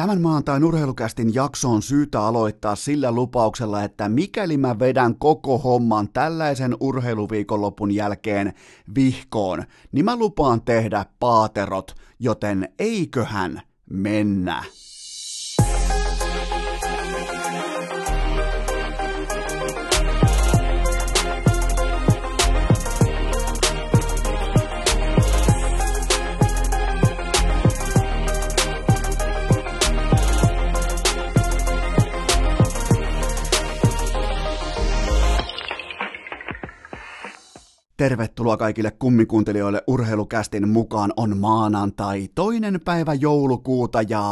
Tämän maantain urheilukästin jakso on syytä aloittaa sillä lupauksella, että mikäli mä vedän koko homman tällaisen urheiluviikonlopun jälkeen vihkoon, niin mä lupaan tehdä paaterot, joten eiköhän mennä. Tervetuloa kaikille kummikuuntelijoille urheilukästin mukaan. On maanantai toinen päivä joulukuuta ja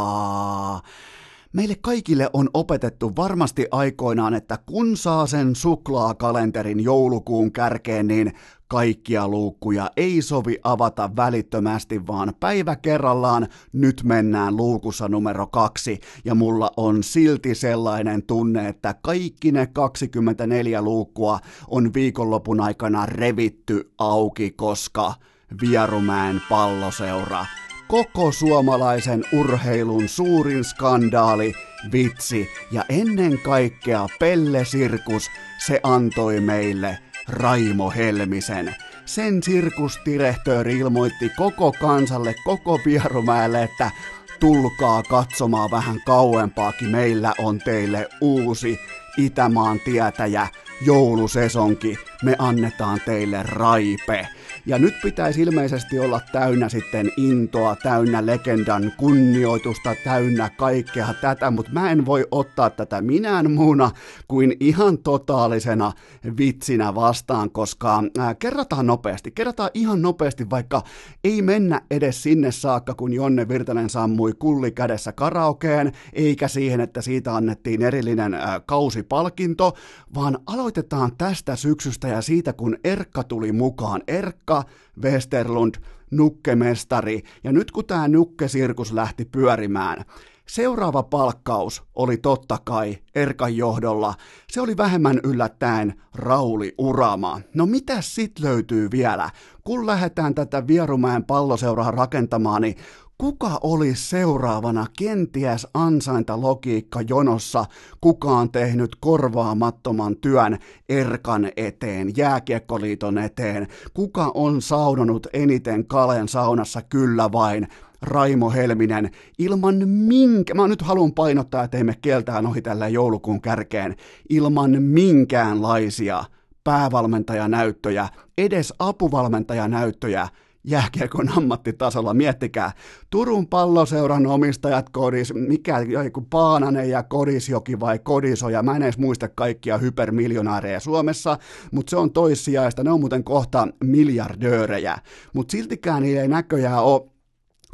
meille kaikille on opetettu varmasti aikoinaan, että kun saa sen suklaakalenterin joulukuun kärkeen, niin kaikkia luukkuja ei sovi avata välittömästi, vaan päivä kerrallaan. Nyt mennään luukussa numero kaksi, ja mulla on silti sellainen tunne, että kaikki ne 24 luukkua on viikonlopun aikana revitty auki, koska Vierumäen palloseura koko suomalaisen urheilun suurin skandaali, vitsi ja ennen kaikkea Pelle Sirkus, se antoi meille Raimo Helmisen. Sen sirkustirehtööri ilmoitti koko kansalle, koko Vierumäelle, että tulkaa katsomaan vähän kauempaakin, meillä on teille uusi Itämaan tietäjä, joulusesonki, me annetaan teille raipe. Ja nyt pitäisi ilmeisesti olla täynnä sitten intoa, täynnä legendan kunnioitusta, täynnä kaikkea tätä, mutta mä en voi ottaa tätä minään muuna kuin ihan totaalisena vitsinä vastaan, koska äh, kerrataan nopeasti, kerrataan ihan nopeasti, vaikka ei mennä edes sinne saakka, kun Jonne Virtanen sammui kulli kädessä karaokeen, eikä siihen, että siitä annettiin erillinen äh, kausipalkinto, vaan aloitetaan tästä syksystä ja siitä, kun Erkka tuli mukaan. Erkka Westerlund, nukkemestari, ja nyt kun tämä nukkesirkus lähti pyörimään, Seuraava palkkaus oli totta kai Erkan johdolla. Se oli vähemmän yllättäen Rauli Urama. No mitä sit löytyy vielä? Kun lähdetään tätä Vierumäen palloseuraa rakentamaan, niin kuka oli seuraavana kenties ansaintalogiikka jonossa, kuka on tehnyt korvaamattoman työn Erkan eteen, Jääkiekkoliiton eteen, kuka on saunonut eniten Kalen saunassa kyllä vain, Raimo Helminen, ilman minkä, mä nyt haluan painottaa, että emme keltään ohi tällä joulukuun kärkeen, ilman minkäänlaisia päävalmentajanäyttöjä, edes apuvalmentajanäyttöjä, jääkiekon ammattitasolla. Miettikää, Turun palloseuran omistajat Kodis, mikä joku Paananen ja Kodisjoki vai Kodisoja, mä en edes muista kaikkia hypermiljonääreja Suomessa, mutta se on toissijaista, ne on muuten kohta miljardöörejä, mutta siltikään niillä ei näköjään ole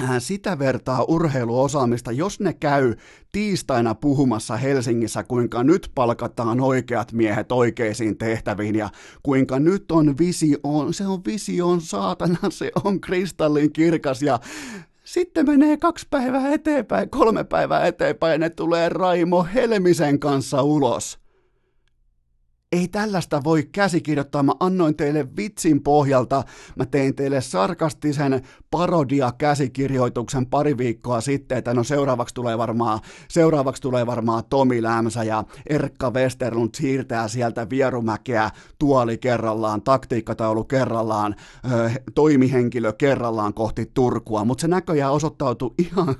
Äh, sitä vertaa urheiluosaamista, jos ne käy tiistaina puhumassa Helsingissä, kuinka nyt palkataan oikeat miehet oikeisiin tehtäviin ja kuinka nyt on visio, se on vision saatana, se on kristallin kirkas ja sitten menee kaksi päivää eteenpäin, kolme päivää eteenpäin ja ne tulee Raimo Helmisen kanssa ulos. Ei tällaista voi käsikirjoittaa. Mä annoin teille vitsin pohjalta. Mä tein teille sarkastisen parodia-käsikirjoituksen pari viikkoa sitten, että no seuraavaksi tulee varmaan, seuraavaksi tulee varmaan Tomi Lämsä ja Erkka Westerlund siirtää sieltä Vierumäkeä tuoli kerrallaan, taktiikkataulu kerrallaan, toimihenkilö kerrallaan kohti Turkua, mutta se näköjään osoittautui ihan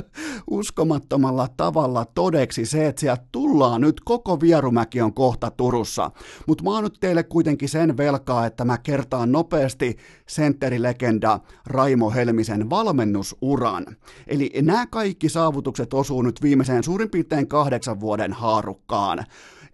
uskomattomalla tavalla todeksi se, että sieltä tullaan nyt, koko Vierumäki on kohta Turussa tulossa. Mutta mä oon nyt teille kuitenkin sen velkaa, että mä kertaan nopeasti sentterilegenda Raimo Helmisen valmennusuran. Eli nämä kaikki saavutukset osuu nyt viimeiseen suurin piirtein kahdeksan vuoden haarukkaan.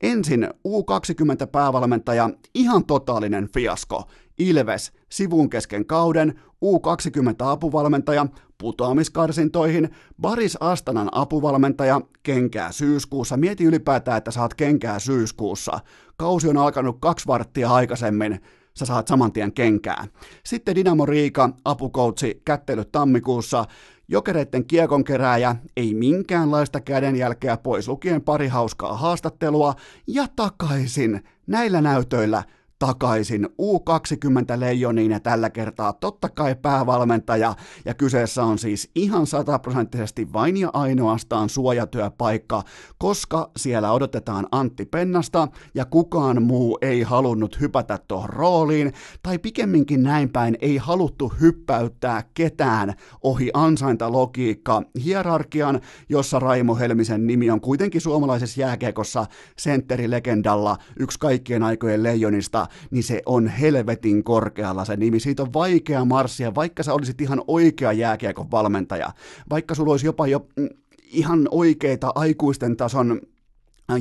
Ensin U20-päävalmentaja, ihan totaalinen fiasko. Ilves, sivun kesken kauden, U20-apuvalmentaja, putoamiskarsintoihin, Baris Astanan apuvalmentaja, kenkää syyskuussa. Mieti ylipäätään, että saat kenkää syyskuussa. Kausi on alkanut kaksi varttia aikaisemmin, sä saat saman tien kenkää. Sitten Dinamo Riika, apukoutsi, kättelyt tammikuussa, Jokereiden kiekonkerääjä, ei minkäänlaista kädenjälkeä pois lukien pari hauskaa haastattelua. Ja takaisin näillä näytöillä takaisin U20 Leijoniin ja tällä kertaa totta kai päävalmentaja. Ja kyseessä on siis ihan sataprosenttisesti vain ja ainoastaan suojatyöpaikka, koska siellä odotetaan Antti Pennasta ja kukaan muu ei halunnut hypätä tuohon rooliin tai pikemminkin näin päin ei haluttu hyppäyttää ketään ohi ansaintalogiikka hierarkian, jossa Raimo Helmisen nimi on kuitenkin suomalaisessa jääkiekossa sentterilegendalla yksi kaikkien aikojen leijonista niin se on helvetin korkealla se nimi. Siitä on vaikea marssia, vaikka sä olisit ihan oikea jääkiekon valmentaja. Vaikka sulla olisi jopa jo mm, ihan oikeita aikuisten tason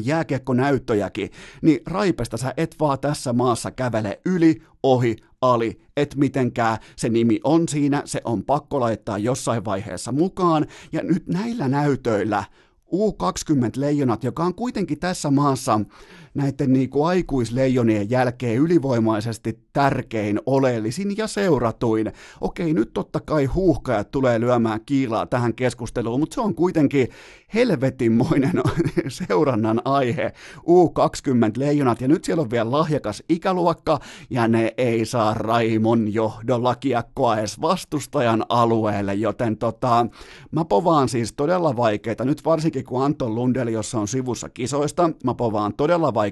jääkiekkonäyttöjäkin, niin raipesta sä et vaan tässä maassa kävele yli, ohi, ali, et mitenkään. Se nimi on siinä, se on pakko laittaa jossain vaiheessa mukaan, ja nyt näillä näytöillä U20-leijonat, joka on kuitenkin tässä maassa näiden niin kuin aikuisleijonien jälkeen ylivoimaisesti tärkein, oleellisin ja seuratuin. Okei, nyt totta kai huuhkajat tulee lyömään kiilaa tähän keskusteluun, mutta se on kuitenkin helvetinmoinen seurannan aihe. U20 leijonat, ja nyt siellä on vielä lahjakas ikäluokka, ja ne ei saa Raimon johdolla kiekkoa edes vastustajan alueelle, joten tota, mä povaan siis todella vaikeita, nyt varsinkin kun Anton Lundeli, jossa on sivussa kisoista, mä povaan todella vaikeita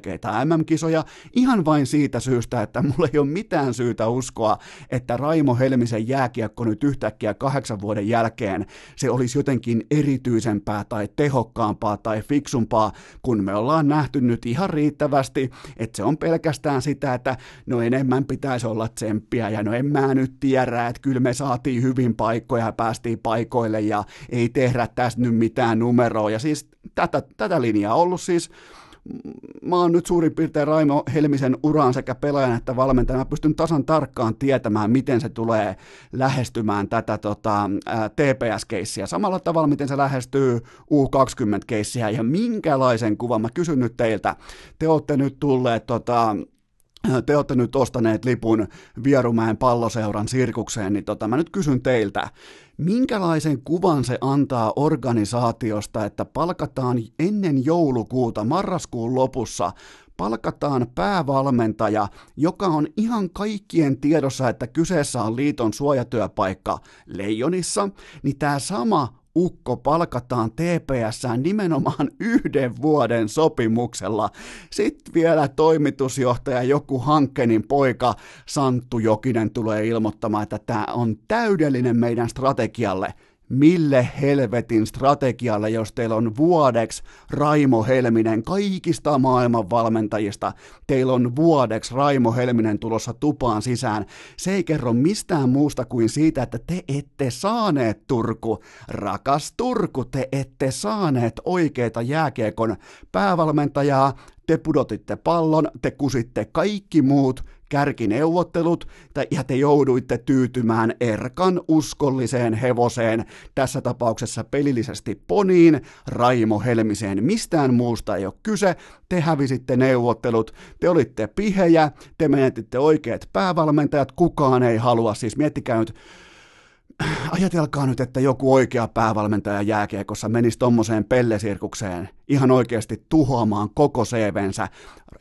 MM-kisoja, ihan vain siitä syystä, että mulla ei ole mitään syytä uskoa, että Raimo Helmisen jääkiekko nyt yhtäkkiä kahdeksan vuoden jälkeen se olisi jotenkin erityisempää tai tehokkaampaa tai fiksumpaa, kun me ollaan nähty nyt ihan riittävästi, että se on pelkästään sitä, että no enemmän pitäisi olla tsemppiä ja no en mä nyt tiedä, että kyllä me saatiin hyvin paikkoja ja päästiin paikoille ja ei tehdä tästä nyt mitään numeroa. Ja siis tätä, tätä linjaa ollut siis mä oon nyt suurin piirtein Raimo Helmisen uraan sekä pelaajan että valmentajana. Mä pystyn tasan tarkkaan tietämään, miten se tulee lähestymään tätä tota, TPS-keissiä. Samalla tavalla, miten se lähestyy U20-keissiä ja minkälaisen kuvan. Mä kysyn nyt teiltä. Te olette nyt tulleet tota, te olette nyt ostaneet lipun Vierumäen palloseuran sirkukseen, niin tota, mä nyt kysyn teiltä, minkälaisen kuvan se antaa organisaatiosta, että palkataan ennen joulukuuta, marraskuun lopussa, palkataan päävalmentaja, joka on ihan kaikkien tiedossa, että kyseessä on liiton suojatyöpaikka Leijonissa, niin tämä sama ukko palkataan TPS nimenomaan yhden vuoden sopimuksella. Sitten vielä toimitusjohtaja, joku Hankkenin poika Santtu Jokinen tulee ilmoittamaan, että tämä on täydellinen meidän strategialle – mille helvetin strategialle, jos teillä on vuodeksi Raimo Helminen kaikista maailman valmentajista, teillä on vuodeksi Raimo Helminen tulossa tupaan sisään. Se ei kerro mistään muusta kuin siitä, että te ette saaneet Turku, rakas Turku, te ette saaneet oikeita jääkiekon päävalmentajaa, te pudotitte pallon, te kusitte kaikki muut kärkineuvottelut, ja te jouduitte tyytymään Erkan uskolliseen hevoseen, tässä tapauksessa pelillisesti poniin, Raimo Helmiseen. Mistään muusta ei ole kyse, te hävisitte neuvottelut, te olitte pihejä, te menetitte oikeat päävalmentajat, kukaan ei halua, siis miettikää nyt, ajatelkaa nyt, että joku oikea päävalmentaja jääkiekossa menisi tommoseen pellesirkukseen ihan oikeasti tuhoamaan koko CVnsä.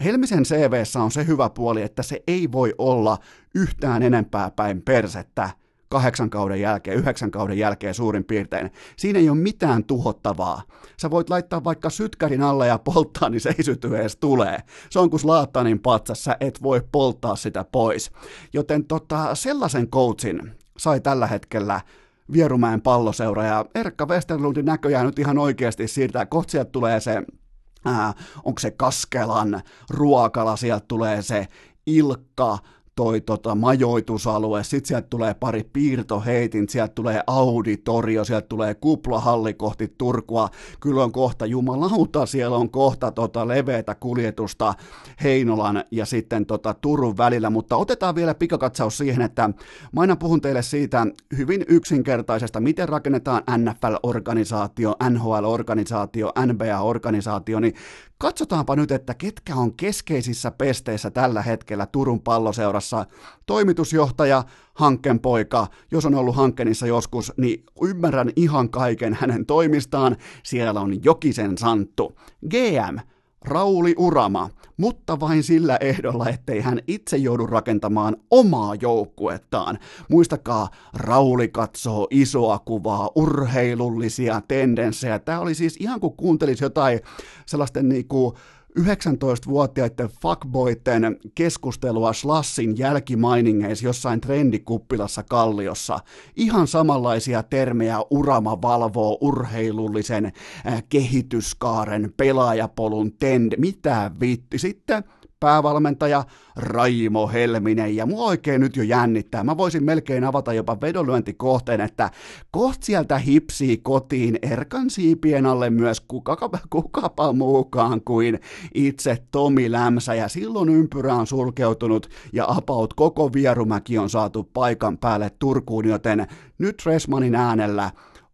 Helmisen CVssä on se hyvä puoli, että se ei voi olla yhtään enempää päin persettä kahdeksan kauden jälkeen, yhdeksän kauden jälkeen suurin piirtein. Siinä ei ole mitään tuhottavaa. Sä voit laittaa vaikka sytkärin alle ja polttaa, niin se ei syty edes tulee. Se on kuin Slaattanin patsas, sä et voi polttaa sitä pois. Joten tota, sellaisen coachin, sai tällä hetkellä Vierumäen palloseura ja Erkka Westerlundin näköjään nyt ihan oikeasti siirtää, kohta sieltä tulee se ää, onko se Kaskelan ruokala, sieltä tulee se Ilkka, toi tota, majoitusalue, sitten sieltä tulee pari piirtoheitin, sieltä tulee auditorio, sieltä tulee kuplahalli kohti Turkua, kyllä on kohta jumalauta, siellä on kohta tota, leveätä kuljetusta Heinolan ja sitten tota, Turun välillä, mutta otetaan vielä pikakatsaus siihen, että mä aina puhun teille siitä hyvin yksinkertaisesta, miten rakennetaan NFL-organisaatio, NHL-organisaatio, NBA-organisaatio, niin Katsotaanpa nyt, että ketkä on keskeisissä pesteissä tällä hetkellä Turun palloseurassa. Toimitusjohtaja, Hankken poika, jos on ollut Hankkenissa joskus, niin ymmärrän ihan kaiken hänen toimistaan. Siellä on Jokisen Santtu. GM, Rauli Urama, mutta vain sillä ehdolla, ettei hän itse joudu rakentamaan omaa joukkuettaan. Muistakaa, Rauli katsoo isoa kuvaa, urheilullisia tendenssejä. Tämä oli siis ihan kuin kuuntelisi jotain sellaisten niinku 19-vuotiaiden fuckboyten keskustelua Slassin jälkimainingeissa jossain trendikuppilassa Kalliossa. Ihan samanlaisia termejä Urama valvoo urheilullisen äh, kehityskaaren, pelaajapolun tend, mitä vitti. Sitten päävalmentaja Raimo Helminen, ja mua oikein nyt jo jännittää. Mä voisin melkein avata jopa vedonlyöntikohteen, että koht sieltä hipsii kotiin Erkan siipien alle myös kukapa, kukapa muukaan kuin itse Tomi Lämsä, ja silloin ympyrä on sulkeutunut, ja apaut koko Vierumäki on saatu paikan päälle Turkuun, joten nyt Resmanin äänellä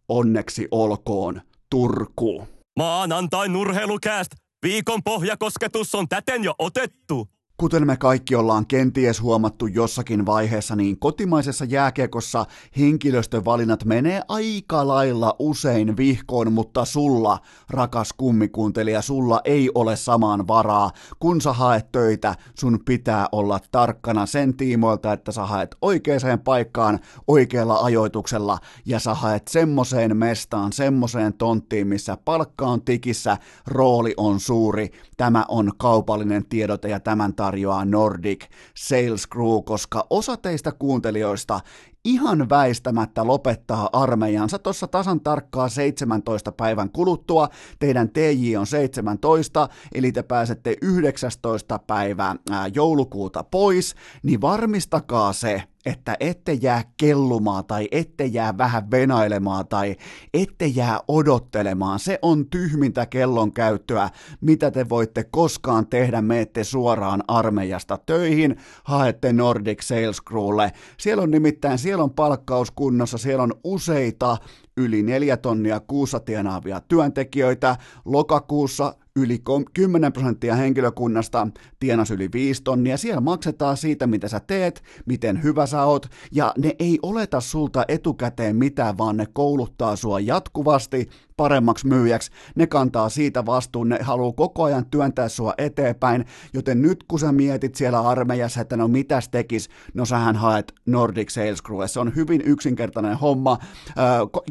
onneksi olkoon Turku. Maanantai nurheilukääst! Viikon pohjakosketus on täten jo otettu. Kuten me kaikki ollaan kenties huomattu jossakin vaiheessa, niin kotimaisessa jääkiekossa henkilöstövalinnat menee aika lailla usein vihkoon, mutta sulla, rakas kummikuuntelija, sulla ei ole samaan varaa. Kun sä haet töitä, sun pitää olla tarkkana sen tiimoilta, että sä haet oikeaan paikkaan oikealla ajoituksella ja sä haet semmoseen mestaan, semmoseen tonttiin, missä palkka on tikissä, rooli on suuri. Tämä on kaupallinen tiedote ja tämän tarjoaa Nordic Sales Crew, koska osa teistä kuuntelijoista ihan väistämättä lopettaa armeijansa tuossa tasan tarkkaa 17 päivän kuluttua. Teidän TJ on 17, eli te pääsette 19 päivää joulukuuta pois, niin varmistakaa se, että ette jää kellumaan tai ette jää vähän venailemaan tai ette jää odottelemaan. Se on tyhmintä kellon käyttöä, mitä te voitte koskaan tehdä. Meette suoraan armeijasta töihin, haette Nordic Sales Crewlle. Siellä on nimittäin, siellä on palkkaus kunnossa, siellä on useita yli neljä tonnia kuussa tienaavia työntekijöitä. Lokakuussa yli 10 prosenttia henkilökunnasta tienasi yli 5 tonnia. Siellä maksetaan siitä, mitä sä teet, miten hyvä sä oot, ja ne ei oleta sulta etukäteen mitään, vaan ne kouluttaa sua jatkuvasti paremmaksi myyjäksi. Ne kantaa siitä vastuun, ne haluaa koko ajan työntää sua eteenpäin, joten nyt kun sä mietit siellä armeijassa, että no mitäs tekis, no sähän haet Nordic Sales Crew. Se on hyvin yksinkertainen homma,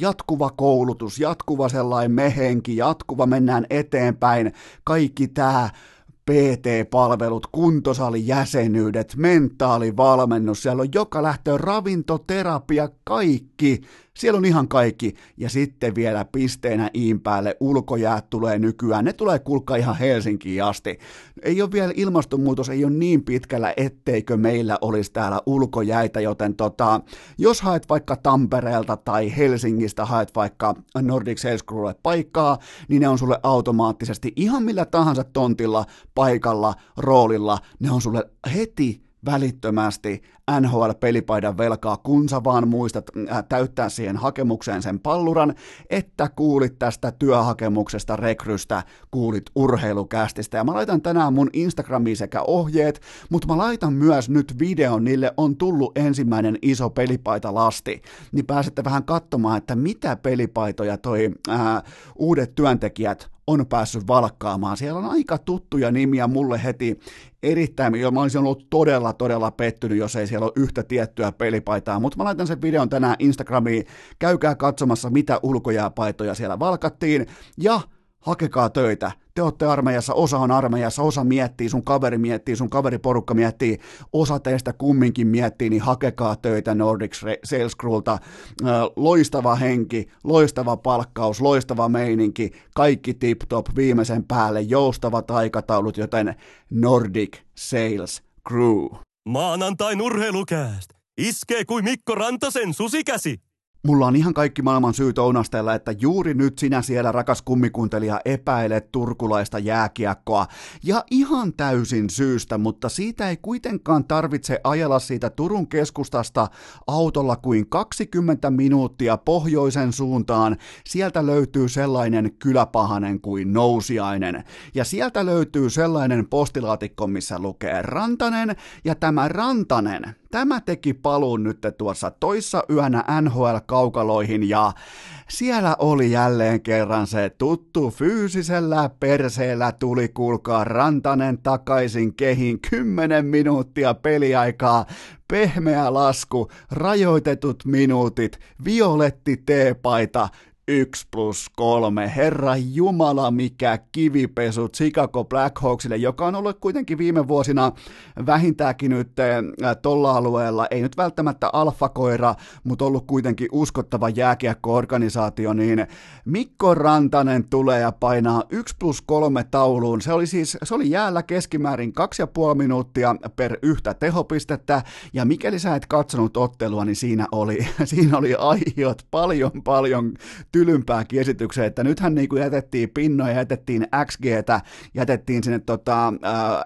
jatkuva koulutus, jatkuva sellainen mehenki, jatkuva mennään eteenpäin, kaikki tämä PT-palvelut, kuntosalijäsenyydet, mentaalivalmennus, siellä on joka lähtö ravintoterapia, kaikki siellä on ihan kaikki. Ja sitten vielä pisteenä iin päälle ulkojäät tulee nykyään. Ne tulee kulkaa ihan Helsinkiin asti. Ei ole vielä ilmastonmuutos, ei ole niin pitkällä, etteikö meillä olisi täällä ulkojäitä, joten tota, jos haet vaikka Tampereelta tai Helsingistä haet vaikka Nordic Sales Crewlle paikkaa, niin ne on sulle automaattisesti ihan millä tahansa tontilla, paikalla, roolilla, ne on sulle heti välittömästi NHL-pelipaidan velkaa, kun sä vaan muistat äh, täyttää siihen hakemukseen sen palluran, että kuulit tästä työhakemuksesta rekrystä, kuulit urheilukästistä. Ja mä laitan tänään mun Instagramiin sekä ohjeet, mutta mä laitan myös nyt videon, niille on tullut ensimmäinen iso pelipaita lasti, niin pääsette vähän katsomaan, että mitä pelipaitoja toi ää, äh, uudet työntekijät on päässyt valkkaamaan. Siellä on aika tuttuja nimiä mulle heti erittäin, jo mä olisin ollut todella, todella pettynyt, jos ei ole yhtä tiettyä pelipaitaa, mutta mä laitan sen videon tänään Instagramiin, käykää katsomassa, mitä ulkojääpaitoja siellä valkattiin, ja hakekaa töitä. Te olette armeijassa, osa on armeijassa, osa miettii, sun kaveri miettii, sun kaveriporukka miettii, osa teistä kumminkin miettii, niin hakekaa töitä Nordic Sales Crewlta. Loistava henki, loistava palkkaus, loistava meininki, kaikki tip-top viimeisen päälle, joustavat aikataulut, joten Nordic Sales Crew. Maanantai nurheilukääst! Iskee kuin Mikko Rantasen susikäsi! Mulla on ihan kaikki maailman syyt ounastella, että juuri nyt sinä siellä, rakas kummikuntelija, epäilet turkulaista jääkiekkoa. Ja ihan täysin syystä, mutta siitä ei kuitenkaan tarvitse ajella siitä Turun keskustasta autolla kuin 20 minuuttia pohjoisen suuntaan. Sieltä löytyy sellainen kyläpahanen kuin nousiainen. Ja sieltä löytyy sellainen postilaatikko, missä lukee Rantanen, ja tämä Rantanen, Tämä teki paluun nyt tuossa toissa yönä NHL kaukaloihin ja siellä oli jälleen kerran se tuttu fyysisellä perseellä tuli kuulkaa Rantanen takaisin kehin 10 minuuttia peliaikaa, pehmeä lasku, rajoitetut minuutit, violetti teepaita, 1 plus 3. Herra Jumala, mikä kivipesu Chicago Blackhawksille, joka on ollut kuitenkin viime vuosina vähintäänkin nyt äh, tuolla alueella, ei nyt välttämättä alfakoira, mutta ollut kuitenkin uskottava jääkiekko-organisaatio, niin Mikko Rantanen tulee ja painaa 1 plus 3 tauluun. Se oli siis, se oli jäällä keskimäärin 2,5 minuuttia per yhtä tehopistettä, ja mikäli sä et katsonut ottelua, niin siinä oli, siinä oli aiot paljon paljon tylympääkin esitykseen, että nythän niin kuin jätettiin pinnoja, jätettiin XGtä, jätettiin sinne tota,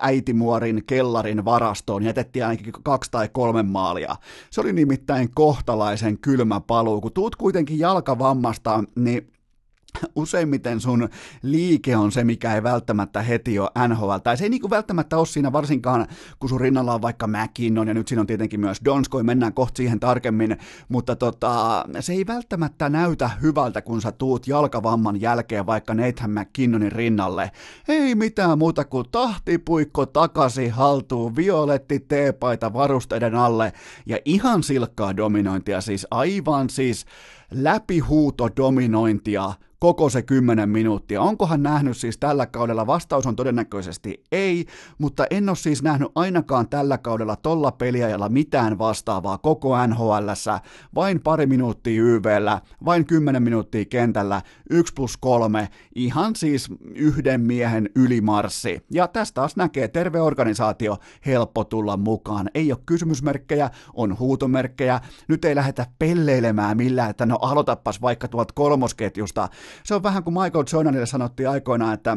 äitimuorin kellarin varastoon, jätettiin ainakin kaksi tai kolme maalia. Se oli nimittäin kohtalaisen kylmä paluu, kun tuut kuitenkin jalkavammasta, niin useimmiten sun liike on se, mikä ei välttämättä heti ole NHL, tai se ei niinku välttämättä ole siinä varsinkaan, kun sun rinnalla on vaikka McKinnon, ja nyt siinä on tietenkin myös Donskoi, mennään kohta siihen tarkemmin, mutta tota, se ei välttämättä näytä hyvältä, kun sä tuut jalkavamman jälkeen vaikka Nathan McKinnonin rinnalle. Ei mitään muuta kuin tahtipuikko takasi haltuu, violetti teepaita varusteiden alle, ja ihan silkkaa dominointia, siis aivan siis läpihuuto dominointia koko se 10 minuuttia. Onkohan nähnyt siis tällä kaudella? Vastaus on todennäköisesti ei, mutta en ole siis nähnyt ainakaan tällä kaudella tolla peliajalla mitään vastaavaa koko nhl vain pari minuuttia YVllä, vain 10 minuuttia kentällä, 1 plus 3, ihan siis yhden miehen ylimarssi. Ja tästä taas näkee terve organisaatio, helppo tulla mukaan. Ei ole kysymysmerkkejä, on huutomerkkejä. Nyt ei lähdetä pelleilemään millään, että no aloitapas vaikka tuolta kolmosketjusta, se on vähän kuin Michael Jordanille sanottiin aikoinaan, että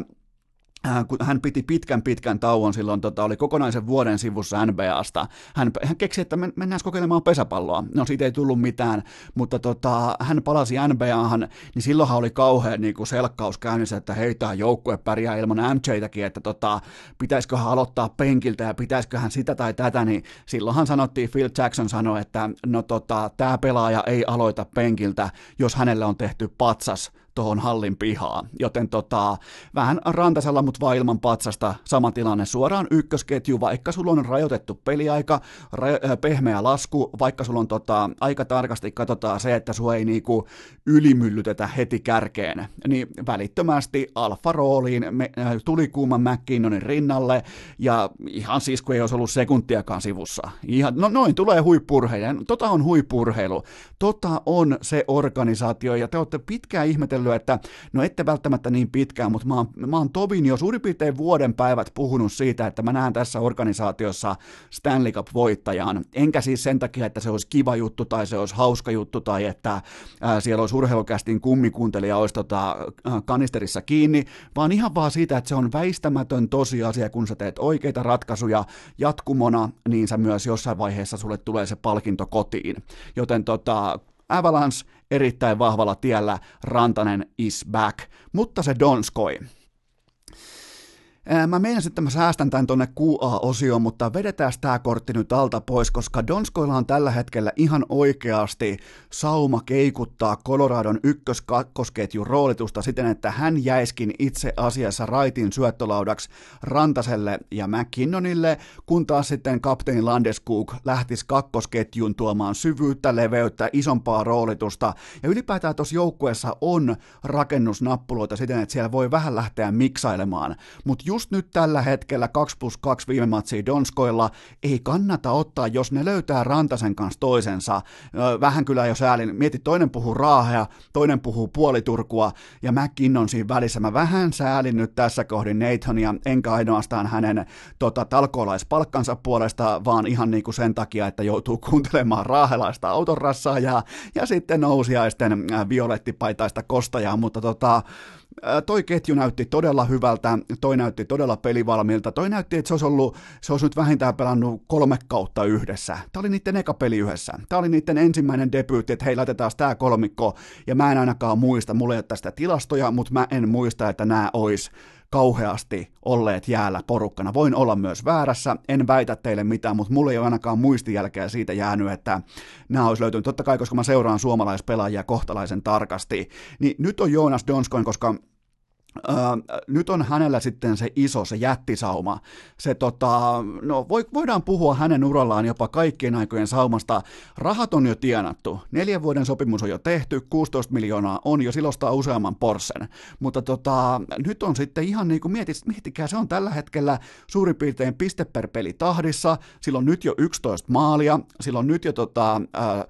kun hän piti pitkän pitkän tauon silloin, tota, oli kokonaisen vuoden sivussa NBAsta. Hän, hän keksi, että mennään kokeilemaan pesäpalloa. No siitä ei tullut mitään, mutta tota, hän palasi NBAhan, niin silloinhan oli kauhean niin kuin selkkaus käynnissä, että hei, tämä joukkue pärjää ilman MJtäkin, että tota, pitäisiköhän aloittaa penkiltä ja pitäisiköhän sitä tai tätä, niin silloinhan sanottiin, Phil Jackson sanoi, että no tota, tämä pelaaja ei aloita penkiltä, jos hänelle on tehty patsas tuohon hallin pihaan. Joten tota, vähän rantasella, mutta vaan ilman patsasta. Sama tilanne. Suoraan ykkösketju, vaikka sulla on rajoitettu peliaika, ra- pehmeä lasku, vaikka sulla on tota, aika tarkasti katsotaan se, että sua ei niinku ylimyllytetä heti kärkeen, niin välittömästi alfa-rooliin me, tuli kuuma McKinnonin rinnalle, ja ihan siis kun ei olisi ollut sekuntiakaan sivussa. Ihan, no noin tulee huippurheilu, tota on huippurheilu, tota on se organisaatio, ja te olette pitkään ihmetellyt ihmetellyt, että no ette välttämättä niin pitkään, mutta mä oon, mä oon Tobin jo suurin piirtein vuoden päivät puhunut siitä, että mä näen tässä organisaatiossa Stanley Cup-voittajan. Enkä siis sen takia, että se olisi kiva juttu tai se olisi hauska juttu tai että ää, siellä olisi urheilukästin kummikuuntelija olisi tota, kanisterissa kiinni, vaan ihan vaan siitä, että se on väistämätön tosiasia, kun sä teet oikeita ratkaisuja jatkumona, niin sä myös jossain vaiheessa sulle tulee se palkinto kotiin. Joten tota, Avalanche erittäin vahvalla tiellä, Rantanen is back, mutta se Donskoi. Mä meinasin, että mä säästän tämän tonne QA-osioon, mutta vedetään tämä kortti nyt alta pois, koska Donskoilla on tällä hetkellä ihan oikeasti sauma keikuttaa Coloradon ykkös-kakkosketjun roolitusta siten, että hän jäiskin itse asiassa raitin syöttölaudaksi Rantaselle ja McKinnonille, kun taas sitten kapteeni Landeskog lähtisi kakkosketjun tuomaan syvyyttä, leveyttä, isompaa roolitusta. Ja ylipäätään tuossa joukkueessa on rakennusnappuloita siten, että siellä voi vähän lähteä miksailemaan, mutta just nyt tällä hetkellä 2 plus 2 viime matsia Donskoilla ei kannata ottaa, jos ne löytää Rantasen kanssa toisensa. Vähän kyllä jo säälin. Mieti, toinen puhuu raahea, toinen puhuu puoliturkua ja McKinnon siinä välissä. Mä vähän säälin nyt tässä kohdin Nathania, enkä ainoastaan hänen tota, talkoolaispalkkansa puolesta, vaan ihan niin kuin sen takia, että joutuu kuuntelemaan raahelaista autorassaa ja, ja sitten nousiaisten violettipaitaista kostajaa, mutta tota, toi ketju näytti todella hyvältä, toi näytti todella pelivalmiilta, toi näytti, että se olisi ollut, se olisi nyt vähintään pelannut kolme kautta yhdessä. Tämä oli niiden eka peli yhdessä. Tämä oli niiden ensimmäinen debyytti, että hei, laitetaan tämä kolmikko, ja mä en ainakaan muista, mulla ei ole tästä tilastoja, mutta mä en muista, että nämä olisi kauheasti olleet jäällä porukkana. Voin olla myös väärässä, en väitä teille mitään, mutta mulle ei ole ainakaan muistijälkeä siitä jäänyt, että nämä olisi löytynyt. Totta kai, koska mä seuraan suomalaispelaajia kohtalaisen tarkasti. Niin nyt on Joonas Donskoin, koska Öö, nyt on hänellä sitten se iso, se jättisauma. Se tota, no voidaan puhua hänen urallaan jopa kaikkien aikojen saumasta. Rahat on jo tienattu. Neljän vuoden sopimus on jo tehty, 16 miljoonaa on jo silostaa useamman porsen. Mutta tota, nyt on sitten ihan niin kuin mietit, miettikää, se on tällä hetkellä suurin piirtein piste per peli tahdissa. Silloin nyt jo 11 maalia, silloin nyt jo tota, äh,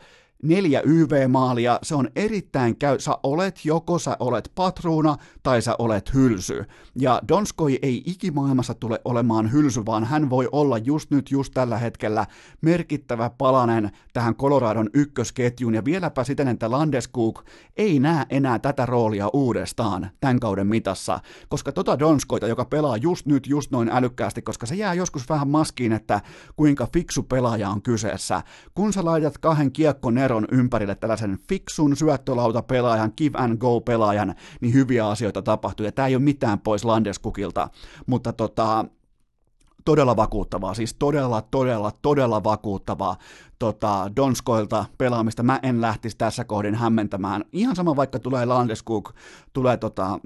neljä YV-maalia, se on erittäin käy, sä olet joko sä olet patruuna tai sä olet hylsy. Ja Donskoi ei ikimaailmassa tule olemaan hylsy, vaan hän voi olla just nyt, just tällä hetkellä merkittävä palanen tähän Coloradon ykkösketjuun, ja vieläpä siten, että Landeskuk ei näe enää tätä roolia uudestaan tämän kauden mitassa, koska tota Donskoita, joka pelaa just nyt, just noin älykkäästi, koska se jää joskus vähän maskiin, että kuinka fiksu pelaaja on kyseessä. Kun sä laitat kahden kiekkon Neron ympärille tällaisen fiksun syöttölautapelaajan, give and go pelaajan, niin hyviä asioita tapahtuu. Ja tämä ei ole mitään pois Landeskukilta, mutta tota, todella vakuuttavaa, siis todella, todella, todella vakuuttavaa tota, Donskoilta pelaamista. Mä en lähtisi tässä kohdin hämmentämään. Ihan sama vaikka tulee Landeskuk, tulee tota,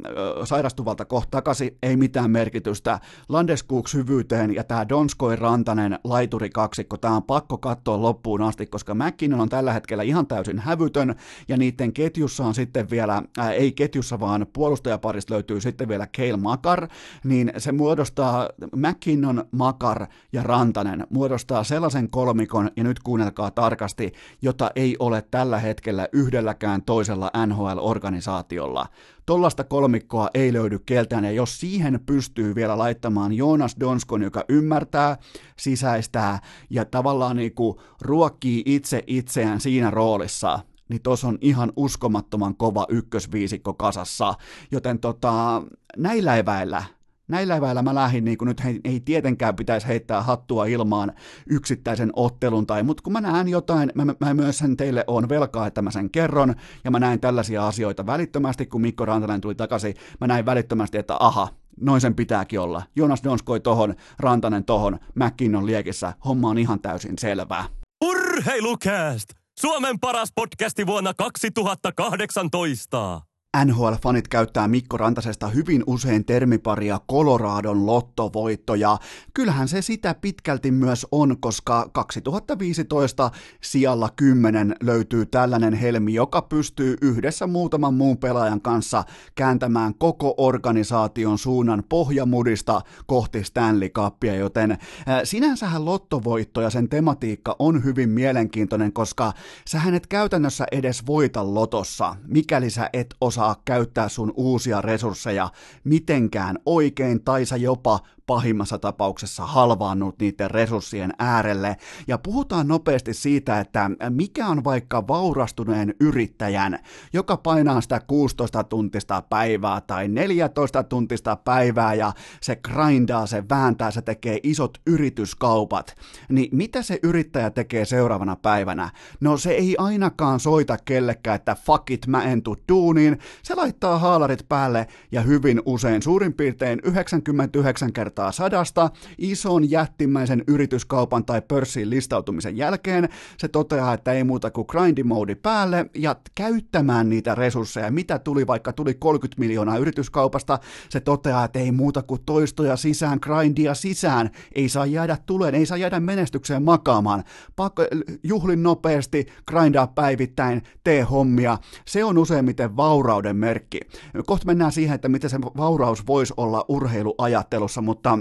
sairastuvalta kohta takaisin, ei mitään merkitystä. Landeskuk syvyyteen ja tämä Donskoi Rantanen laituri kaksikko, tämä on pakko katsoa loppuun asti, koska McKinnon on tällä hetkellä ihan täysin hävytön ja niiden ketjussa on sitten vielä, ää, ei ketjussa vaan puolustajaparista löytyy sitten vielä Kale Makar, niin se muodostaa McKinnon, Makar ja Rantanen muodostaa sellaisen kolmikon, ja nyt kuunnellaan kuunnelkaa tarkasti, jota ei ole tällä hetkellä yhdelläkään toisella NHL-organisaatiolla. Tollasta kolmikkoa ei löydy keltään, ja jos siihen pystyy vielä laittamaan Jonas Donskon, joka ymmärtää, sisäistää ja tavallaan niin kuin ruokkii itse itseään siinä roolissa, niin tuossa on ihan uskomattoman kova ykkösviisikko kasassa. Joten tota, näillä eväillä näillä eväillä mä lähdin, niin kuin nyt ei, ei tietenkään pitäisi heittää hattua ilmaan yksittäisen ottelun, tai, mutta kun mä näen jotain, mä, mä myös sen teille on velkaa, että mä sen kerron, ja mä näin tällaisia asioita välittömästi, kun Mikko Rantanen tuli takaisin, mä näin välittömästi, että aha, noin sen pitääkin olla. Jonas Donskoi tohon, Rantanen tohon, McKinnon liekissä, homma on ihan täysin selvää. Urheilukääst! Suomen paras podcasti vuonna 2018! NHL-fanit käyttää Mikko Rantasesta hyvin usein termiparia Coloradon lottovoitto, ja kyllähän se sitä pitkälti myös on, koska 2015 sijalla 10 löytyy tällainen helmi, joka pystyy yhdessä muutaman muun pelaajan kanssa kääntämään koko organisaation suunnan pohjamudista kohti Stanley Cupia, joten äh, sinänsähän lottovoitto ja sen tematiikka on hyvin mielenkiintoinen, koska sä et käytännössä edes voita lotossa, mikäli sä et osaa osaa käyttää sun uusia resursseja mitenkään oikein tai sä jopa pahimmassa tapauksessa halvaannut niiden resurssien äärelle. Ja puhutaan nopeasti siitä, että mikä on vaikka vaurastuneen yrittäjän, joka painaa sitä 16 tuntista päivää tai 14 tuntista päivää ja se grindaa, se vääntää, se tekee isot yrityskaupat. Niin mitä se yrittäjä tekee seuraavana päivänä? No se ei ainakaan soita kellekään, että fuck it, mä en tuu duuniin. Se laittaa haalarit päälle ja hyvin usein, suurin piirtein 99 kertaa sadasta ison jättimäisen yrityskaupan tai pörssiin listautumisen jälkeen. Se toteaa, että ei muuta kuin grindy mode päälle ja käyttämään niitä resursseja. Mitä tuli, vaikka tuli 30 miljoonaa yrityskaupasta, se toteaa, että ei muuta kuin toistoja sisään, grindia sisään. Ei saa jäädä tuleen, ei saa jäädä menestykseen makaamaan. Pakko juhlin nopeasti, grindaa päivittäin, tee hommia. Se on useimmiten vaurauden merkki. Kohta mennään siihen, että miten se vauraus voisi olla urheiluajattelussa, mutta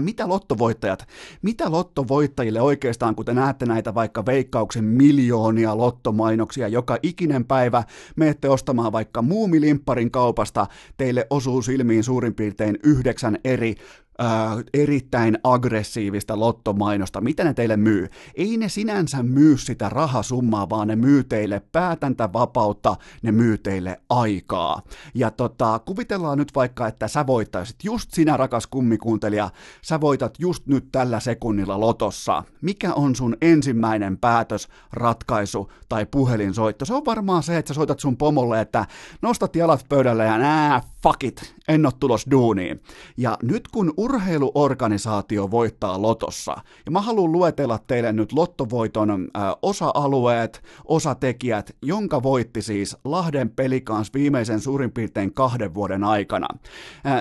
mitä lottovoittajat, mitä lottovoittajille oikeastaan, kun te näette näitä vaikka veikkauksen miljoonia lottomainoksia joka ikinen päivä, menette ostamaan vaikka muumilimpparin kaupasta, teille osuu silmiin suurin piirtein yhdeksän eri äh, erittäin aggressiivista lottomainosta. Mitä ne teille myy? Ei ne sinänsä myy sitä rahasummaa, vaan ne myy teille päätäntävapautta, ne myy teille aikaa. Ja tota, kuvitellaan nyt vaikka, että sä voittaisit, just sinä rakas kummikuuntelija, sä voitat just nyt tällä sekunnilla lotossa. Mikä on sun ensimmäinen päätös, ratkaisu tai puhelinsoitto? Se on varmaan se, että sä soitat sun pomolle, että nostat jalat pöydälle ja nää, fuck it, en ole tulos duuniin. Ja nyt kun urheiluorganisaatio voittaa lotossa, ja mä haluan luetella teille nyt lottovoiton äh, osa-alueet, osatekijät, jonka voitti siis Lahden pelikans viimeisen suurin piirtein kahden vuoden aikana.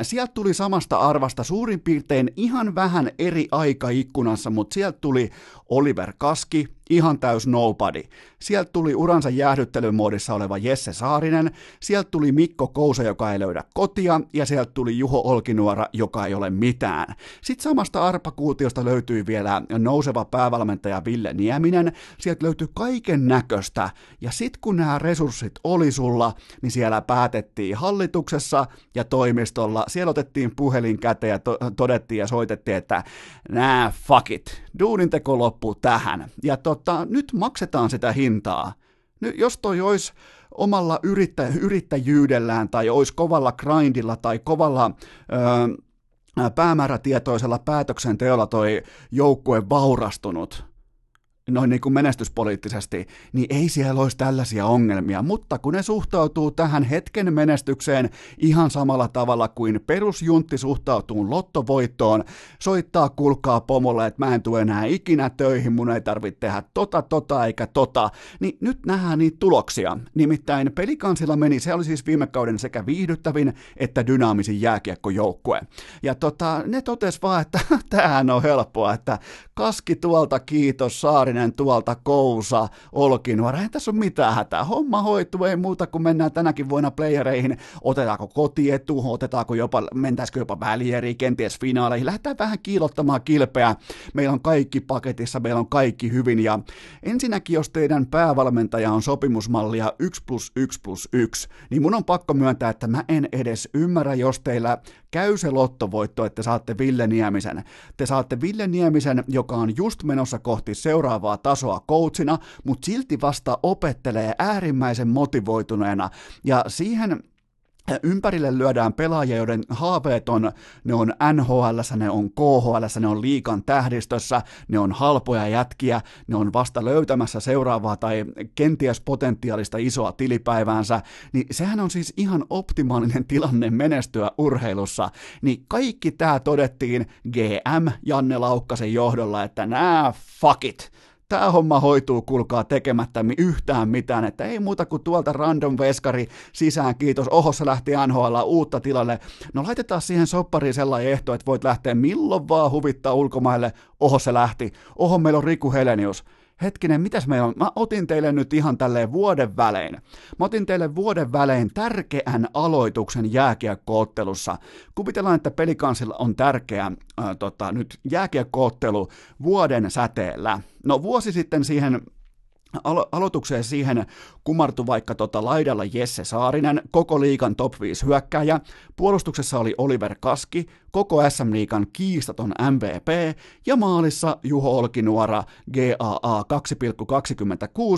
Sieltä tuli samasta arvasta suurin piirtein ihan vähän eri aikaikkunassa, mutta sieltä tuli Oliver Kaski, ihan täys nobody. Sieltä tuli uransa jäähdyttelymoodissa oleva Jesse Saarinen, sieltä tuli Mikko Kousa, joka ei löydä kotia, ja sieltä tuli Juho Olkinuora, joka ei ole mitään. Sitten samasta arpakuutiosta löytyi vielä nouseva päävalmentaja Ville Nieminen, sieltä löytyi kaiken näköistä, ja sitten kun nämä resurssit oli sulla, niin siellä päätettiin hallituksessa ja toimistolla, siellä otettiin puhelin käteen ja to- todettiin ja soitettiin, että nää fuck it, duunin teko loppuu tähän. Ja tota, nyt maksetaan sitä hintaa. Nyt, jos toi olisi omalla yrittä, yrittäjyydellään tai olisi kovalla grindilla tai kovalla öö, päämäärätietoisella päätöksenteolla toi joukkue vaurastunut, noin niin kuin menestyspoliittisesti, niin ei siellä olisi tällaisia ongelmia, mutta kun ne suhtautuu tähän hetken menestykseen ihan samalla tavalla kuin perusjuntti suhtautuu lottovoittoon, soittaa kulkaa pomolle, että mä en tule enää ikinä töihin, mun ei tarvitse tehdä tota, tota eikä tota, niin nyt nähdään niitä tuloksia. Nimittäin pelikansilla meni, se oli siis viime kauden sekä viihdyttävin että dynaamisin jääkiekkojoukkue. Ja tota, ne totes vaan, että tämähän on helppoa, että kaski tuolta kiitos, Saarinen tuolta Kousa, Olkinuora, ei tässä ole mitään hätää. Homma hoituu, ei muuta kuin mennään tänäkin vuonna playereihin. Otetaanko kotietu, otetaanko jopa, mentäisikö jopa välieriin, kenties finaaleihin. Lähdetään vähän kiilottamaan kilpeä. Meillä on kaikki paketissa, meillä on kaikki hyvin. Ja ensinnäkin, jos teidän päävalmentaja on sopimusmallia 1 plus 1 plus 1, niin mun on pakko myöntää, että mä en edes ymmärrä, jos teillä käy se lottovoitto, että saatte Ville Niemisen. Te saatte Ville Niemisen, joka on just menossa kohti seuraavaa tasoa coachina, mutta silti vasta opettelee äärimmäisen motivoituneena. Ja siihen ympärille lyödään pelaajia, joiden haaveet on, ne on NHL, ne on KHL, ne on liikan tähdistössä, ne on halpoja jätkiä, ne on vasta löytämässä seuraavaa tai kenties potentiaalista isoa tilipäiväänsä, niin sehän on siis ihan optimaalinen tilanne menestyä urheilussa. Niin kaikki tämä todettiin GM Janne Laukkasen johdolla, että nää fuck it, tämä homma hoituu, kulkaa tekemättä yhtään mitään, että ei muuta kuin tuolta random veskari sisään, kiitos, oho se lähti NHL uutta tilalle, no laitetaan siihen soppariin sellainen ehto, että voit lähteä milloin vaan huvittaa ulkomaille, oho se lähti, oho meillä on Riku Helenius, hetkinen, mitäs meillä on? Mä otin teille nyt ihan tälleen vuoden välein. Mä otin teille vuoden välein tärkeän aloituksen jääkiekkoottelussa. Kuvitellaan, että pelikansilla on tärkeä äh, tota, nyt jääkiekkoottelu vuoden säteellä. No vuosi sitten siihen alo- aloitukseen siihen kumartu vaikka tota laidalla Jesse Saarinen, koko liikan top 5 hyökkääjä, puolustuksessa oli Oliver Kaski, koko SM-liikan kiistaton MVP, ja maalissa Juho Olkinuora GAA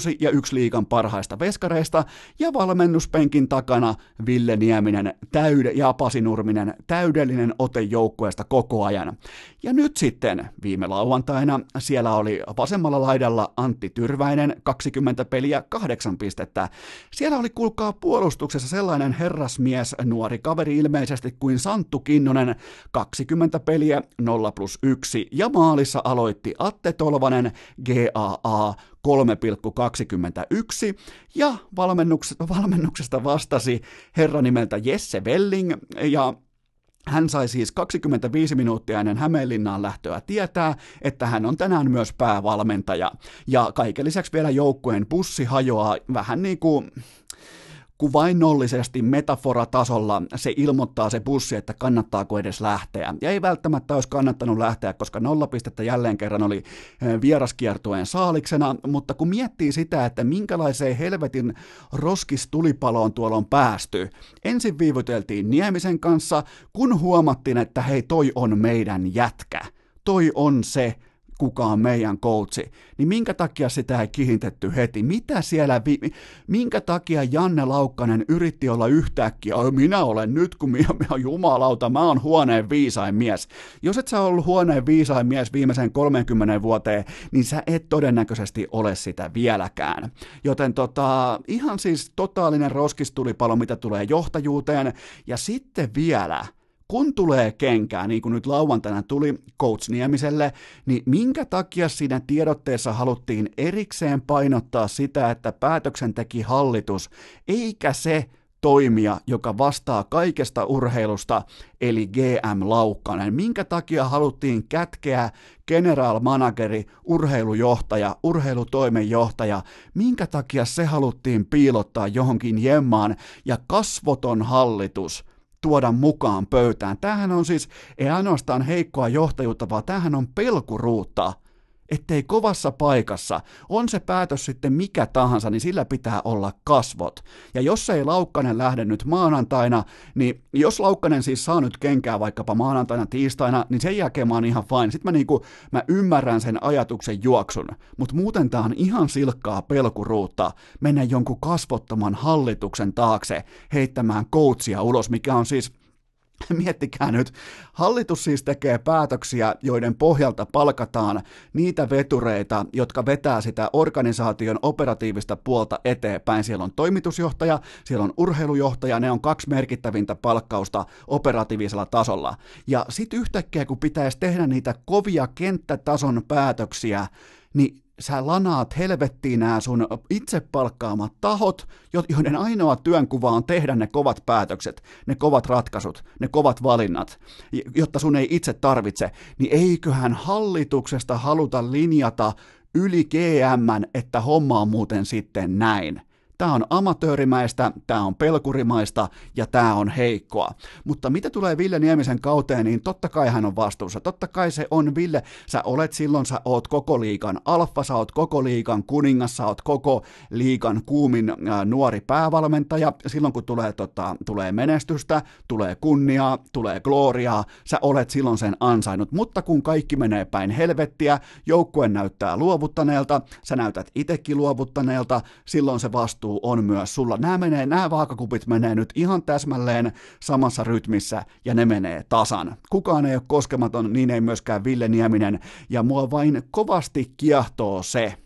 2,26 ja yksi liikan parhaista veskareista, ja valmennuspenkin takana Ville Nieminen täyd- ja Pasi Nurminen täydellinen ote joukkueesta koko ajan. Ja nyt sitten viime lauantaina siellä oli vasemmalla laidalla Antti Tyrväinen, 20 peliä, 8 pistettä. Siellä oli kuulkaa puolustuksessa sellainen herrasmies, nuori kaveri ilmeisesti kuin Santtu Kinnonen, 20 peliä, 0 plus 1, ja maalissa aloitti Atte Tolvanen, GAA 3,21 ja valmennuksesta, valmennuksesta vastasi herra nimeltä Jesse Velling ja hän sai siis 25 minuuttia ennen Hämeenlinnaan lähtöä tietää, että hän on tänään myös päävalmentaja. Ja kaiken lisäksi vielä joukkueen bussi hajoaa vähän niin kuin kuvainnollisesti metaforatasolla se ilmoittaa se bussi, että kannattaako edes lähteä. Ja ei välttämättä olisi kannattanut lähteä, koska nollapistettä jälleen kerran oli vieraskiertueen saaliksena, mutta kun miettii sitä, että minkälaiseen helvetin roskistulipaloon tuolla on päästy, ensin viivyteltiin Niemisen kanssa, kun huomattiin, että hei toi on meidän jätkä, toi on se, kuka on meidän coachi, niin minkä takia sitä ei kihintetty heti? Mitä siellä, vi- minkä takia Janne Laukkanen yritti olla yhtäkkiä, minä olen nyt, kun minä, minä jumalauta, mä oon huoneen viisain mies. Jos et sä ollut huoneen viisain mies viimeisen 30 vuoteen, niin sä et todennäköisesti ole sitä vieläkään. Joten tota, ihan siis totaalinen roskistulipalo, mitä tulee johtajuuteen, ja sitten vielä, kun tulee kenkää, niin kuin nyt lauantaina tuli Coach Niemiselle, niin minkä takia siinä tiedotteessa haluttiin erikseen painottaa sitä, että päätöksen teki hallitus, eikä se toimija, joka vastaa kaikesta urheilusta, eli GM Laukkanen. Minkä takia haluttiin kätkeä general manageri, urheilujohtaja, urheilutoimenjohtaja, minkä takia se haluttiin piilottaa johonkin jemmaan ja kasvoton hallitus – tuoda mukaan pöytään. Tämähän on siis ei ainoastaan heikkoa johtajuutta, vaan tämähän on pelkuruutta ettei kovassa paikassa, on se päätös sitten mikä tahansa, niin sillä pitää olla kasvot. Ja jos ei Laukkanen lähde nyt maanantaina, niin jos Laukkanen siis saa nyt kenkää vaikkapa maanantaina, tiistaina, niin sen jälkeen mä oon ihan fine. Sitten mä, niinku, mä ymmärrän sen ajatuksen juoksun, mutta muuten tää on ihan silkkaa pelkuruutta mennä jonkun kasvottoman hallituksen taakse heittämään coachia ulos, mikä on siis Miettikää nyt, hallitus siis tekee päätöksiä, joiden pohjalta palkataan niitä vetureita, jotka vetää sitä organisaation operatiivista puolta eteenpäin. Siellä on toimitusjohtaja, siellä on urheilujohtaja, ne on kaksi merkittävintä palkkausta operatiivisella tasolla. Ja sitten yhtäkkiä, kun pitäisi tehdä niitä kovia kenttätason päätöksiä, niin sä lanaat helvettiin nämä sun itse palkkaamat tahot, joiden ainoa työnkuva on tehdä ne kovat päätökset, ne kovat ratkaisut, ne kovat valinnat, jotta sun ei itse tarvitse, niin eiköhän hallituksesta haluta linjata yli GM, että homma on muuten sitten näin. Tämä on amatöörimäistä, tämä on pelkurimaista ja tämä on heikkoa. Mutta mitä tulee Ville Niemisen kauteen, niin totta kai hän on vastuussa. Totta kai se on Ville. Sä olet silloin, sä oot koko liikan alfa, sä oot koko liikan kuningas, sä oot koko liikan kuumin ää, nuori päävalmentaja. Silloin kun tulee, tota, tulee menestystä, tulee kunniaa, tulee gloriaa, sä olet silloin sen ansainnut. Mutta kun kaikki menee päin helvettiä, joukkue näyttää luovuttaneelta, sä näytät itsekin luovuttaneelta, silloin se vastuu vastuu on myös sulla. Nämä, menee, nämä vaakakupit menee nyt ihan täsmälleen samassa rytmissä ja ne menee tasan. Kukaan ei ole koskematon, niin ei myöskään Ville Nieminen. Ja mua vain kovasti kiehtoo se,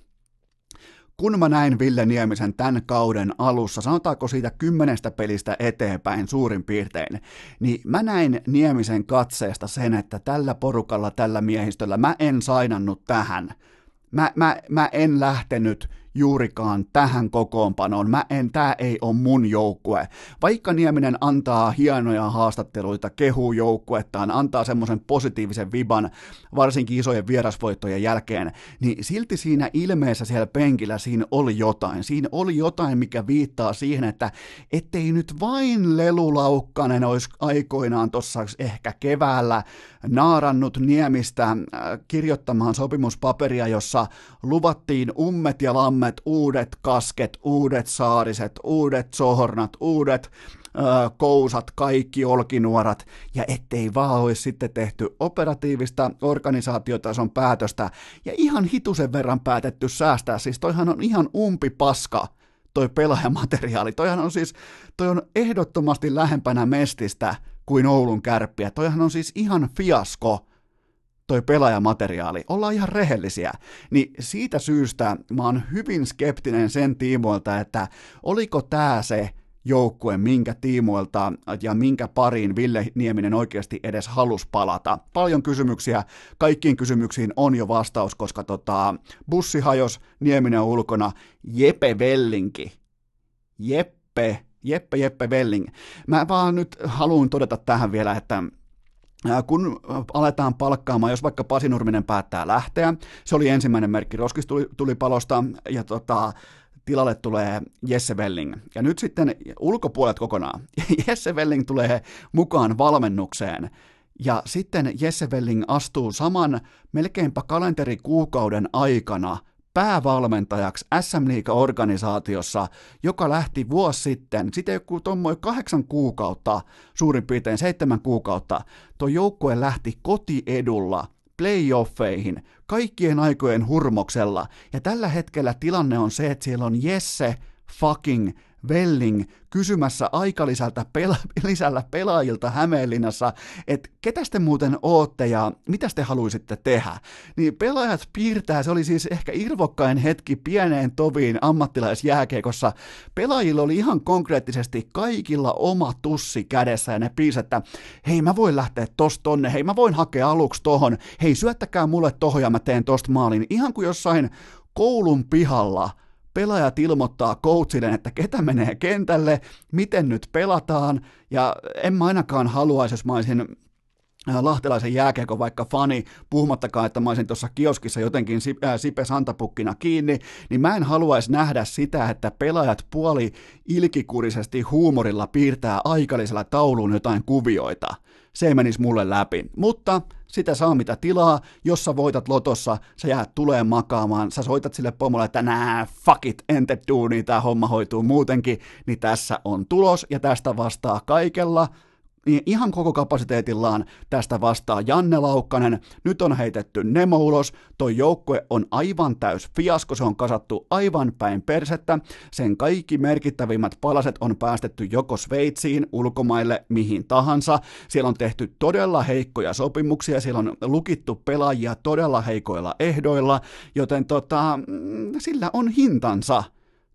kun mä näin Ville Niemisen tämän kauden alussa, sanotaanko siitä kymmenestä pelistä eteenpäin suurin piirtein, niin mä näin Niemisen katseesta sen, että tällä porukalla, tällä miehistöllä mä en sainannut tähän. Mä, mä, mä en lähtenyt juurikaan tähän kokoonpanoon. Mä en, tää ei ole mun joukkue. Vaikka Nieminen antaa hienoja haastatteluita, kehuu joukkuettaan, antaa semmoisen positiivisen viban, varsinkin isojen vierasvoittojen jälkeen, niin silti siinä ilmeessä siellä penkillä siinä oli jotain. Siinä oli jotain, mikä viittaa siihen, että ettei nyt vain lelulaukkanen olisi aikoinaan tuossa ehkä keväällä naarannut Niemistä äh, kirjoittamaan sopimuspaperia, jossa luvattiin ummet ja lammet, uudet kasket, uudet saariset, uudet sohornat, uudet ö, kousat, kaikki olkinuorat, ja ettei vaan olisi sitten tehty operatiivista organisaatiotason päätöstä, ja ihan hitusen verran päätetty säästää, siis toihan on ihan umpi paska, toi pelaajamateriaali. Toihan on siis, toi on ehdottomasti lähempänä mestistä kuin Oulun kärppiä. Toihan on siis ihan fiasko toi pelaajamateriaali. Ollaan ihan rehellisiä. Niin siitä syystä mä oon hyvin skeptinen sen tiimoilta, että oliko tää se joukkue, minkä tiimoilta ja minkä pariin Ville Nieminen oikeasti edes halus palata. Paljon kysymyksiä, kaikkiin kysymyksiin on jo vastaus, koska tota, bussi hajos, Nieminen on ulkona, Jepe Vellinki, Jeppe, Jeppe Jeppe Velling. Mä vaan nyt haluan todeta tähän vielä, että kun aletaan palkkaamaan, jos vaikka Pasi Nurminen päättää lähteä, se oli ensimmäinen merkki roskistulipalosta, ja tota, tilalle tulee Jesse Welling. Ja nyt sitten ulkopuolet kokonaan. Jesse Welling tulee mukaan valmennukseen. Ja sitten Jesse Welling astuu saman melkeinpä kalenterikuukauden aikana päävalmentajaksi SM organisaatiossa joka lähti vuosi sitten, sitten joku tuommoinen kahdeksan kuukautta, suurin piirtein seitsemän kuukautta, tuo joukkue lähti kotiedulla playoffeihin kaikkien aikojen hurmoksella. Ja tällä hetkellä tilanne on se, että siellä on Jesse fucking Velling kysymässä aikalisältä pela- pelaajilta Hämeenlinnassa, että ketä te muuten ootte ja mitä te haluaisitte tehdä. Niin pelaajat piirtää, se oli siis ehkä irvokkain hetki pieneen toviin ammattilaisjääkeikossa. Pelaajilla oli ihan konkreettisesti kaikilla oma tussi kädessä ja ne piirsi, että hei mä voin lähteä tosta tonne, hei mä voin hakea aluksi tohon, hei syöttäkää mulle tohon ja mä teen tosta maalin. Ihan kuin jossain koulun pihalla – pelaajat ilmoittaa coachille, että ketä menee kentälle, miten nyt pelataan, ja en mä ainakaan haluaisi, jos mä olisin äh, lahtelaisen jääkeekon vaikka fani, puhumattakaan, että mä olisin tuossa kioskissa jotenkin äh, Sipe Santapukkina kiinni, niin mä en haluaisi nähdä sitä, että pelaajat puoli ilkikurisesti huumorilla piirtää aikallisella tauluun jotain kuvioita. Se ei menisi mulle läpi. Mutta sitä saa mitä tilaa, jos sä voitat lotossa, sä jäät tulee makaamaan, sä soitat sille pomolle, että nää, fuck it, ente duuni, tää homma hoituu muutenkin, niin tässä on tulos, ja tästä vastaa kaikella, niin ihan koko kapasiteetillaan tästä vastaa Janne Laukkanen. Nyt on heitetty Nemo ulos, toi joukkue on aivan täys fiasko, se on kasattu aivan päin persettä, sen kaikki merkittävimmät palaset on päästetty joko Sveitsiin, ulkomaille, mihin tahansa. Siellä on tehty todella heikkoja sopimuksia, siellä on lukittu pelaajia todella heikoilla ehdoilla, joten tota, mm, sillä on hintansa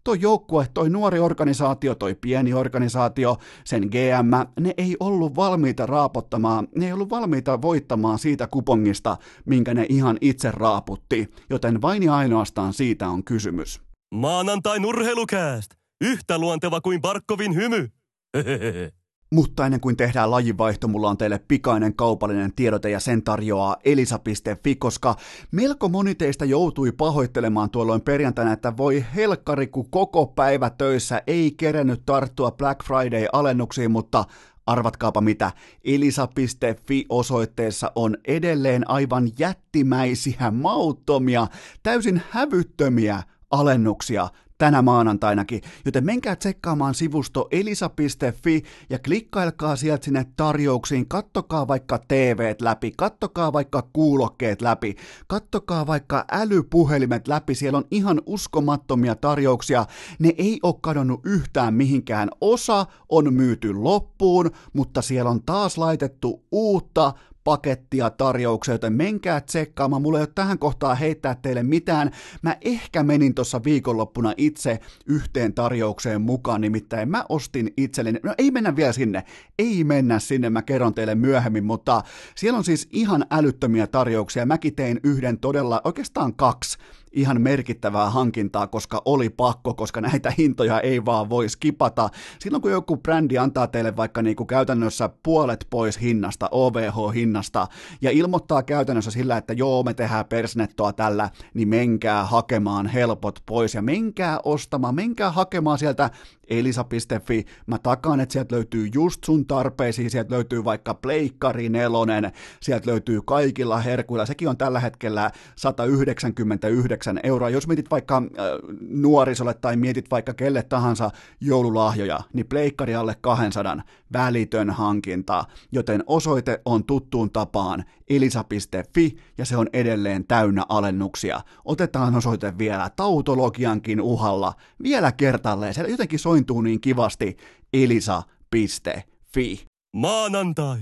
toi joukkue, toi nuori organisaatio, toi pieni organisaatio, sen GM, ne ei ollut valmiita raapottamaan, ne ei ollut valmiita voittamaan siitä kupongista, minkä ne ihan itse raaputti, joten vain ja ainoastaan siitä on kysymys. Maanantai nurheilukääst! Yhtä luonteva kuin Barkovin hymy! Hehehe. Mutta ennen kuin tehdään lajinvaihto, mulla on teille pikainen kaupallinen tiedote ja sen tarjoaa elisa.fi, koska melko moni teistä joutui pahoittelemaan tuolloin perjantaina, että voi helkkari, kun koko päivä töissä ei kerennyt tarttua Black Friday-alennuksiin, mutta Arvatkaapa mitä, elisa.fi osoitteessa on edelleen aivan jättimäisiä, mauttomia, täysin hävyttömiä alennuksia tänä maanantainakin, joten menkää tsekkaamaan sivusto elisa.fi ja klikkailkaa sieltä sinne tarjouksiin, kattokaa vaikka TVt läpi, kattokaa vaikka kuulokkeet läpi, kattokaa vaikka älypuhelimet läpi, siellä on ihan uskomattomia tarjouksia, ne ei ole kadonnut yhtään mihinkään, osa on myyty loppuun, mutta siellä on taas laitettu uutta pakettia tarjouksia, joten menkää tsekkaamaan. Mulla ei ole tähän kohtaan heittää teille mitään. Mä ehkä menin tuossa viikonloppuna itse yhteen tarjoukseen mukaan, nimittäin mä ostin itselleni, no ei mennä vielä sinne, ei mennä sinne, mä kerron teille myöhemmin, mutta siellä on siis ihan älyttömiä tarjouksia. Mäkin tein yhden todella, oikeastaan kaksi ihan merkittävää hankintaa, koska oli pakko, koska näitä hintoja ei vaan voi skipata. Silloin kun joku brändi antaa teille vaikka niin kuin käytännössä puolet pois hinnasta, OVH-hinnasta, ja ilmoittaa käytännössä sillä, että joo, me tehdään persnettoa tällä, niin menkää hakemaan helpot pois ja menkää ostamaan, menkää hakemaan sieltä elisa.fi. Mä takaan, että sieltä löytyy just sun tarpeisiin, sieltä löytyy vaikka Pleikkari nelonen, sieltä löytyy kaikilla herkuilla, sekin on tällä hetkellä 199 euroa. Jos mietit vaikka äh, nuorisolle tai mietit vaikka kelle tahansa joululahjoja, niin Pleikkari alle 200, välitön hankinta, joten osoite on tuttuun tapaan elisa.fi ja se on edelleen täynnä alennuksia. Otetaan osoite vielä tautologiankin uhalla vielä kertalleen, se jotenkin sointuu niin kivasti elisa.fi. Maanantai.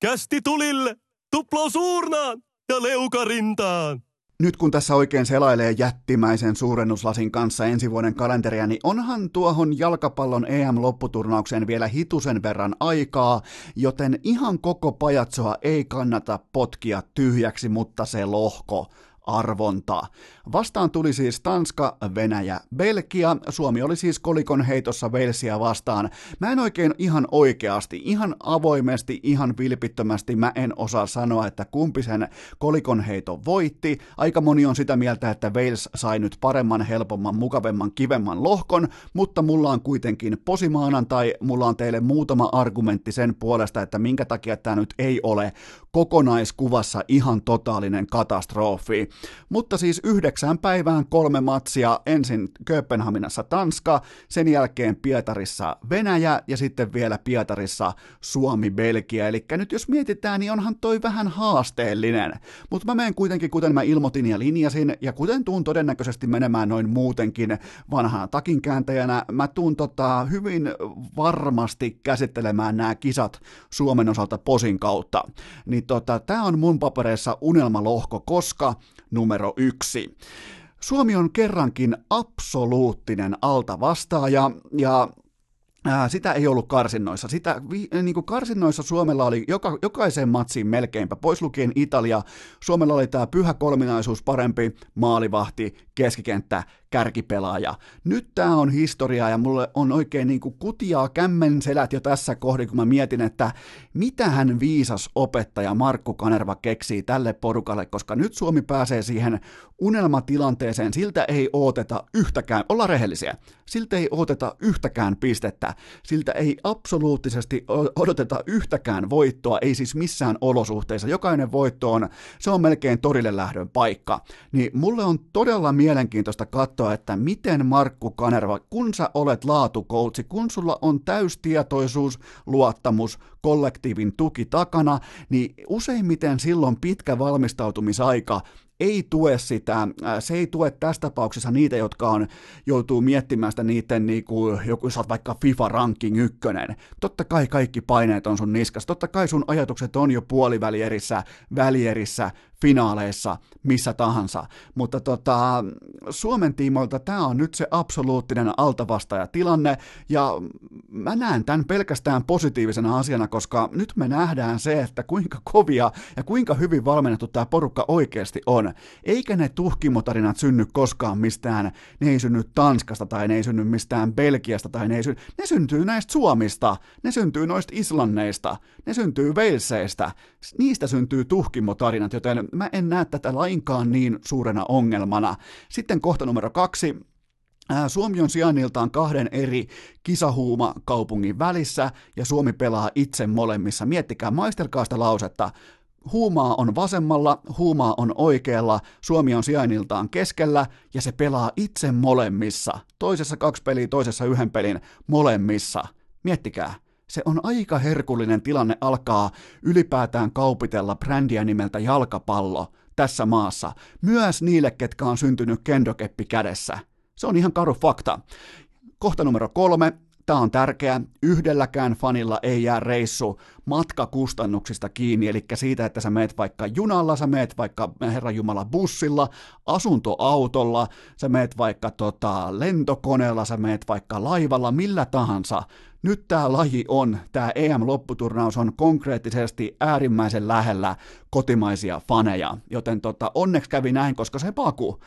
Kästi tulille, tuplaus uurnaan ja leukarintaan. Nyt kun tässä oikein selailee jättimäisen suurennuslasin kanssa ensi vuoden kalenteria, niin onhan tuohon jalkapallon EM-lopputurnaukseen vielä hitusen verran aikaa, joten ihan koko pajatsoa ei kannata potkia tyhjäksi, mutta se lohko arvontaa. Vastaan tuli siis Tanska, Venäjä, Belgia. Suomi oli siis kolikon heitossa Velsiä vastaan. Mä en oikein ihan oikeasti, ihan avoimesti, ihan vilpittömästi mä en osaa sanoa, että kumpi sen kolikon heito voitti. Aika moni on sitä mieltä, että Wales sai nyt paremman, helpomman, mukavemman, kivemman lohkon, mutta mulla on kuitenkin posimaanantai, mulla on teille muutama argumentti sen puolesta, että minkä takia tämä nyt ei ole kokonaiskuvassa ihan totaalinen katastrofi. Mutta siis yhdeksän päivään kolme matsia, ensin Kööpenhaminassa Tanska, sen jälkeen Pietarissa Venäjä ja sitten vielä Pietarissa Suomi-Belgia. Eli nyt jos mietitään, niin onhan toi vähän haasteellinen. Mutta mä menen kuitenkin, kuten mä ilmoitin ja linjasin, ja kuten tuun todennäköisesti menemään noin muutenkin vanhana takinkääntäjänä, mä tuun tota hyvin varmasti käsittelemään nämä kisat Suomen osalta posin kautta. Niin tota, tää on mun papereissa unelmalohko, koska numero yksi. Suomi on kerrankin absoluuttinen altavastaaja ja sitä ei ollut karsinnoissa. Sitä, niin kuin karsinnoissa Suomella oli joka, jokaiseen matsiin melkeinpä, pois lukien Italia. Suomella oli tämä pyhä kolminaisuus parempi, maalivahti, keskikenttä, kärkipelaaja. Nyt tämä on historia ja mulle on oikein niin kuin kutiaa kämmen selät jo tässä kohdin, kun mä mietin, että mitä hän viisas opettaja Markku Kanerva keksii tälle porukalle, koska nyt Suomi pääsee siihen unelmatilanteeseen, siltä ei ooteta yhtäkään, olla rehellisiä, siltä ei ooteta yhtäkään pistettä, siltä ei absoluuttisesti odoteta yhtäkään voittoa, ei siis missään olosuhteissa, jokainen voitto on, se on melkein torille lähdön paikka, niin mulle on todella mielenkiintoista katsoa, että miten Markku Kanerva, kun sä olet laatukoutsi, kun sulla on täystietoisuus, luottamus, kollektiivin tuki takana, niin useimmiten silloin pitkä valmistautumisaika ei tue sitä, se ei tue tässä tapauksessa niitä, jotka on, joutuu miettimään sitä niiden, niin kuin, joku sä oot vaikka FIFA ranking ykkönen. Totta kai kaikki paineet on sun niskas, totta kai sun ajatukset on jo puolivälierissä, välierissä, finaaleissa, missä tahansa. Mutta tota, Suomen tiimoilta tämä on nyt se absoluuttinen altavastaaja-tilanne, ja mä näen tämän pelkästään positiivisena asiana, koska nyt me nähdään se, että kuinka kovia ja kuinka hyvin valmennettu tämä porukka oikeasti on. Eikä ne tuhkimotarinat synny koskaan mistään, ne ei synny Tanskasta tai ne ei synny mistään Belgiasta tai ne ei synny, ne syntyy näistä Suomista, ne syntyy noista Islanneista, ne syntyy Waleseista, niistä syntyy tuhkimotarinat, joten mä en näe tätä lainkaan niin suurena ongelmana. Sitten kohta numero kaksi, Suomi on sijainniltaan kahden eri kisahuuma kaupungin välissä ja Suomi pelaa itse molemmissa. Miettikää, maistelkaa sitä lausetta. Huumaa on vasemmalla, huumaa on oikealla, Suomi on sijainniltaan keskellä ja se pelaa itse molemmissa. Toisessa kaksi peliä, toisessa yhden pelin, molemmissa. Miettikää. Se on aika herkullinen tilanne alkaa ylipäätään kaupitella brändiä nimeltä jalkapallo tässä maassa, myös niille, ketkä on syntynyt kendokeppi kädessä. Se on ihan karu fakta. Kohta numero kolme, Tämä on tärkeä. Yhdelläkään fanilla ei jää reissu matkakustannuksista kiinni, eli siitä, että sä meet vaikka junalla, sä meet vaikka Herran Jumala bussilla, asuntoautolla, sä meet vaikka tota, lentokoneella, sä meet vaikka laivalla, millä tahansa. Nyt tämä laji on, tämä EM-lopputurnaus on konkreettisesti äärimmäisen lähellä kotimaisia faneja, joten tota, onneksi kävi näin, koska se paku,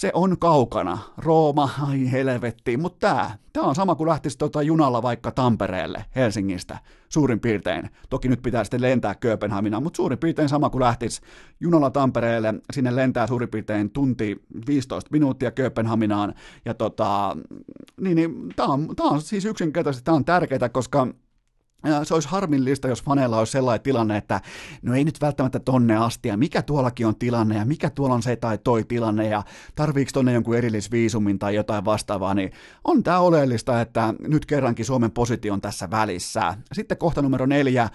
se on kaukana. Rooma, ai helvetti, mutta tämä, tämä on sama kuin lähtisi tota junalla vaikka Tampereelle Helsingistä, suurin piirtein. Toki nyt pitää sitten lentää Kööpenhaminaan, mutta suurin piirtein sama kuin lähtisi junalla Tampereelle, sinne lentää suurin piirtein tunti 15 minuuttia Kööpenhaminaan, ja tota, niin, niin tämä on, tämä on siis yksinkertaisesti, tämä on tärkeää, koska se olisi harmillista, jos faneilla olisi sellainen tilanne, että no ei nyt välttämättä tonne asti, ja mikä tuollakin on tilanne, ja mikä tuolla on se tai toi tilanne, ja tarviiko tonne jonkun erillisviisumin tai jotain vastaavaa, niin on tämä oleellista, että nyt kerrankin Suomen positio on tässä välissä. Sitten kohta numero neljä,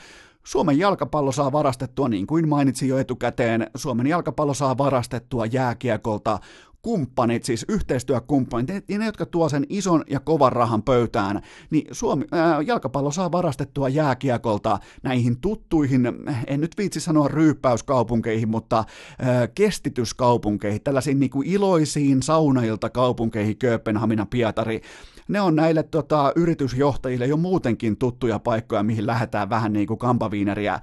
Suomen jalkapallo saa varastettua, niin kuin mainitsin jo etukäteen, Suomen jalkapallo saa varastettua jääkiekolta kumppanit, siis yhteistyökumppanit, ja ne, jotka tuo sen ison ja kovan rahan pöytään, niin Suomi, ää, jalkapallo saa varastettua jääkiekolta näihin tuttuihin, en nyt viitsi sanoa ryyppäyskaupunkeihin, mutta ää, kestityskaupunkeihin, tällaisiin niin kuin iloisiin saunailta kaupunkeihin, Kööpenhamina, Pietari, ne on näille tota, yritysjohtajille jo muutenkin tuttuja paikkoja, mihin lähdetään vähän niin kuin kampaviineriä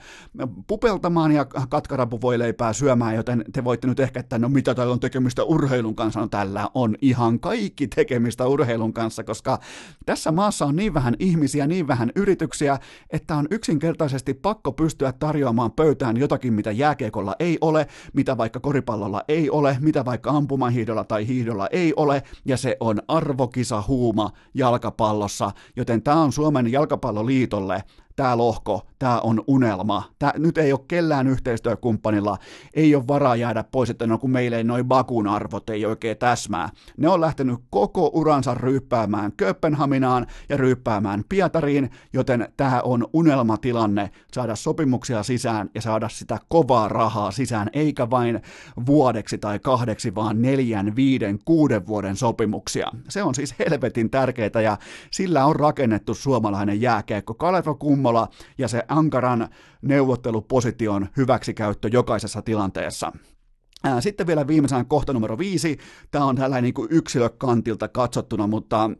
pupeltamaan ja katkarapuvoileipää syömään, joten te voitte nyt ehkä, että no mitä täällä on tekemistä urheilun kanssa, no tällä on ihan kaikki tekemistä urheilun kanssa, koska tässä maassa on niin vähän ihmisiä, niin vähän yrityksiä, että on yksinkertaisesti pakko pystyä tarjoamaan pöytään jotakin, mitä jääkiekolla ei ole, mitä vaikka koripallolla ei ole, mitä vaikka ampumahiidolla tai hiidolla ei ole, ja se on arvokisa huuma jalkapallossa, joten tämä on Suomen jalkapalloliitolle tämä lohko, tämä on unelma. Tää, nyt ei ole kellään yhteistyökumppanilla, ei ole varaa jäädä pois, että no kun meillä ei noin Bakun arvot ei oikein täsmää. Ne on lähtenyt koko uransa ryyppäämään Kööpenhaminaan ja ryyppäämään Pietariin, joten tämä on unelmatilanne saada sopimuksia sisään ja saada sitä kovaa rahaa sisään, eikä vain vuodeksi tai kahdeksi, vaan neljän, viiden, kuuden vuoden sopimuksia. Se on siis helvetin tärkeää ja sillä on rakennettu suomalainen jääkeekko. Kalevo Kummola ja se ankaran neuvotteluposition hyväksikäyttö jokaisessa tilanteessa. Sitten vielä viimeisenä kohta numero viisi. Tämä on tällainen niin yksilökantilta katsottuna, mutta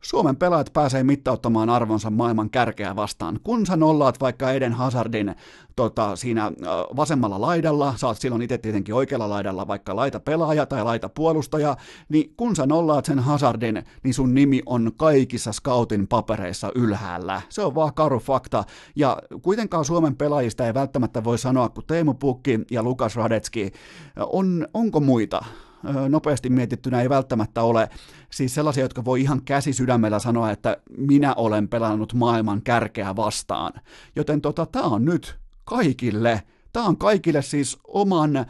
Suomen pelaajat pääsee mittauttamaan arvonsa maailman kärkeä vastaan. Kun sä nollaat vaikka Eden Hazardin tota, siinä vasemmalla laidalla, oot silloin itse tietenkin oikealla laidalla vaikka laita pelaaja tai laita puolustaja, niin kun sä nollaat sen Hazardin, niin sun nimi on kaikissa scoutin papereissa ylhäällä. Se on vaan karu fakta. Ja kuitenkaan Suomen pelaajista ei välttämättä voi sanoa, kun Teemu Pukki ja Lukas Radetski, on, onko muita? Nopeasti mietittynä ei välttämättä ole siis sellaisia, jotka voi ihan käsi sydämellä sanoa, että minä olen pelannut maailman kärkeä vastaan. Joten tota, tämä on nyt kaikille, tämä on kaikille siis oman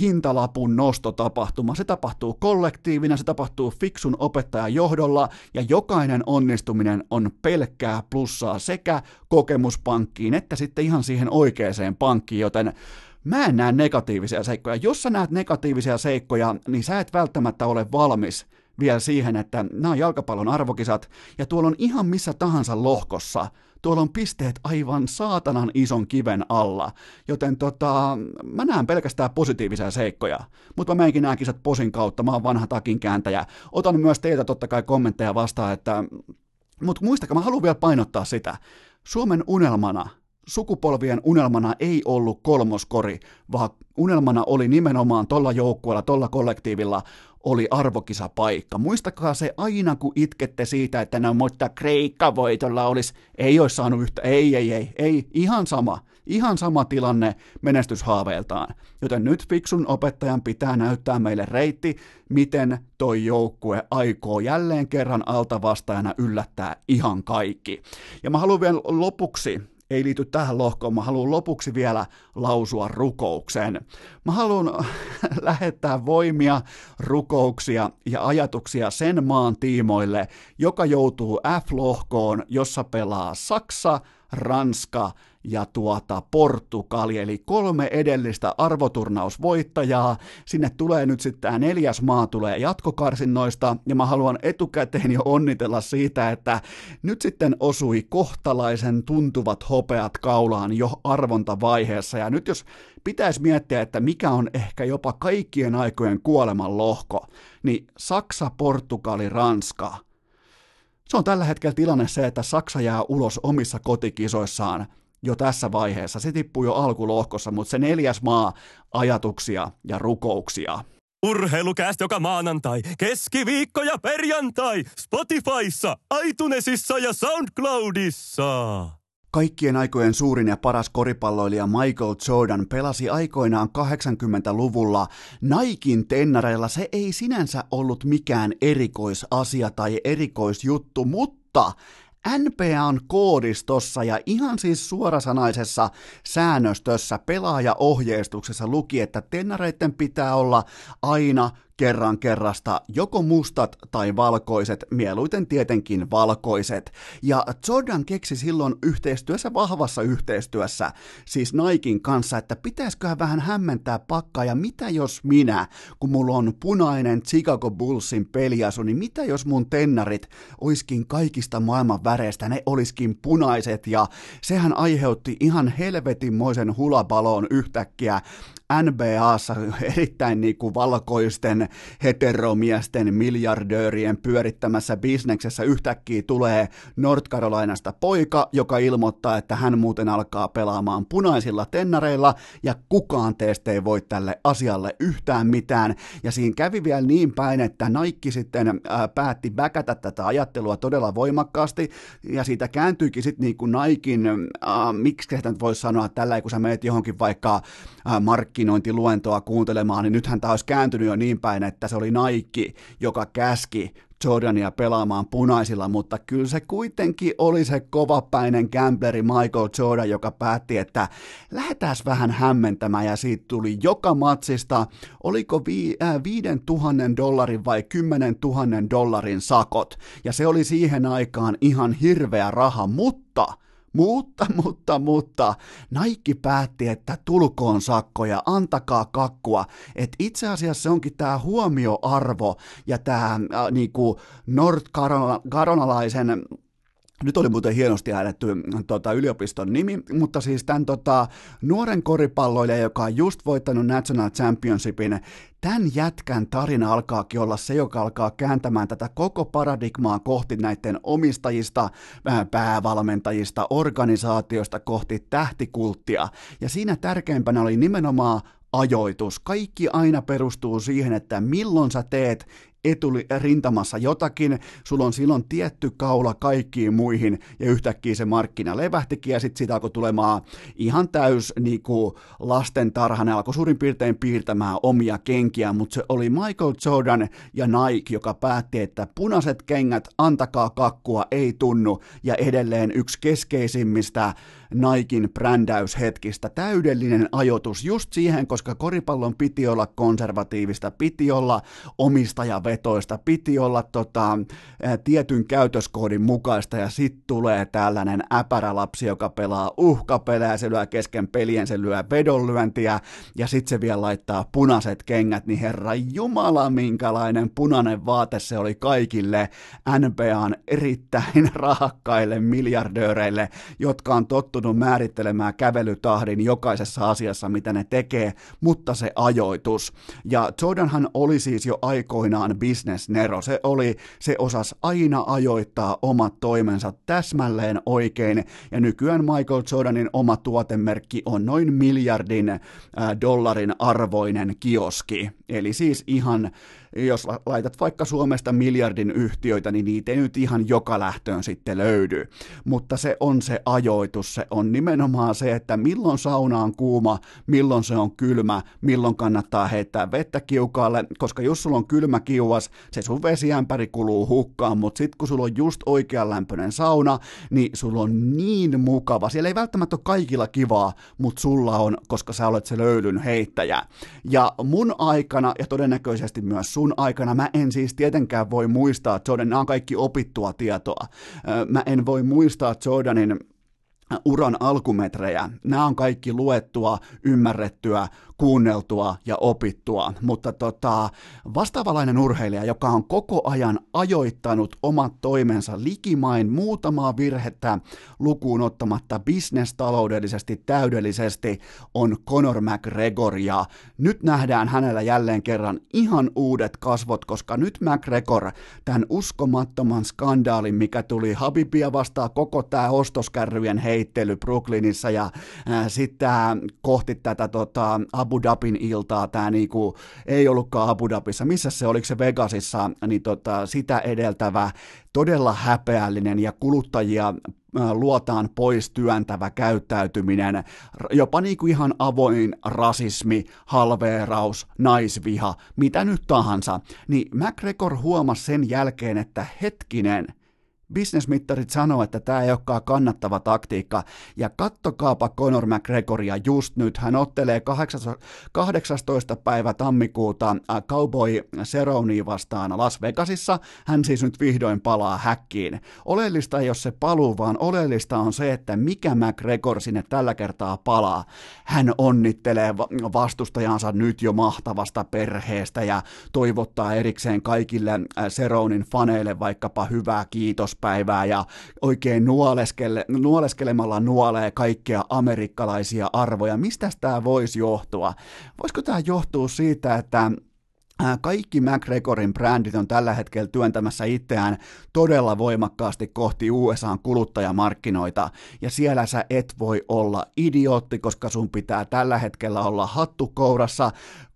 hintalapun nostotapahtuma. Se tapahtuu kollektiivina, se tapahtuu fiksun opettajan johdolla ja jokainen onnistuminen on pelkkää plussaa sekä kokemuspankkiin että sitten ihan siihen oikeaan pankkiin, joten mä en näe negatiivisia seikkoja. Jos sä näet negatiivisia seikkoja, niin sä et välttämättä ole valmis vielä siihen, että nämä on jalkapallon arvokisat, ja tuolla on ihan missä tahansa lohkossa, tuolla on pisteet aivan saatanan ison kiven alla, joten tota, mä näen pelkästään positiivisia seikkoja, mutta mä menenkin nämä kisat posin kautta, mä oon vanha takin kääntäjä. Otan myös teiltä totta kai kommentteja vastaan, että, mutta muistakaa, mä haluan vielä painottaa sitä, Suomen unelmana sukupolvien unelmana ei ollut kolmoskori, vaan unelmana oli nimenomaan tolla joukkueella, tolla kollektiivilla oli arvokisapaikka. Muistakaa se aina, kun itkette siitä, että no mutta Kreikka voitolla olisi, ei olisi saanut yhtä, ei, ei, ei, ei, ihan sama, ihan sama tilanne menestyshaaveiltaan. Joten nyt fiksun opettajan pitää näyttää meille reitti, miten toi joukkue aikoo jälleen kerran altavastajana yllättää ihan kaikki. Ja mä haluan vielä lopuksi ei liity tähän lohkoon. Mä haluan lopuksi vielä lausua rukouksen. Mä haluan lähettää voimia, rukouksia ja ajatuksia sen maan tiimoille, joka joutuu F-lohkoon, jossa pelaa Saksa, Ranska ja tuota Portugali, eli kolme edellistä arvoturnausvoittajaa. Sinne tulee nyt sitten tämä neljäs maa tulee jatkokarsinnoista, ja mä haluan etukäteen jo onnitella siitä, että nyt sitten osui kohtalaisen tuntuvat hopeat kaulaan jo arvontavaiheessa, ja nyt jos pitäisi miettiä, että mikä on ehkä jopa kaikkien aikojen kuoleman lohko, niin Saksa, Portugali, Ranska – se on tällä hetkellä tilanne se, että Saksa jää ulos omissa kotikisoissaan jo tässä vaiheessa. Se tippuu jo alkulohkossa, mutta se neljäs maa, ajatuksia ja rukouksia. Urheilukääst joka maanantai, keskiviikko ja perjantai, Spotifyssa, iTunesissa ja Soundcloudissa. Kaikkien aikojen suurin ja paras koripalloilija Michael Jordan pelasi aikoinaan 80-luvulla Naikin tennareilla. Se ei sinänsä ollut mikään erikoisasia tai erikoisjuttu, mutta NPAn koodistossa ja ihan siis suorasanaisessa säännöstössä pelaajaohjeistuksessa luki, että tennareiden pitää olla aina kerran kerrasta joko mustat tai valkoiset, mieluiten tietenkin valkoiset. Ja Jordan keksi silloin yhteistyössä, vahvassa yhteistyössä, siis Naikin kanssa, että pitäisiköhän vähän hämmentää pakkaa, ja mitä jos minä, kun mulla on punainen Chicago Bullsin peliasu, niin mitä jos mun tennarit oiskin kaikista maailman väreistä, ne olisikin punaiset, ja sehän aiheutti ihan helvetinmoisen hulabaloon yhtäkkiä NBAssa erittäin niin kuin valkoisten heteromiesten miljardöörien pyörittämässä bisneksessä yhtäkkiä tulee North Carolinasta poika, joka ilmoittaa, että hän muuten alkaa pelaamaan punaisilla tennareilla ja kukaan teistä ei voi tälle asialle yhtään mitään. Ja siinä kävi vielä niin päin, että Nike sitten ää, päätti väkätä tätä ajattelua todella voimakkaasti ja siitä kääntyikin sitten niin kuin Naikin, miksi sitä nyt voisi sanoa tällä, kun sä menet johonkin vaikka ää, markkinointiluentoa kuuntelemaan, niin nythän tämä olisi kääntynyt jo niin päin, nimittäin, että se oli Nike, joka käski Jordania pelaamaan punaisilla, mutta kyllä se kuitenkin oli se kovapäinen gambleri Michael Jordan, joka päätti, että lähdetään vähän hämmentämään ja siitä tuli joka matsista, oliko vi, äh, 5000 dollarin vai 10 000 dollarin sakot, ja se oli siihen aikaan ihan hirveä raha, mutta mutta, mutta, mutta, Nike päätti, että tulkoon sakkoja, antakaa kakkua. Että itse asiassa se onkin tämä huomioarvo ja tämä äh, niinku North-Caronalaisen nyt oli muuten hienosti äänetty tota, yliopiston nimi, mutta siis tämän tota, nuoren koripalloilija, joka on just voittanut National Championshipin, tämän jätkän tarina alkaakin olla se, joka alkaa kääntämään tätä koko paradigmaa kohti näiden omistajista, päävalmentajista, organisaatiosta kohti tähtikulttia. Ja siinä tärkeimpänä oli nimenomaan ajoitus. Kaikki aina perustuu siihen, että milloin sä teet etuli rintamassa jotakin, sulla on silloin tietty kaula kaikkiin muihin, ja yhtäkkiä se markkina levähtikin, ja sitten siitä alkoi tulemaan ihan täys niinku, lasten tarhana, alkoi suurin piirtein piirtämään omia kenkiä, mutta se oli Michael Jordan ja Nike, joka päätti, että punaiset kengät, antakaa kakkua, ei tunnu, ja edelleen yksi keskeisimmistä Naikin brändäyshetkistä. Täydellinen ajoitus just siihen, koska koripallon piti olla konservatiivista, piti olla omistajavetoista, piti olla tota, tietyn käytöskoodin mukaista ja sitten tulee tällainen äpärälapsi, joka pelaa uhkapelejä, se lyö kesken pelien, se lyö vedonlyöntiä ja sitten se vielä laittaa punaiset kengät, niin herra jumala minkälainen punainen vaate se oli kaikille NBAn erittäin rahakkaille miljardööreille, jotka on tottu tottunut määrittelemään kävelytahdin jokaisessa asiassa, mitä ne tekee, mutta se ajoitus. Ja Jordanhan oli siis jo aikoinaan nero. Se oli, se osas aina ajoittaa omat toimensa täsmälleen oikein, ja nykyään Michael Jordanin oma tuotemerkki on noin miljardin äh, dollarin arvoinen kioski. Eli siis ihan jos laitat vaikka Suomesta miljardin yhtiöitä, niin niitä ei nyt ihan joka lähtöön sitten löydy. Mutta se on se ajoitus, se on nimenomaan se, että milloin sauna on kuuma, milloin se on kylmä, milloin kannattaa heittää vettä kiukaalle, koska jos sulla on kylmä kiuas, se sun vesiämpäri kuluu hukkaan, mutta sitten kun sulla on just oikean lämpöinen sauna, niin sulla on niin mukava. Siellä ei välttämättä ole kaikilla kivaa, mutta sulla on, koska sä olet se löylyn heittäjä. Ja mun aikana, ja todennäköisesti myös sun aikana mä en siis tietenkään voi muistaa Jordan, nämä on kaikki opittua tietoa. Mä en voi muistaa Jordanin uran alkumetrejä. Nämä on kaikki luettua, ymmärrettyä, kuunneltua ja opittua, mutta tota, vastaavalainen urheilija, joka on koko ajan ajoittanut omat toimensa likimain muutamaa virhettä lukuun ottamatta bisnestaloudellisesti täydellisesti, on Conor McGregor. Ja nyt nähdään hänellä jälleen kerran ihan uudet kasvot, koska nyt McGregor tämän uskomattoman skandaalin, mikä tuli Habibia vastaan koko tämä ostoskärryjen heittely Brooklynissa ja äh, sitten kohti tätä tota, Abu Dhabin iltaa, tämä niinku, ei ollutkaan Abu Dhabissa, missä se, oliko se Vegasissa, niin tota, sitä edeltävä todella häpeällinen ja kuluttajia luotaan pois työntävä käyttäytyminen, jopa niin kuin ihan avoin rasismi, halveeraus, naisviha, mitä nyt tahansa, niin McGregor huomasi sen jälkeen, että hetkinen – bisnesmittarit sanoo, että tämä ei olekaan kannattava taktiikka. Ja kattokaapa Conor McGregoria just nyt. Hän ottelee 18. päivä tammikuuta äh, Cowboy Cerrone vastaan Las Vegasissa. Hän siis nyt vihdoin palaa häkkiin. Oleellista ei ole se paluu, vaan oleellista on se, että mikä McGregor sinne tällä kertaa palaa. Hän onnittelee vastustajansa nyt jo mahtavasta perheestä ja toivottaa erikseen kaikille äh, Seronin faneille vaikkapa hyvää kiitos päivää ja oikein nuoleskele, nuoleskelemalla nuolee kaikkea amerikkalaisia arvoja. Mistä tämä voisi johtua? Voisiko tämä johtua siitä, että kaikki McGregorin brändit on tällä hetkellä työntämässä itseään todella voimakkaasti kohti USAn kuluttajamarkkinoita, ja siellä sä et voi olla idiootti, koska sun pitää tällä hetkellä olla hattu kourassa,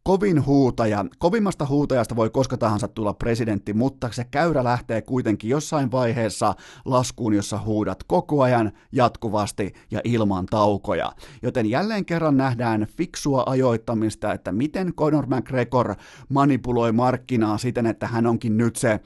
kovin huutaja, kovimmasta huutajasta voi koska tahansa tulla presidentti, mutta se käyrä lähtee kuitenkin jossain vaiheessa laskuun, jossa huudat koko ajan, jatkuvasti ja ilman taukoja. Joten jälleen kerran nähdään fiksua ajoittamista, että miten Conor McGregor manipuloi markkinaa siten, että hän onkin nyt se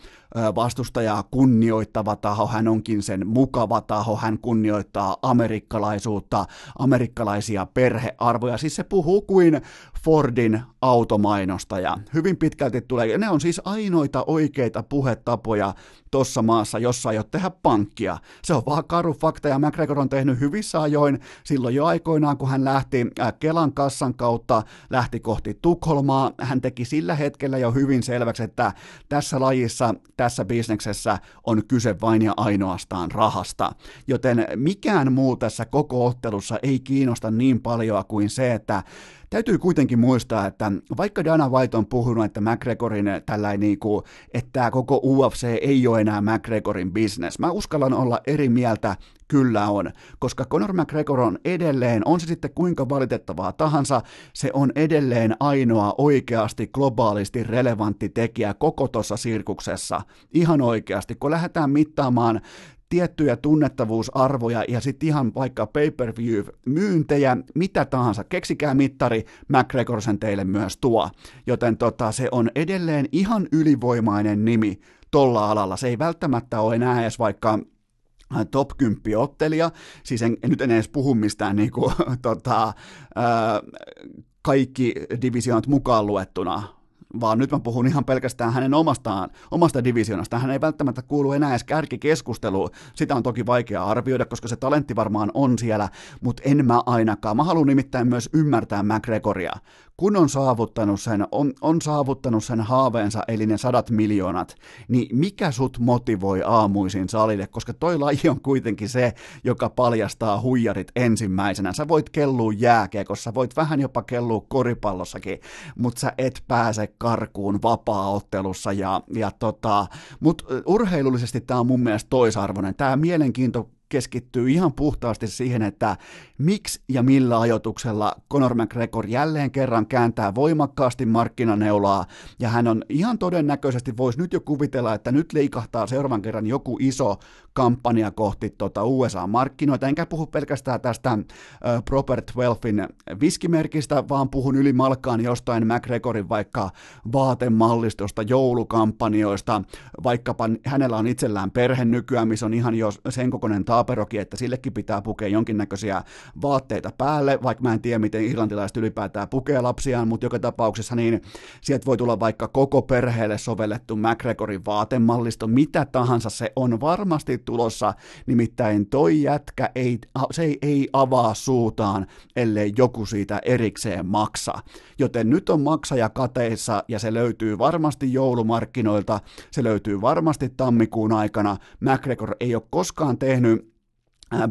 vastustajaa kunnioittava taho, hän onkin sen mukava taho, hän kunnioittaa amerikkalaisuutta, amerikkalaisia perhearvoja, siis se puhuu kuin Fordin automainostaja. Hyvin pitkälti tulee, ne on siis ainoita oikeita puhetapoja tuossa maassa, jossa ole tehdä pankkia. Se on vaan karu fakta, ja McGregor on tehnyt hyvissä ajoin silloin jo aikoinaan, kun hän lähti Kelan kassan kautta, lähti kohti Tukholmaa, hän teki sillä hetkellä jo hyvin selväksi, että tässä lajissa, tässä bisneksessä on kyse vain ja ainoastaan rahasta. Joten mikään muu tässä koko ottelussa ei kiinnosta niin paljon kuin se, että Täytyy kuitenkin muistaa, että vaikka Dana White on puhunut, että McGregorin tällainen, niin kuin, että koko UFC ei ole enää McGregorin business, mä uskallan olla eri mieltä, kyllä on, koska Conor McGregor on edelleen, on se sitten kuinka valitettavaa tahansa, se on edelleen ainoa oikeasti globaalisti relevantti tekijä koko tuossa sirkuksessa. Ihan oikeasti, kun lähdetään mittaamaan tiettyjä tunnettavuusarvoja ja sitten ihan vaikka pay-per-view-myyntejä, mitä tahansa, keksikää mittari, McGregor sen teille myös tuo. Joten tota, se on edelleen ihan ylivoimainen nimi tolla alalla. Se ei välttämättä ole enää edes vaikka top 10 ottelija, siis en, nyt en edes puhu mistään niinku, tota, ää, kaikki divisioonat mukaan luettuna, vaan nyt mä puhun ihan pelkästään hänen omastaan, omasta divisionasta. Hän ei välttämättä kuulu enää edes kärkikeskusteluun. Sitä on toki vaikea arvioida, koska se talentti varmaan on siellä, mutta en mä ainakaan. Mä haluan nimittäin myös ymmärtää McGregoria kun on saavuttanut sen, on, on saavuttanut sen haaveensa, eli ne sadat miljoonat, niin mikä sut motivoi aamuisin salille, koska toi laji on kuitenkin se, joka paljastaa huijarit ensimmäisenä. Sä voit kellua jääkiekossa, voit vähän jopa kellua koripallossakin, mutta sä et pääse karkuun vapaa-ottelussa, ja, ja tota, mutta urheilullisesti tämä on mun mielestä toisarvoinen. Tämä mielenkiinto keskittyy ihan puhtaasti siihen, että miksi ja millä ajotuksella Conor McGregor jälleen kerran kääntää voimakkaasti markkinaneulaa, ja hän on ihan todennäköisesti, voisi nyt jo kuvitella, että nyt liikahtaa seuraavan kerran joku iso kampanja kohti tota USA-markkinoita, enkä puhu pelkästään tästä Proper 12 viskimerkistä, vaan puhun ylimalkaan jostain McGregorin vaikka vaatemallistosta, joulukampanjoista, vaikkapa hänellä on itsellään perhe nykyään, missä on ihan jo sen kokoinen taaperoki, että sillekin pitää pukea jonkinnäköisiä vaatteita päälle, vaikka mä en tiedä, miten irlantilaiset ylipäätään pukee lapsiaan, mutta joka tapauksessa niin sieltä voi tulla vaikka koko perheelle sovellettu McGregorin vaatemallisto, mitä tahansa se on. Varmasti tulossa, nimittäin toi jätkä ei, se ei, ei avaa suutaan, ellei joku siitä erikseen maksa. Joten nyt on maksaja kateissa ja se löytyy varmasti joulumarkkinoilta, se löytyy varmasti tammikuun aikana. McGregor ei ole koskaan tehnyt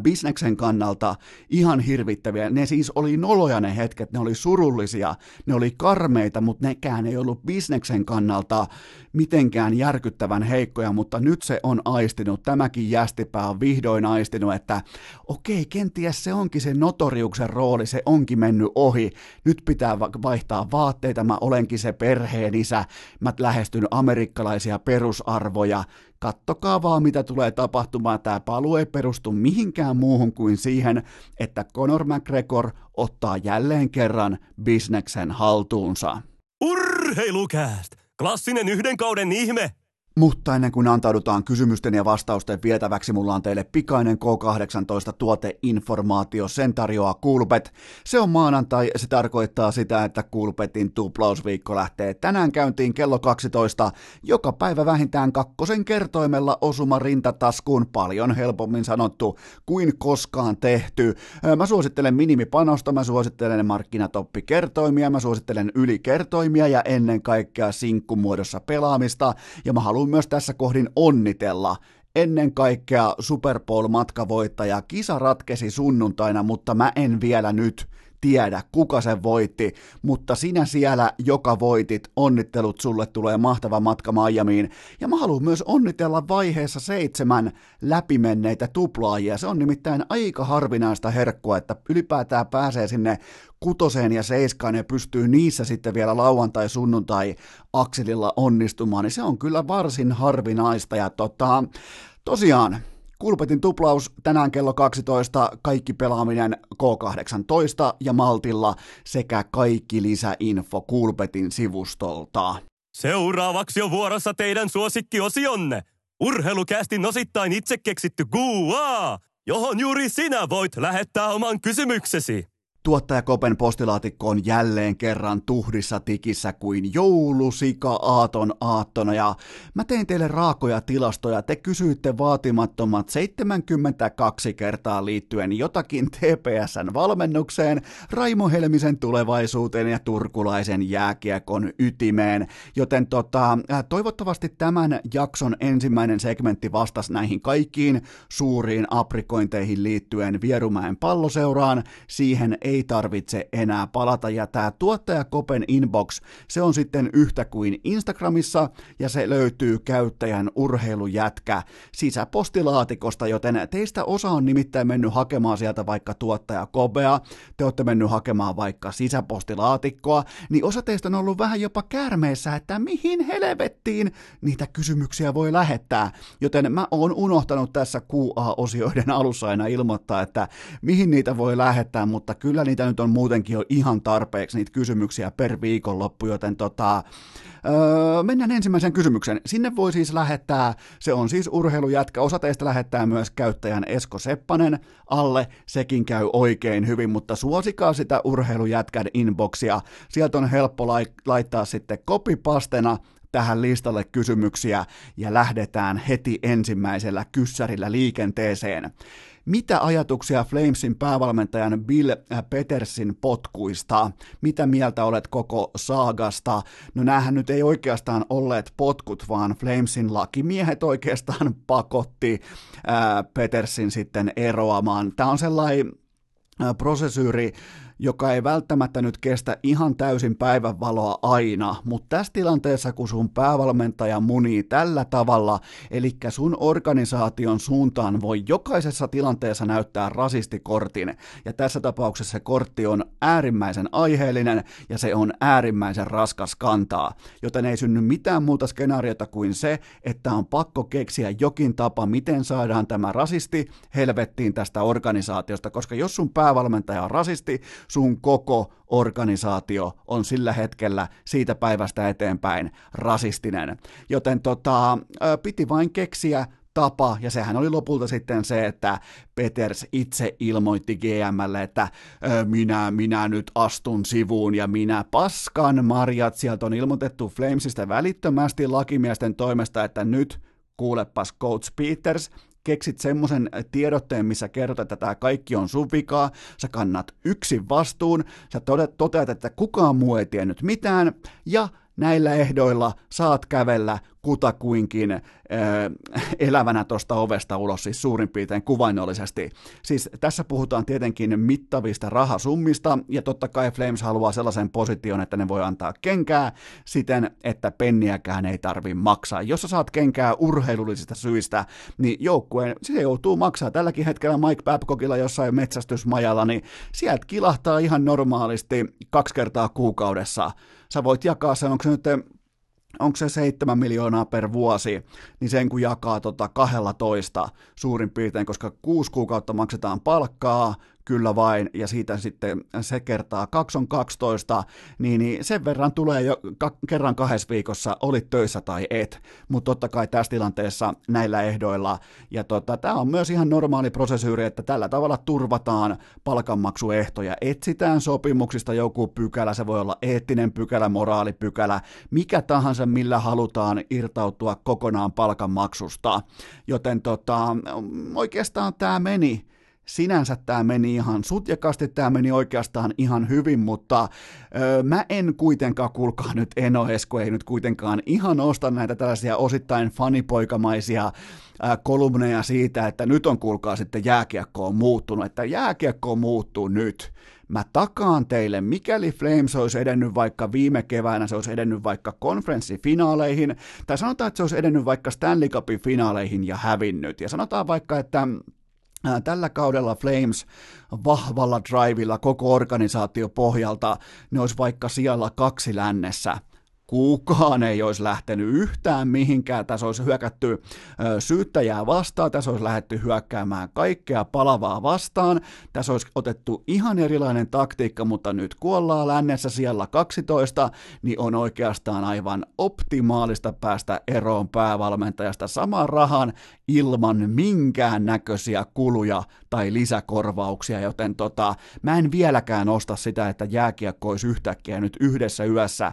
bisneksen kannalta ihan hirvittäviä. Ne siis oli noloja ne hetket, ne oli surullisia, ne oli karmeita, mutta nekään ei ollut bisneksen kannalta mitenkään järkyttävän heikkoja, mutta nyt se on aistinut, tämäkin jästipää on vihdoin aistinut, että okei, kenties se onkin se notoriuksen rooli, se onkin mennyt ohi, nyt pitää vaihtaa vaatteita, mä olenkin se perheen isä, mä lähestyn amerikkalaisia perusarvoja, kattokaa vaan mitä tulee tapahtumaan, tämä paluu ei perustu mihinkään muuhun kuin siihen, että Conor McGregor ottaa jälleen kerran bisneksen haltuunsa. Urheilukääst! Klassinen yhden kauden ihme! Mutta ennen kuin antaudutaan kysymysten ja vastausten vietäväksi, mulla on teille pikainen K18 tuoteinformaatio. Sen tarjoaa Kulpet. Se on maanantai, se tarkoittaa sitä, että Kulpetin tuplausviikko lähtee tänään käyntiin kello 12. Joka päivä vähintään kakkosen kertoimella osuma rintataskuun paljon helpommin sanottu kuin koskaan tehty. Mä suosittelen minimipanosta, mä suosittelen markkinatoppikertoimia, mä suosittelen ylikertoimia ja ennen kaikkea sinkkumuodossa pelaamista. Ja mä haluan myös tässä kohdin onnitella ennen kaikkea Super Bowl-matkavoittaja. Kisa ratkesi sunnuntaina, mutta mä en vielä nyt tiedä, kuka sen voitti, mutta sinä siellä, joka voitit, onnittelut sulle tulee mahtava matka Miamiin. Ja mä haluan myös onnitella vaiheessa seitsemän läpimenneitä tuplaajia. Se on nimittäin aika harvinaista herkkua, että ylipäätään pääsee sinne kutoseen ja seiskaan ja pystyy niissä sitten vielä lauantai, sunnuntai akselilla onnistumaan, niin se on kyllä varsin harvinaista. Ja tota, tosiaan, Kulpetin tuplaus tänään kello 12, kaikki pelaaminen K18 ja Maltilla sekä kaikki lisäinfo Kulpetin sivustolta. Seuraavaksi on vuorossa teidän suosikkiosionne. Urheilukästin osittain itse keksitty Gua, johon juuri sinä voit lähettää oman kysymyksesi. Tuottaja Kopen postilaatikko on jälleen kerran tuhdissa tikissä kuin joulusika aaton aattona ja mä tein teille raakoja tilastoja. Te kysyitte vaatimattomat 72 kertaa liittyen jotakin TPSn valmennukseen, Raimo Helmisen tulevaisuuteen ja turkulaisen jääkiekon ytimeen. Joten tota, äh, toivottavasti tämän jakson ensimmäinen segmentti vastasi näihin kaikkiin suuriin aprikointeihin liittyen Vierumäen palloseuraan. Siihen ei tarvitse enää palata. Ja tämä tuottaja Kopen inbox, se on sitten yhtä kuin Instagramissa ja se löytyy käyttäjän urheilujätkä sisäpostilaatikosta, joten teistä osa on nimittäin mennyt hakemaan sieltä vaikka tuottaja Kobea, te olette mennyt hakemaan vaikka sisäpostilaatikkoa, niin osa teistä on ollut vähän jopa käärmeessä, että mihin helvettiin niitä kysymyksiä voi lähettää. Joten mä oon unohtanut tässä QA-osioiden alussa aina ilmoittaa, että mihin niitä voi lähettää, mutta kyllä kyllä niitä nyt on muutenkin jo ihan tarpeeksi niitä kysymyksiä per viikonloppu, joten tota, öö, mennään ensimmäisen kysymyksen. Sinne voi siis lähettää, se on siis urheilujätkä, osa teistä lähettää myös käyttäjän Esko Seppanen alle, sekin käy oikein hyvin, mutta suosikaa sitä urheilujätkän inboxia, sieltä on helppo laittaa sitten kopipastena tähän listalle kysymyksiä ja lähdetään heti ensimmäisellä kyssärillä liikenteeseen. Mitä ajatuksia Flamesin päävalmentajan Bill Petersin potkuista? Mitä mieltä olet koko saagasta? No näähän nyt ei oikeastaan olleet potkut, vaan Flamesin lakimiehet oikeastaan pakotti ää, Petersin sitten eroamaan. Tämä on sellainen prosesyyri, joka ei välttämättä nyt kestä ihan täysin päivänvaloa aina, mutta tässä tilanteessa, kun sun päävalmentaja munii tällä tavalla, eli sun organisaation suuntaan voi jokaisessa tilanteessa näyttää rasistikortin, ja tässä tapauksessa se kortti on äärimmäisen aiheellinen, ja se on äärimmäisen raskas kantaa, joten ei synny mitään muuta skenaariota kuin se, että on pakko keksiä jokin tapa, miten saadaan tämä rasisti helvettiin tästä organisaatiosta, koska jos sun päävalmentaja on rasisti, sun koko organisaatio on sillä hetkellä siitä päivästä eteenpäin rasistinen. Joten tota, piti vain keksiä tapa, ja sehän oli lopulta sitten se, että Peters itse ilmoitti GMlle, että minä, minä nyt astun sivuun ja minä paskan marjat. Sieltä on ilmoitettu Flamesista välittömästi lakimiesten toimesta, että nyt kuulepas Coach Peters, keksit semmoisen tiedotteen, missä kerrot, että tämä kaikki on sun vikaa, sä kannat yksin vastuun, sä toteat, että kukaan muu ei tiennyt mitään, ja näillä ehdoilla saat kävellä kutakuinkin äh, elävänä tuosta ovesta ulos, siis suurin piirtein kuvainnollisesti. Siis tässä puhutaan tietenkin mittavista rahasummista, ja totta kai Flames haluaa sellaisen position, että ne voi antaa kenkää siten, että penniäkään ei tarvi maksaa. Jos sä saat kenkää urheilullisista syistä, niin joukkueen, se joutuu maksaa. Tälläkin hetkellä Mike Babcockilla jossain metsästysmajalla, niin sieltä kilahtaa ihan normaalisti kaksi kertaa kuukaudessa. Sä voit jakaa sen, onko se nyt onko se 7 miljoonaa per vuosi, niin sen kun jakaa tota 12 suurin piirtein, koska kuusi kuukautta maksetaan palkkaa, kyllä vain, ja siitä sitten se kertaa. 2 on 12, niin, niin sen verran tulee jo ka- kerran kahdessa viikossa, olit töissä tai et, mutta totta kai tässä tilanteessa näillä ehdoilla, ja tota, tämä on myös ihan normaali prosesyyri, että tällä tavalla turvataan palkanmaksuehtoja, etsitään sopimuksista joku pykälä, se voi olla eettinen pykälä, moraalipykälä, mikä tahansa, millä halutaan irtautua kokonaan palkanmaksusta, joten tota, oikeastaan tämä meni sinänsä tämä meni ihan sutjakasti, tämä meni oikeastaan ihan hyvin, mutta öö, mä en kuitenkaan, kuulkaa nyt Eno Esko, ei nyt kuitenkaan ihan osta näitä tällaisia osittain fanipoikamaisia kolumneja siitä, että nyt on kuulkaa sitten jääkiekko on muuttunut, että jääkiekko muuttuu nyt. Mä takaan teille, mikäli Flames olisi edennyt vaikka viime keväänä, se olisi edennyt vaikka konferenssifinaaleihin, tai sanotaan, että se olisi edennyt vaikka Stanley Cupin finaaleihin ja hävinnyt. Ja sanotaan vaikka, että Tällä kaudella Flames vahvalla drivilla koko organisaatio pohjalta, ne olisi vaikka siellä kaksi lännessä kukaan ei olisi lähtenyt yhtään mihinkään. Tässä olisi hyökätty syyttäjää vastaan, tässä olisi lähdetty hyökkäämään kaikkea palavaa vastaan. Tässä olisi otettu ihan erilainen taktiikka, mutta nyt kun ollaan lännessä siellä 12, niin on oikeastaan aivan optimaalista päästä eroon päävalmentajasta saman rahan ilman minkään näköisiä kuluja tai lisäkorvauksia, joten tota, mä en vieläkään osta sitä, että jääkiekko olisi yhtäkkiä nyt yhdessä yössä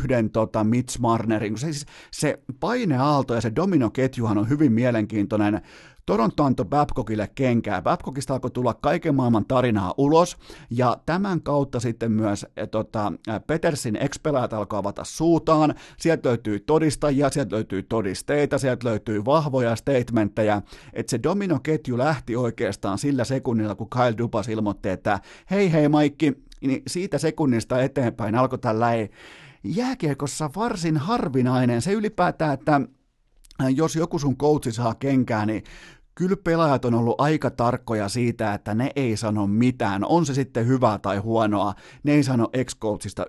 yhden tota, Mitch Marnerin. Se, siis, se paineaalto ja se dominoketjuhan on hyvin mielenkiintoinen. Toronto antoi Babcockille kenkää. Babcockista alkoi tulla kaiken maailman tarinaa ulos, ja tämän kautta sitten myös e, tota, Petersin expelaat alkoi avata suutaan. Sieltä löytyy todistajia, sieltä löytyy todisteita, sieltä löytyy vahvoja statementteja, että se dominoketju lähti oikeastaan sillä sekunnilla, kun Kyle Dubas ilmoitti, että hei hei Maikki, niin siitä sekunnista eteenpäin alkoi tällainen jääkiekossa varsin harvinainen. Se ylipäätään, että jos joku sun coachi saa kenkää, niin kyllä pelaajat on ollut aika tarkkoja siitä, että ne ei sano mitään, on se sitten hyvää tai huonoa, ne ei sano ex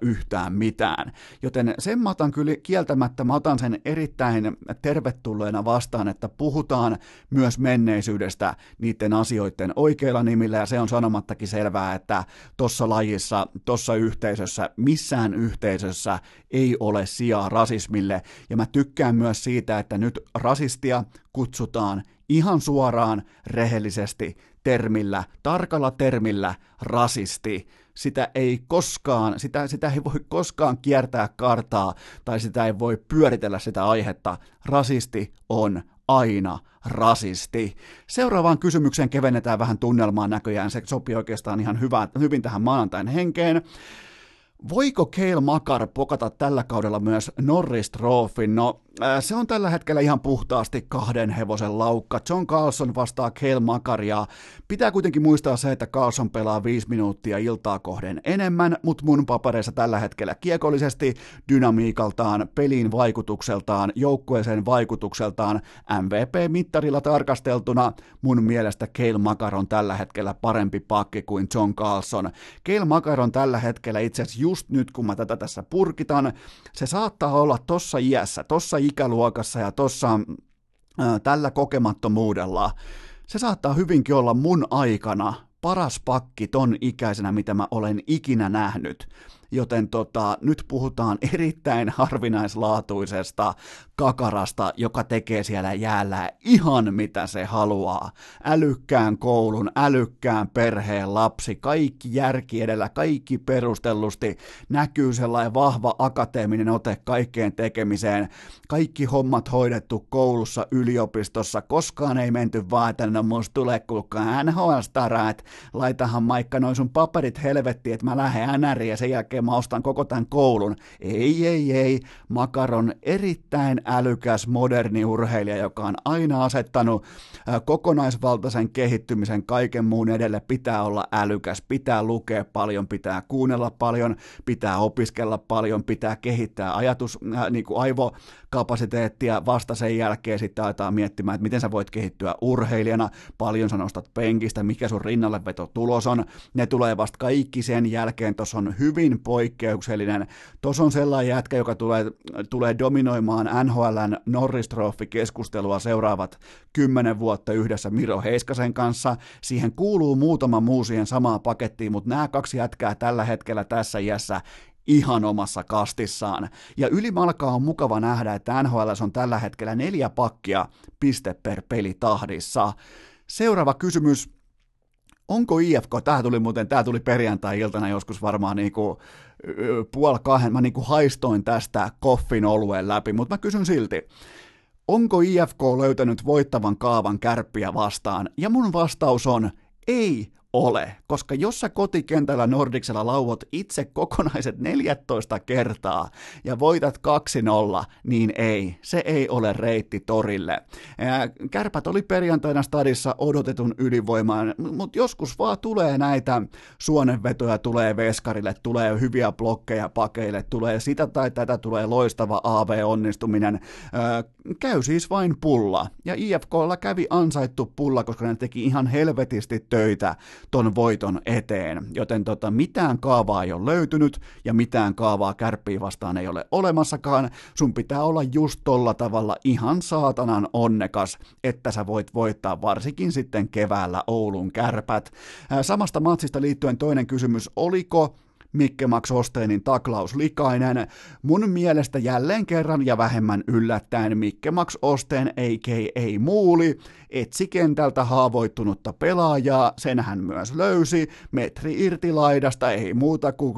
yhtään mitään. Joten sen mä otan kyllä kieltämättä, mä otan sen erittäin tervetulleena vastaan, että puhutaan myös menneisyydestä niiden asioiden oikeilla nimillä, ja se on sanomattakin selvää, että tuossa lajissa, tuossa yhteisössä, missään yhteisössä ei ole sijaa rasismille, ja mä tykkään myös siitä, että nyt rasistia kutsutaan ihan suoraan, rehellisesti, termillä, tarkalla termillä rasisti. Sitä ei koskaan, sitä, sitä ei voi koskaan kiertää kartaa tai sitä ei voi pyöritellä sitä aihetta. Rasisti on aina rasisti. Seuraavaan kysymykseen kevennetään vähän tunnelmaa näköjään. Se sopii oikeastaan ihan hyvä, hyvin tähän maanantain henkeen. Voiko Kale Makar pokata tällä kaudella myös Norris Trophyn? No, se on tällä hetkellä ihan puhtaasti kahden hevosen laukka. John Carlson vastaa Kale Makaria. Pitää kuitenkin muistaa se, että Carlson pelaa viisi minuuttia iltaa kohden enemmän, mutta mun papereissa tällä hetkellä kiekollisesti, dynamiikaltaan, pelin vaikutukseltaan, joukkueeseen vaikutukseltaan, MVP-mittarilla tarkasteltuna mun mielestä Kale Makar on tällä hetkellä parempi pakki kuin John Carlson. Kale Makar on tällä hetkellä itse asiassa just nyt, kun mä tätä tässä purkitan, se saattaa olla tossa iässä, tossa ikäluokassa ja tuossa tällä kokemattomuudella, se saattaa hyvinkin olla mun aikana paras pakki ton ikäisenä, mitä mä olen ikinä nähnyt. Joten tota, nyt puhutaan erittäin harvinaislaatuisesta kakarasta, joka tekee siellä jäällä ihan mitä se haluaa. Älykkään koulun, älykkään perheen lapsi, kaikki järki edellä, kaikki perustellusti, näkyy sellainen vahva akateeminen ote kaikkeen tekemiseen, kaikki hommat hoidettu koulussa, yliopistossa, koskaan ei menty vaan, että no musta tulee kuulkaa NHL-stara, että laitahan Maikka noin sun paperit helvettiin, että mä lähden NRiin ja sen jälkeen mä ostan koko tämän koulun. Ei, ei, ei, Makaron erittäin älykäs moderni urheilija, joka on aina asettanut kokonaisvaltaisen kehittymisen kaiken muun edelle. Pitää olla älykäs, pitää lukea paljon, pitää kuunnella paljon, pitää opiskella paljon, pitää kehittää ajatus, äh, niin kuin aivokapasiteettia. Vasta sen jälkeen sitten aletaan miettimään, että miten sä voit kehittyä urheilijana, paljon sä nostat penkistä, mikä sun rinnalle veto tulos on. Ne tulee vasta kaikki sen jälkeen. Tuossa on hyvin poikkeuksellinen. Tuossa on sellainen jätkä, joka tulee, tulee dominoimaan NHLn Norris Trophy-keskustelua seuraavat kymmenen vuotta yhdessä Miro Heiskasen kanssa. Siihen kuuluu muutama muu siihen samaan pakettiin, mutta nämä kaksi jätkää tällä hetkellä tässä iässä ihan omassa kastissaan. Ja ylimalkaa on mukava nähdä, että NHL on tällä hetkellä neljä pakkia piste per peli tahdissa. Seuraava kysymys. Onko IFK, tämä tuli muuten, tämä tuli perjantai-iltana joskus varmaan niin kuin puoli kahden, mä niin kuin haistoin tästä koffin olueen läpi, mutta mä kysyn silti. Onko IFK löytänyt voittavan kaavan kärppiä vastaan? Ja mun vastaus on Ei ole, koska jos sä kotikentällä Nordiksella lauot itse kokonaiset 14 kertaa ja voitat 2-0, niin ei, se ei ole reitti torille. Kärpät oli perjantaina stadissa odotetun ylivoimaan, mutta joskus vaan tulee näitä suonenvetoja, tulee veskarille, tulee hyviä blokkeja pakeille, tulee sitä tai tätä, tulee loistava AV-onnistuminen. Käy siis vain pulla, ja IFKlla kävi ansaittu pulla, koska ne teki ihan helvetisti töitä ton voiton eteen, joten tota, mitään kaavaa ei ole löytynyt ja mitään kaavaa kärppiä vastaan ei ole olemassakaan. Sun pitää olla just tolla tavalla ihan saatanan onnekas, että sä voit voittaa varsinkin sitten keväällä Oulun kärpät. Samasta matsista liittyen toinen kysymys, oliko Mikke Max Osteenin taklaus likainen. Mun mielestä jälleen kerran ja vähemmän yllättäen Mikke Max Osteen a.k.a. Muuli etsi kentältä haavoittunutta pelaajaa, sen hän myös löysi, metri irti laidasta, ei muuta kuin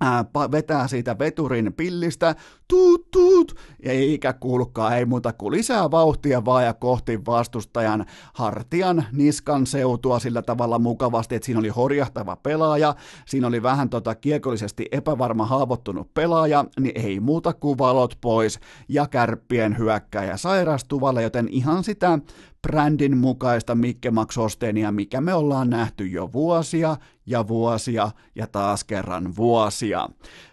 ää, vetää siitä veturin pillistä, tuut, tuut, ja eikä kuulukaan, ei muuta kuin lisää vauhtia vaan ja kohti vastustajan hartian niskan seutua sillä tavalla mukavasti, että siinä oli horjahtava pelaaja, siinä oli vähän tota kiekollisesti epävarma haavoittunut pelaaja, niin ei muuta kuin valot pois ja kärppien hyökkäjä sairastuvalle, joten ihan sitä brändin mukaista Mikke Max Ostenia, mikä me ollaan nähty jo vuosia ja vuosia ja taas kerran vuosia.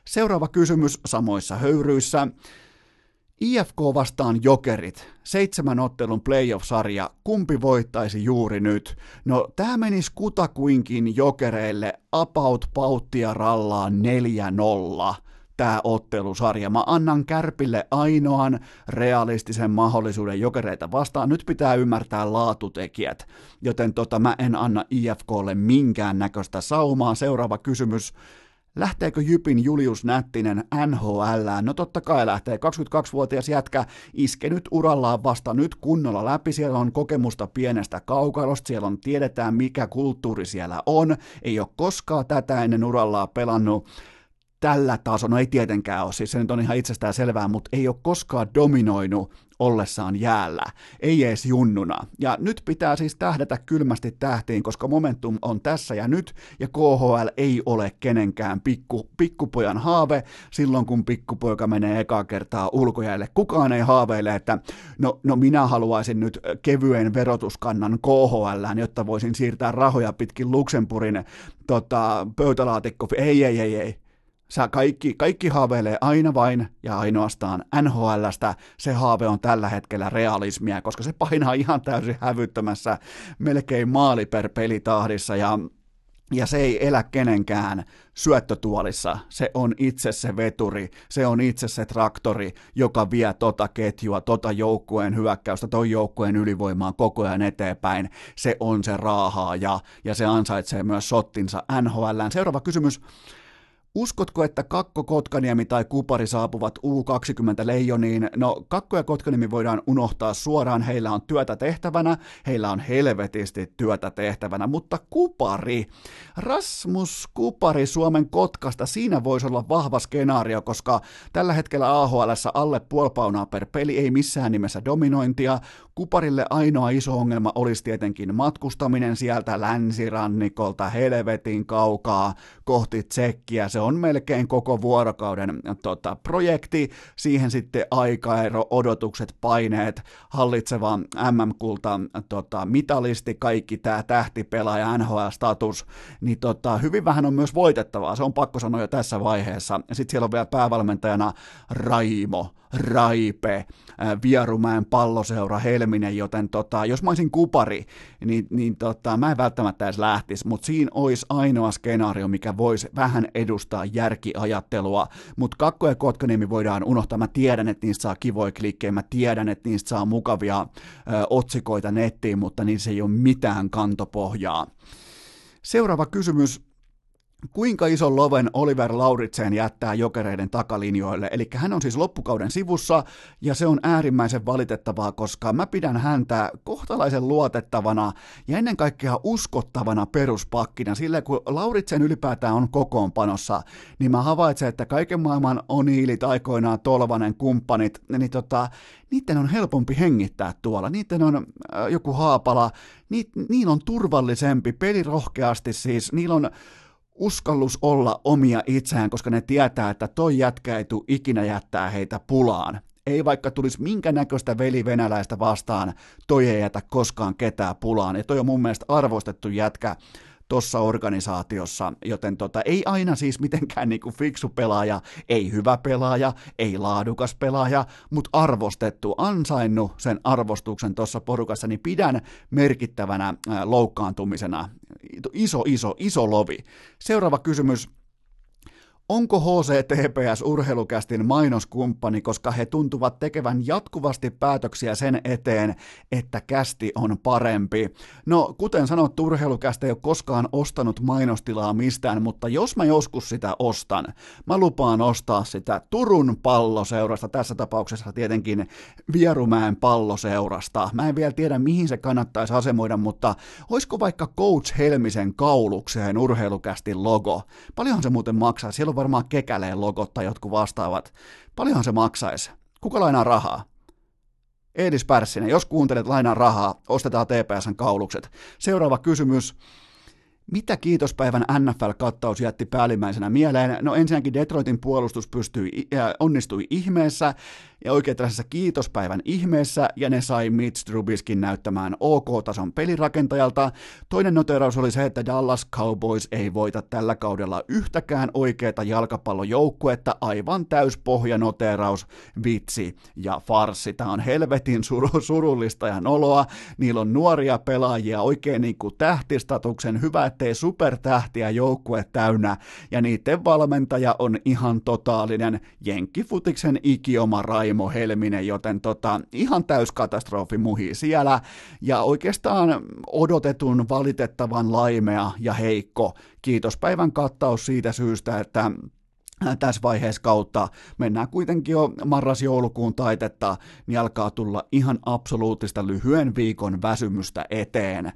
Seuraava kysymys samoissa höyryissä. IFK vastaan jokerit, seitsemän ottelun playoff-sarja, kumpi voittaisi juuri nyt? No, tämä menisi kutakuinkin jokereille apaut pauttia rallaan 4-0 tämä ottelusarja. Mä annan Kärpille ainoan realistisen mahdollisuuden jokereita vastaan. Nyt pitää ymmärtää laatutekijät, joten tota, mä en anna IFKlle minkään näköistä saumaa. Seuraava kysymys. Lähteekö Jypin Julius Nättinen NHL? No totta kai lähtee. 22-vuotias jätkä iskenyt urallaan vasta nyt kunnolla läpi. Siellä on kokemusta pienestä kaukalosta, siellä on tiedetään mikä kulttuuri siellä on. Ei ole koskaan tätä ennen urallaan pelannut tällä tasolla, no ei tietenkään ole, siis se nyt on ihan itsestään selvää, mutta ei ole koskaan dominoinut ollessaan jäällä, ei edes junnuna. Ja nyt pitää siis tähdätä kylmästi tähtiin, koska momentum on tässä ja nyt, ja KHL ei ole kenenkään pikku, pikkupojan haave silloin, kun pikkupoika menee eka kertaa ulkojäälle. Kukaan ei haaveile, että no, no minä haluaisin nyt kevyen verotuskannan KHL, jotta voisin siirtää rahoja pitkin Luxemburgin tota, pöytälaatikko. Ei, ei, ei, ei Sä kaikki, kaikki haaveilee aina vain ja ainoastaan NHLstä. Se haave on tällä hetkellä realismia, koska se painaa ihan täysin hävyttömässä melkein maali per pelitahdissa ja ja se ei elä kenenkään syöttötuolissa. Se on itse se veturi, se on itse se traktori, joka vie tota ketjua, tota joukkueen hyökkäystä, ton joukkueen ylivoimaa koko ajan eteenpäin. Se on se raahaaja ja se ansaitsee myös sottinsa NHL. Seuraava kysymys. Uskotko, että Kakko Kotkaniemi tai Kupari saapuvat U20 leijoniin? No, Kakko ja Kotkaniemi voidaan unohtaa suoraan, heillä on työtä tehtävänä, heillä on helvetisti työtä tehtävänä, mutta Kupari, Rasmus Kupari Suomen Kotkasta, siinä voisi olla vahva skenaario, koska tällä hetkellä AHL alle puolipaunaa per peli, ei missään nimessä dominointia. Kuparille ainoa iso ongelma olisi tietenkin matkustaminen sieltä länsirannikolta helvetin kaukaa kohti Tsekkiä, se on melkein koko vuorokauden tota, projekti, siihen sitten aikaero, odotukset, paineet, hallitseva MM-kulta, tota, mitalisti, kaikki tämä tähtipelaaja, NHL-status, niin tota, hyvin vähän on myös voitettavaa, se on pakko sanoa jo tässä vaiheessa. Sitten siellä on vielä päävalmentajana Raimo, Raipe, Vierumäen palloseura, Helminen, joten tota, jos mä olisin kupari, niin, niin tota, mä en välttämättä edes lähtisi, mutta siinä olisi ainoa skenaario, mikä voisi vähän edustaa järkiajattelua, mutta Kakko ja Kotkaniemi voidaan unohtaa, mä tiedän, että niistä saa kivoja klikkejä, mä tiedän, että niistä saa mukavia ö, otsikoita nettiin, mutta niissä ei ole mitään kantopohjaa. Seuraava kysymys kuinka iso loven Oliver Lauritsen jättää jokereiden takalinjoille. Eli hän on siis loppukauden sivussa, ja se on äärimmäisen valitettavaa, koska mä pidän häntä kohtalaisen luotettavana ja ennen kaikkea uskottavana peruspakkina. Sillä kun Lauritsen ylipäätään on kokoonpanossa, niin mä havaitsen, että kaiken maailman oniilit aikoinaan Tolvanen kumppanit, niin tota, niiden on helpompi hengittää tuolla. Niiden on äh, joku haapala, ni, niillä on turvallisempi, peli rohkeasti siis, niillä on uskallus olla omia itseään, koska ne tietää, että toi jätkä ei tule ikinä jättää heitä pulaan. Ei vaikka tulisi minkä näköistä veli venäläistä vastaan, toi ei jätä koskaan ketään pulaan. Ja toi on mun mielestä arvostettu jätkä tuossa organisaatiossa, joten tota, ei aina siis mitenkään niinku fiksu pelaaja, ei hyvä pelaaja, ei laadukas pelaaja, mutta arvostettu, ansainnut sen arvostuksen tuossa porukassa, niin pidän merkittävänä loukkaantumisena. Iso, iso, iso lovi. Seuraava kysymys Onko HCTPS urheilukästin mainoskumppani, koska he tuntuvat tekevän jatkuvasti päätöksiä sen eteen, että kästi on parempi? No, kuten sanottu, urheilukästä ei ole koskaan ostanut mainostilaa mistään, mutta jos mä joskus sitä ostan, mä lupaan ostaa sitä Turun palloseurasta, tässä tapauksessa tietenkin Vierumäen palloseurasta. Mä en vielä tiedä, mihin se kannattaisi asemoida, mutta olisiko vaikka Coach Helmisen kaulukseen urheilukästin logo? Paljonhan se muuten maksaa? Siellä on varmaan kekäleen logot tai jotkut vastaavat. Paljonhan se maksaisi? Kuka lainaa rahaa? Eedis Pärssinen, jos kuuntelet lainaa rahaa, ostetaan TPSn kaulukset. Seuraava kysymys. Mitä kiitospäivän NFL-kattaus jätti päällimmäisenä mieleen? No ensinnäkin Detroitin puolustus pystyi, äh, onnistui ihmeessä, ja oikein tällaisessa kiitospäivän ihmeessä, ja ne sai Mitch Trubiskin näyttämään OK-tason pelirakentajalta. Toinen noteraus oli se, että Dallas Cowboys ei voita tällä kaudella yhtäkään oikeata jalkapallojoukkuetta, aivan täys pohjanoteraus, vitsi ja farsi. Tämä on helvetin sur- surullista ja noloa, niillä on nuoria pelaajia, oikein niin kuin tähtistatuksen, hyvä ettei supertähtiä joukkue täynnä, ja niiden valmentaja on ihan totaalinen jenkkifutiksen ikioma raima Raimo Helminen, joten tota, ihan täyskatastrofi muhi siellä, ja oikeastaan odotetun valitettavan laimea ja heikko kiitospäivän kattaus siitä syystä, että tässä vaiheessa kautta mennään kuitenkin jo marras-joulukuun taitetta, niin alkaa tulla ihan absoluuttista lyhyen viikon väsymystä eteen.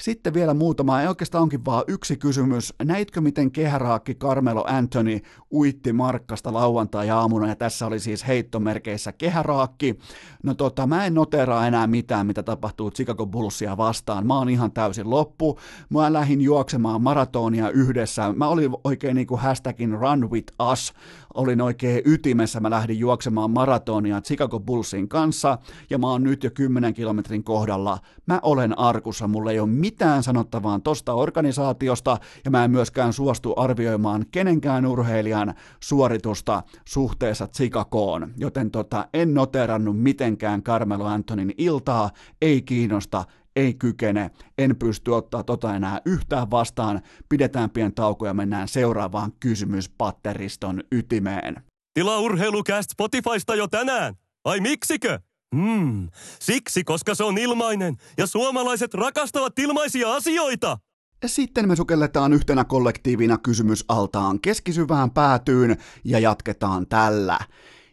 Sitten vielä muutama, ei oikeastaan onkin vaan yksi kysymys. Näitkö, miten kehäraakki Carmelo Anthony uitti Markkasta lauantai-aamuna, ja tässä oli siis heittomerkeissä kehäraakki. No tota, mä en noteraa enää mitään, mitä tapahtuu Chicago Bullsia vastaan. Mä oon ihan täysin loppu. Mä lähdin juoksemaan maratonia yhdessä. Mä olin oikein niinku hashtagin run with us olin oikein ytimessä, mä lähdin juoksemaan maratonia Chicago Bullsin kanssa, ja mä oon nyt jo 10 kilometrin kohdalla. Mä olen arkussa, mulla ei ole mitään sanottavaa tosta organisaatiosta, ja mä en myöskään suostu arvioimaan kenenkään urheilijan suoritusta suhteessa Chicagoon, joten tota, en noterannut mitenkään Carmelo Antonin iltaa, ei kiinnosta, ei kykene, en pysty ottaa tota enää yhtään vastaan, pidetään pien tauko ja mennään seuraavaan kysymyspatteriston ytimeen. Tilaa urheilukäst Spotifysta jo tänään. Ai miksikö? Hmm, siksi, koska se on ilmainen ja suomalaiset rakastavat ilmaisia asioita. Sitten me sukelletaan yhtenä kollektiivina kysymysaltaan keskisyvään päätyyn ja jatketaan tällä.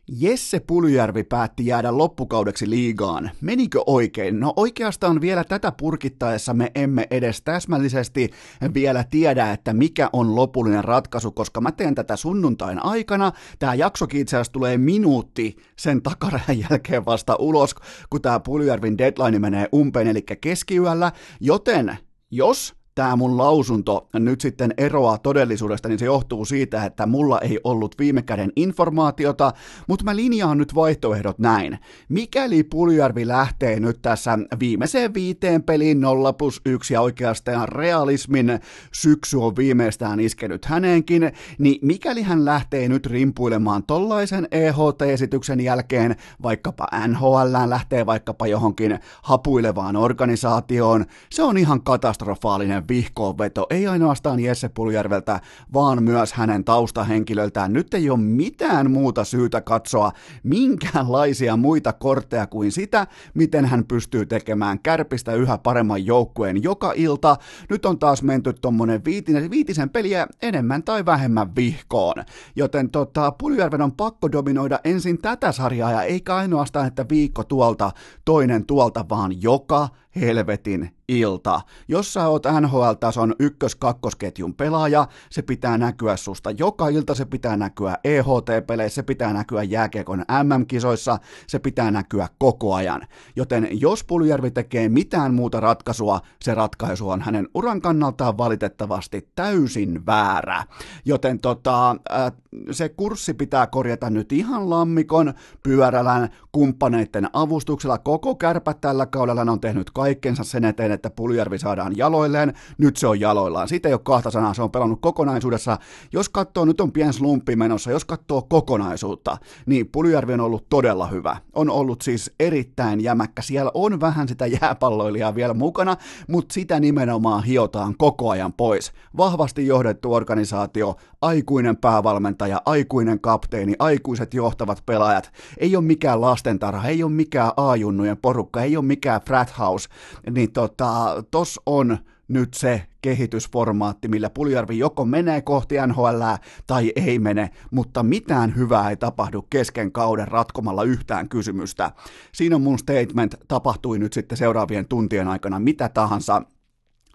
Jesse Puljärvi päätti jäädä loppukaudeksi liigaan. Menikö oikein? No oikeastaan vielä tätä purkittaessa me emme edes täsmällisesti vielä tiedä, että mikä on lopullinen ratkaisu, koska mä teen tätä sunnuntain aikana. Tämä jaksokin itse asiassa tulee minuutti sen takarajan jälkeen vasta ulos, kun tämä Puljärvin deadline menee umpeen, eli keskiyöllä. Joten jos tämä mun lausunto nyt sitten eroaa todellisuudesta, niin se johtuu siitä, että mulla ei ollut viime käden informaatiota, mutta mä linjaan nyt vaihtoehdot näin. Mikäli Puljärvi lähtee nyt tässä viimeiseen viiteen peliin 0 plus 1 ja oikeastaan realismin syksy on viimeistään iskenyt häneenkin, niin mikäli hän lähtee nyt rimpuilemaan tollaisen EHT-esityksen jälkeen, vaikkapa NHL lähtee vaikkapa johonkin hapuilevaan organisaatioon, se on ihan katastrofaalinen vihkoonveto, ei ainoastaan Jesse Puljärveltä, vaan myös hänen taustahenkilöltään. Nyt ei ole mitään muuta syytä katsoa minkäänlaisia muita kortteja kuin sitä, miten hän pystyy tekemään kärpistä yhä paremman joukkueen joka ilta. Nyt on taas menty tuommoinen viitisen, viitisen peliä enemmän tai vähemmän vihkoon. Joten tota, Puljärven on pakko dominoida ensin tätä sarjaa ja eikä ainoastaan, että viikko tuolta, toinen tuolta, vaan joka helvetin ilta. Jos sä oot NHL-tason ykkös-kakkosketjun pelaaja, se pitää näkyä susta joka ilta, se pitää näkyä EHT-peleissä, se pitää näkyä jääkiekon MM-kisoissa, se pitää näkyä koko ajan. Joten jos Puljärvi tekee mitään muuta ratkaisua, se ratkaisu on hänen uran kannaltaan valitettavasti täysin väärä. Joten tota, äh, se kurssi pitää korjata nyt ihan lammikon, pyörälän, kumppaneiden avustuksella. Koko kärpät tällä kaudella on tehnyt kaikkensa sen eteen, että Puljärvi saadaan jaloilleen, nyt se on jaloillaan. Siitä ei ole kahta sanaa, se on pelannut kokonaisuudessa. Jos katsoo, nyt on pien slumppi menossa, jos katsoo kokonaisuutta, niin Puljärvi on ollut todella hyvä. On ollut siis erittäin jämäkkä. Siellä on vähän sitä jääpalloilijaa vielä mukana, mutta sitä nimenomaan hiotaan koko ajan pois. Vahvasti johdettu organisaatio, aikuinen päävalmentaja, aikuinen kapteeni, aikuiset johtavat pelaajat. Ei ole mikään lastentarha, ei ole mikään A-junnujen porukka, ei ole mikään frat house. Niin tota, tos on nyt se kehitysformaatti, millä Puljärvi joko menee kohti NHL tai ei mene, mutta mitään hyvää ei tapahdu kesken kauden ratkomalla yhtään kysymystä. Siinä on mun statement, tapahtui nyt sitten seuraavien tuntien aikana mitä tahansa,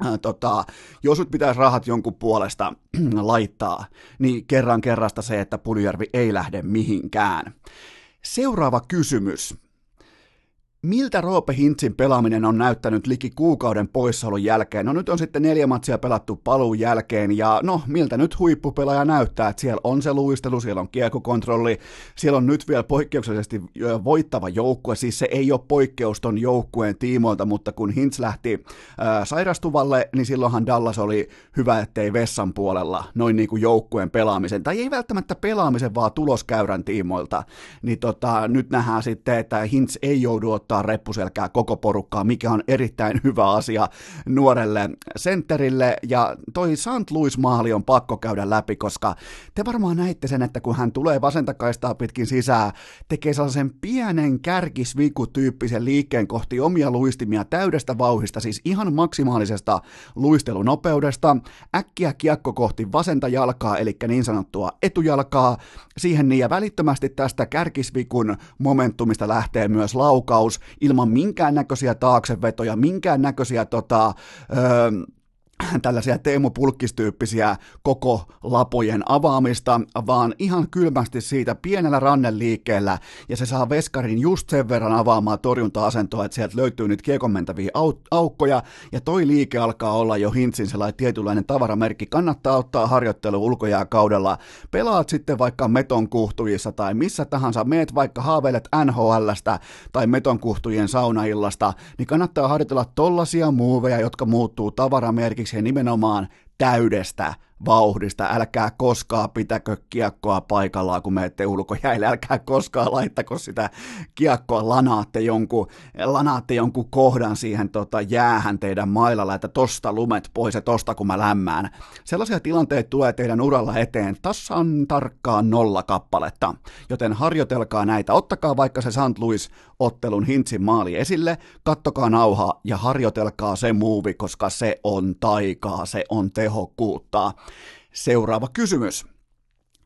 Äh, tota, jos nyt pitäisi rahat jonkun puolesta laittaa, niin kerran kerrasta se, että Puljärvi ei lähde mihinkään. Seuraava kysymys. Miltä Roope Hintsin pelaaminen on näyttänyt liki kuukauden poissaolon jälkeen? No nyt on sitten neljä matsia pelattu paluun jälkeen ja no miltä nyt huippupelaaja näyttää, että siellä on se luistelu, siellä on kiekokontrolli, siellä on nyt vielä poikkeuksellisesti voittava joukkue, siis se ei ole poikkeus ton joukkueen tiimoilta, mutta kun Hintz lähti ää, sairastuvalle, niin silloinhan Dallas oli hyvä, ettei vessan puolella noin niin kuin joukkueen pelaamisen, tai ei välttämättä pelaamisen, vaan tuloskäyrän tiimoilta, niin tota, nyt nähdään sitten, että Hintz ei joudu ottaa ottaa reppuselkää koko porukkaa, mikä on erittäin hyvä asia nuorelle sentterille. Ja toi St. Louis maali on pakko käydä läpi, koska te varmaan näitte sen, että kun hän tulee vasentakaistaa pitkin sisään, tekee sellaisen pienen kärkisviku-tyyppisen liikkeen kohti omia luistimia täydestä vauhista, siis ihan maksimaalisesta luistelunopeudesta, äkkiä kiekko kohti vasenta jalkaa, eli niin sanottua etujalkaa, siihen niin ja välittömästi tästä kärkisvikun momentumista lähtee myös laukaus, ilman minkäännäköisiä taaksevetoja, minkäännäköisiä tota, öö, tällaisia Teemu Pulkkistyyppisiä koko lapojen avaamista, vaan ihan kylmästi siitä pienellä ranneliikkeellä, ja se saa veskarin just sen verran avaamaan torjunta-asentoa, että sieltä löytyy nyt kiekonmentäviä au- aukkoja, ja toi liike alkaa olla jo Hintsin sellainen tietynlainen tavaramerkki. Kannattaa ottaa harjoittelu ulkojää kaudella. Pelaat sitten vaikka meton kuhtujissa tai missä tahansa, meet vaikka haaveilet NHLstä tai meton kuhtujen saunaillasta, niin kannattaa harjoitella tollasia muuveja, jotka muuttuu tavaramerkiksi ja nimenomaan täydestä vauhdista. Älkää koskaan pitäkö kiekkoa paikallaan, kun menette ulkojäille. Älkää koskaan laittako sitä kiekkoa, lanaatte jonkun, lanaatte jonkun kohdan siihen tota, jäähän teidän mailalla, että tosta lumet pois ja tosta kun mä lämmään. Sellaisia tilanteita tulee teidän uralla eteen tasan tarkkaan nolla kappaletta, joten harjoitelkaa näitä. Ottakaa vaikka se St. Louis ottelun Hintsin maali esille, kattokaa nauhaa ja harjoitelkaa se muuvi, koska se on taikaa, se on tehokkuutta. Seuraava kysymys.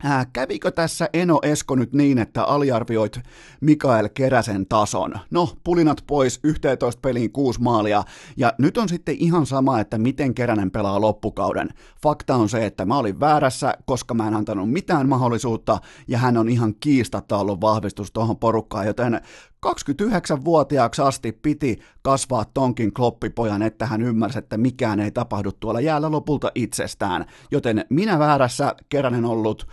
Ää, kävikö tässä Eno Esko nyt niin, että aliarvioit Mikael Keräsen tason? No, pulinat pois, 11 peliin kuusi maalia, ja nyt on sitten ihan sama, että miten Keränen pelaa loppukauden. Fakta on se, että mä olin väärässä, koska mä en antanut mitään mahdollisuutta, ja hän on ihan kiistatta ollut vahvistus tuohon porukkaan, joten 29-vuotiaaksi asti piti kasvaa tonkin kloppipojan, että hän ymmärsi, että mikään ei tapahdu tuolla jäällä lopulta itsestään. Joten minä väärässä, Keränen ollut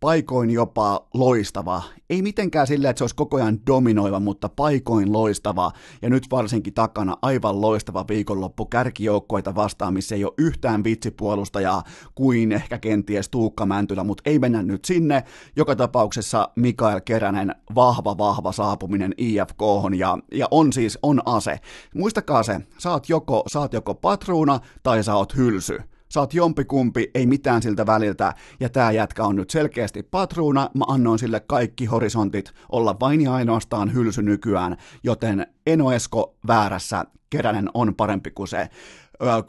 paikoin jopa loistava. Ei mitenkään silleen, että se olisi koko ajan dominoiva, mutta paikoin loistava. Ja nyt varsinkin takana aivan loistava viikonloppu kärkijoukkoita vastaan, missä ei ole yhtään vitsipuolustajaa kuin ehkä kenties Tuukka Mäntylä, mutta ei mennä nyt sinne. Joka tapauksessa Mikael Keränen vahva, vahva saapuminen IFK ja, ja on siis on ase. Muistakaa se, saat joko, saat joko patruuna tai oot hylsy oot jompikumpi, ei mitään siltä väliltä, ja tää jätkä on nyt selkeästi patruuna, mä annoin sille kaikki horisontit olla vain ja ainoastaan hylsy nykyään, joten Enoesko väärässä, Keränen on parempi kuin se,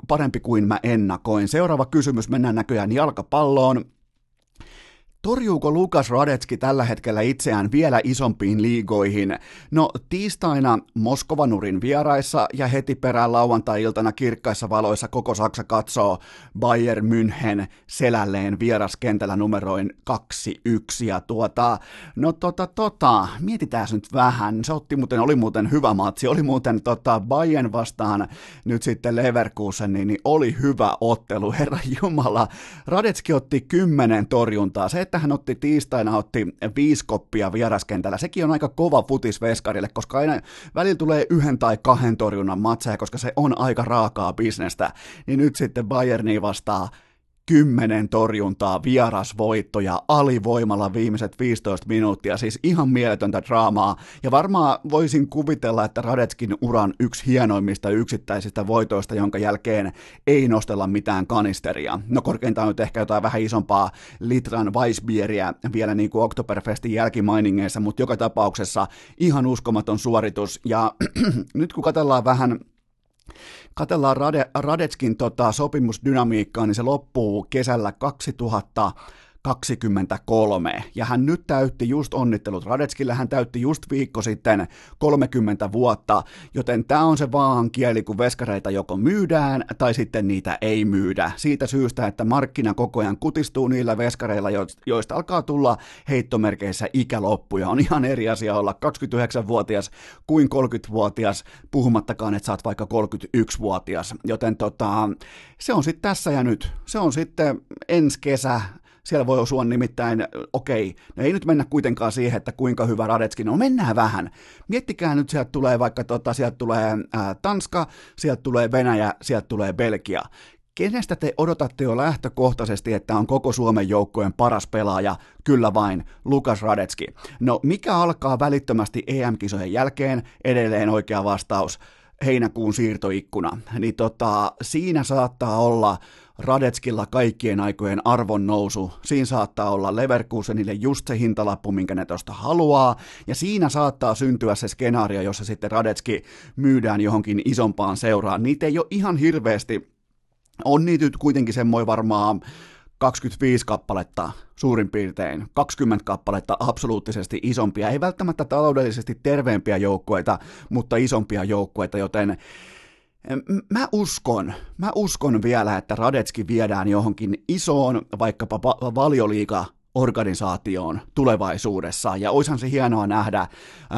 parempi kuin mä ennakoin. Seuraava kysymys, mennään näköjään jalkapalloon. Torjuuko Lukas Radetski tällä hetkellä itseään vielä isompiin liigoihin? No tiistaina Moskovanurin vieraissa ja heti perään lauantai-iltana kirkkaissa valoissa koko Saksa katsoo Bayern München selälleen vieraskentällä numeroin 2-1 ja tuota, no tota tota, mietitään nyt vähän, se otti muuten, oli muuten hyvä matsi, oli muuten tota Bayern vastaan nyt sitten Leverkusen, niin, niin oli hyvä ottelu, herra Jumala, Radetski otti kymmenen torjuntaa, se että hän otti tiistaina otti viisi koppia vieraskentällä, sekin on aika kova futis veskarille, koska aina välillä tulee yhden tai kahden torjunnan matseja, koska se on aika raakaa bisnestä, niin nyt sitten Bayerni vastaa kymmenen torjuntaa, vierasvoittoja, alivoimalla viimeiset 15 minuuttia, siis ihan mieletöntä draamaa. Ja varmaan voisin kuvitella, että Radetskin uran yksi hienoimmista yksittäisistä voitoista, jonka jälkeen ei nostella mitään kanisteria. No korkeintaan nyt ehkä jotain vähän isompaa litran Weissbieriä vielä niin kuin Oktoberfestin jälkimainingeissa, mutta joka tapauksessa ihan uskomaton suoritus. Ja nyt kun katsellaan vähän Katellaan Rade, Radetskin tota, sopimusdynamiikkaa, niin se loppuu kesällä 2000 23. Ja hän nyt täytti just onnittelut Radetskille, hän täytti just viikko sitten 30 vuotta, joten tämä on se vaan kieli, kun veskareita joko myydään tai sitten niitä ei myydä. Siitä syystä, että markkina koko ajan kutistuu niillä veskareilla, joista alkaa tulla heittomerkeissä ikäloppuja. On ihan eri asia olla 29-vuotias kuin 30-vuotias, puhumattakaan, että sä oot vaikka 31-vuotias. Joten tota, se on sitten tässä ja nyt. Se on sitten ensi kesä, siellä voi osua nimittäin, okei, no ei nyt mennä kuitenkaan siihen, että kuinka hyvä Radetskin on, mennään vähän. Miettikää nyt, sieltä tulee vaikka, tota, sieltä tulee ää, Tanska, sieltä tulee Venäjä, sieltä tulee Belgia kenestä te odotatte jo lähtökohtaisesti, että on koko Suomen joukkojen paras pelaaja? Kyllä vain, Lukas Radetski. No, mikä alkaa välittömästi EM-kisojen jälkeen? Edelleen oikea vastaus, heinäkuun siirtoikkuna. Niin tota, siinä saattaa olla Radetskilla kaikkien aikojen arvon nousu. Siinä saattaa olla Leverkusenille just se hintalappu, minkä ne tuosta haluaa, ja siinä saattaa syntyä se skenaario, jossa sitten Radetski myydään johonkin isompaan seuraan. Niitä ei ole ihan hirveästi, on niitä nyt kuitenkin semmoinen varmaan 25 kappaletta suurin piirtein, 20 kappaletta absoluuttisesti isompia, ei välttämättä taloudellisesti terveempiä joukkueita, mutta isompia joukkueita, joten Mä uskon, mä uskon vielä, että Radetski viedään johonkin isoon, vaikkapa valioliiga organisaatioon tulevaisuudessa. Ja olisihan se hienoa nähdä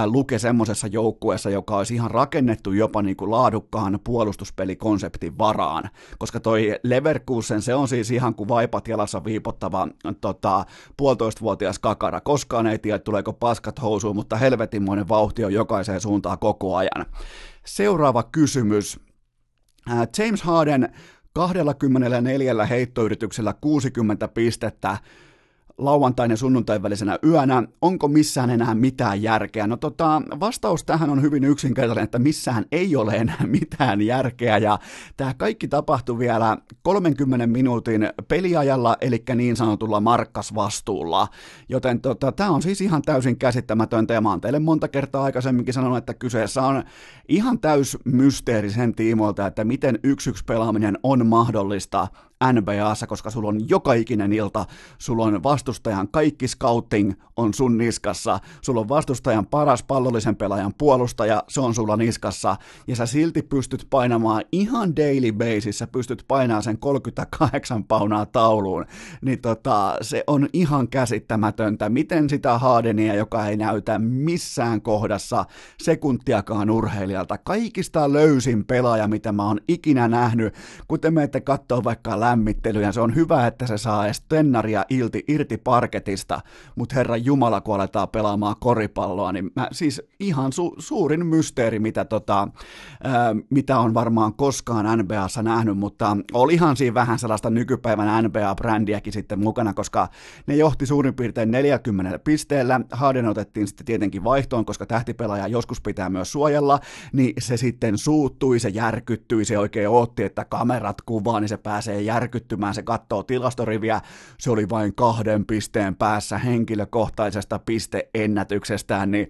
Luke semmoisessa joukkueessa, joka olisi ihan rakennettu jopa niin kuin laadukkaan puolustuspelikonseptin varaan. Koska toi Leverkusen, se on siis ihan kuin vaipat jalassa viipottava tota, puolitoistavuotias kakara. Koskaan ei tiedä, tuleeko paskat housuun, mutta helvetinmoinen vauhti on jokaiseen suuntaan koko ajan. Seuraava kysymys. James Harden 24 heittoyrityksellä 60 pistettä lauantain ja sunnuntain välisenä yönä. Onko missään enää mitään järkeä? No tota, vastaus tähän on hyvin yksinkertainen, että missään ei ole enää mitään järkeä ja tämä kaikki tapahtui vielä 30 minuutin peliajalla, eli niin sanotulla markkasvastuulla. Joten tota, tämä on siis ihan täysin käsittämätöntä ja mä oon teille monta kertaa aikaisemminkin sanonut, että kyseessä on ihan täys mysteeri sen tiimoilta, että miten yksi pelaaminen on mahdollista NBAssa, koska sulla on joka ikinen ilta, sulla on vastustajan kaikki scouting on sun niskassa, sulla on vastustajan paras pallollisen pelaajan puolustaja, se on sulla niskassa, ja sä silti pystyt painamaan ihan daily basissa, pystyt painamaan sen 38 paunaa tauluun, niin tota, se on ihan käsittämätöntä, miten sitä Hardenia, joka ei näytä missään kohdassa sekuntiakaan urheilijalta, kaikista löysin pelaaja, mitä mä oon ikinä nähnyt, kun te menette katsoa vaikka lämmittelyä. Se on hyvä, että se saa edes tennaria irti, irti parketista, mutta herra Jumala, kun aletaan pelaamaan koripalloa, niin mä, siis ihan su, suurin mysteeri, mitä, tota, ää, mitä on varmaan koskaan NBAssa nähnyt, mutta olihan siinä vähän sellaista nykypäivän NBA-brändiäkin sitten mukana, koska ne johti suurin piirtein 40 pisteellä. Harden otettiin sitten tietenkin vaihtoon, koska tähtipelaaja joskus pitää myös suojella, niin se sitten suuttui, se järkyttyi, se oikein otti, että kamerat kuvaa, niin se pääsee järkyttymään, se katsoo tilastoriviä, se oli vain kahden pisteen päässä henkilökohtaisesta pisteennätyksestään, niin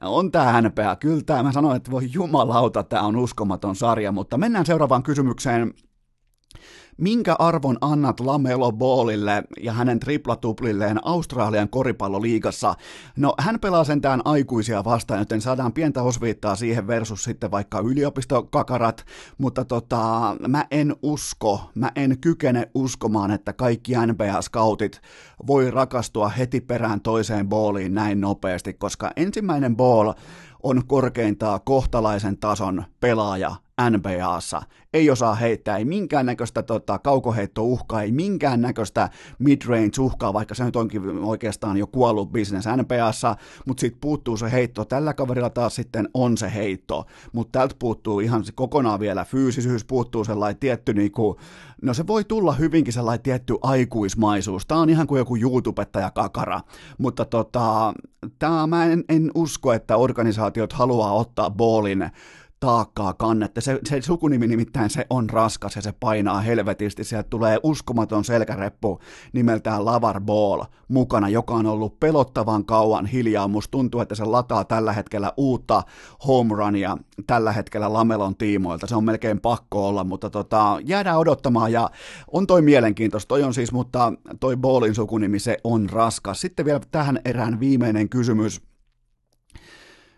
on tämä NPA. Kyllä tämä, mä sanoin, että voi jumalauta, tämä on uskomaton sarja, mutta mennään seuraavaan kysymykseen minkä arvon annat Lamelo Ballille ja hänen triplatuplilleen Australian koripalloliigassa? No, hän pelaa sentään aikuisia vastaan, joten saadaan pientä osviittaa siihen versus sitten vaikka yliopistokakarat, mutta tota, mä en usko, mä en kykene uskomaan, että kaikki NBA-scoutit voi rakastua heti perään toiseen balliin näin nopeasti, koska ensimmäinen ball on korkeintaan kohtalaisen tason pelaaja NBAssa. Ei osaa heittää, ei minkäännäköistä tota, kaukoheittouhkaa, ei minkäännäköistä midrange-uhkaa, vaikka se nyt onkin oikeastaan jo kuollut business NBAssa, mutta sitten puuttuu se heitto. Tällä kaverilla taas sitten on se heitto, mutta tältä puuttuu ihan kokonaan vielä fyysisyys, puuttuu sellainen tietty niinku, no se voi tulla hyvinkin sellainen tietty aikuismaisuus. Tämä on ihan kuin joku YouTubettaja kakara, mutta tota, tää, mä en, en usko, että organisaatiot haluaa ottaa ballin taakkaa kannette. Se, se sukunimi nimittäin se on raskas ja se painaa helvetisti. Sieltä tulee uskomaton selkäreppu nimeltään Lavar Ball mukana, joka on ollut pelottavan kauan hiljaa. Musta tuntuu, että se lataa tällä hetkellä uutta home runia tällä hetkellä Lamelon tiimoilta. Se on melkein pakko olla, mutta tota, jäädään odottamaan ja on toi mielenkiintoista. Toi on siis, mutta toi Ballin sukunimi se on raskas. Sitten vielä tähän erään viimeinen kysymys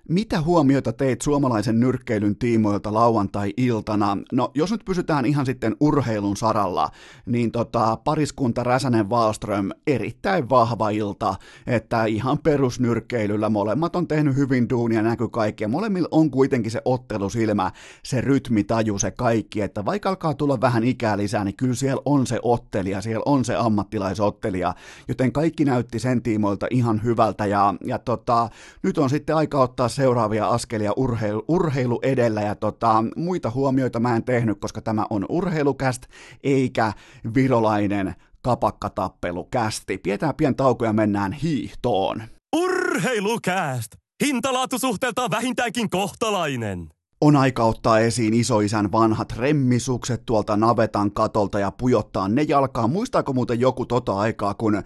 mitä huomiota teit suomalaisen nyrkkeilyn tiimoilta lauantai-iltana? No, jos nyt pysytään ihan sitten urheilun saralla, niin tota, pariskunta Räsänen Wallström erittäin vahva ilta, että ihan perusnyrkkeilyllä. Molemmat on tehnyt hyvin duunia, näky kaikki, molemmilla on kuitenkin se ottelusilmä, se rytmitaju, se kaikki, että vaikka alkaa tulla vähän ikää lisää, niin kyllä siellä on se ottelija, siellä on se ammattilaisottelija, joten kaikki näytti sen tiimoilta ihan hyvältä, ja, ja tota, nyt on sitten aika ottaa seuraavia askelia urheilu, urheilu edellä ja tota, muita huomioita mä en tehnyt, koska tämä on urheilukäst eikä virolainen kapakkatappelukästi. Pidetään pien tauko ja mennään hiihtoon. Urheilukäst! Hintalaatusuhteelta vähintäänkin kohtalainen. On aika ottaa esiin isoisän vanhat remmisukset tuolta navetan katolta ja pujottaa ne jalkaan. Muistaako muuten joku tota aikaa, kun ö,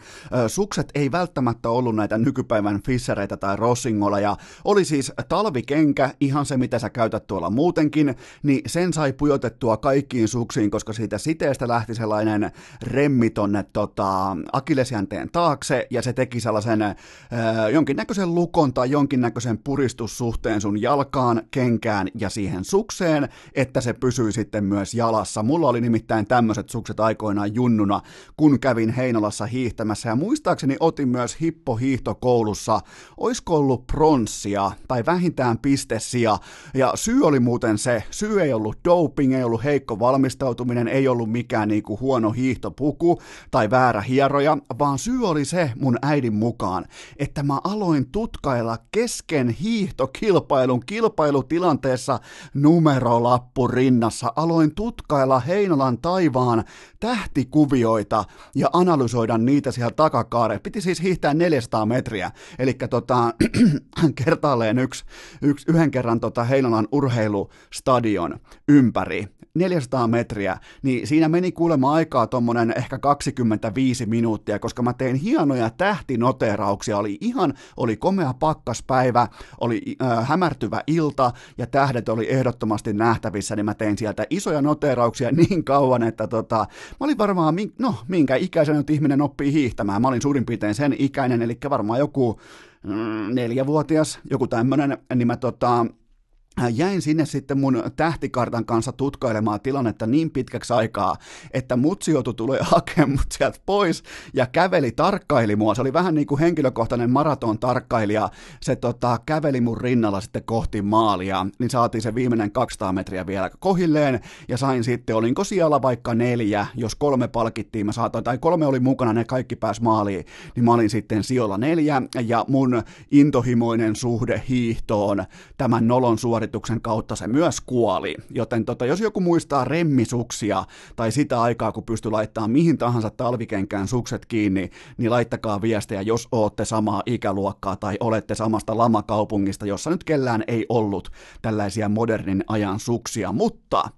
sukset ei välttämättä ollut näitä nykypäivän fissereitä tai rossingolla ja oli siis talvikenkä, ihan se mitä sä käytät tuolla muutenkin, niin sen sai pujotettua kaikkiin suksiin, koska siitä siteestä lähti sellainen remmi tonne tota, akillesjänteen taakse ja se teki sellaisen ö, jonkinnäköisen lukon tai jonkinnäköisen puristussuhteen sun jalkaan, kenkään ja siihen sukseen, että se pysyy sitten myös jalassa. Mulla oli nimittäin tämmöiset sukset aikoinaan junnuna, kun kävin Heinolassa hiihtämässä. Ja muistaakseni otin myös hippohiihtokoulussa, oisko ollut pronssia tai vähintään pistesiä? Ja syy oli muuten se, syy ei ollut doping, ei ollut heikko valmistautuminen, ei ollut mikään niinku huono hiihtopuku tai väärä hieroja, vaan syy oli se mun äidin mukaan, että mä aloin tutkailla kesken hiihtokilpailun kilpailutilanteessa kanssa numerolappu rinnassa. Aloin tutkailla Heinolan taivaan tähtikuvioita ja analysoida niitä siellä takakaare. Piti siis hiihtää 400 metriä, eli tota, kertaalleen yksi, yksi, yhden kerran tota Heinolan urheilustadion ympäri. 400 metriä, niin siinä meni kuulemma aikaa tuommoinen ehkä 25 minuuttia, koska mä tein hienoja tähtinoterauksia, oli ihan, oli komea pakkaspäivä, oli äh, hämärtyvä ilta ja tähdet oli ehdottomasti nähtävissä, niin mä tein sieltä isoja noterauksia niin kauan, että tota, mä olin varmaan, no minkä ikäisen nyt ihminen oppii hiihtämään, mä olin suurin piirtein sen ikäinen, eli varmaan joku mm, neljävuotias, joku tämmönen, niin mä tota, jäin sinne sitten mun tähtikartan kanssa tutkailemaan tilannetta niin pitkäksi aikaa, että mutsi joutui tulee hakemaan mut sieltä pois ja käveli, tarkkaili mua. Se oli vähän niin kuin henkilökohtainen maraton tarkkailija. Se tota, käveli mun rinnalla sitten kohti maalia, niin saatiin se viimeinen 200 metriä vielä kohilleen ja sain sitten, olinko siellä vaikka neljä, jos kolme palkittiin, mä saatoin, tai kolme oli mukana, ne kaikki pääs maaliin, niin mä olin sitten sijoilla neljä ja mun intohimoinen suhde hiihtoon tämän nolon suorituksen suorituksen kautta se myös kuoli. Joten tota, jos joku muistaa remmisuksia tai sitä aikaa, kun pystyy laittamaan mihin tahansa talvikenkään sukset kiinni, niin laittakaa viestejä, jos ootte samaa ikäluokkaa tai olette samasta lamakaupungista, jossa nyt kellään ei ollut tällaisia modernin ajan suksia. Mutta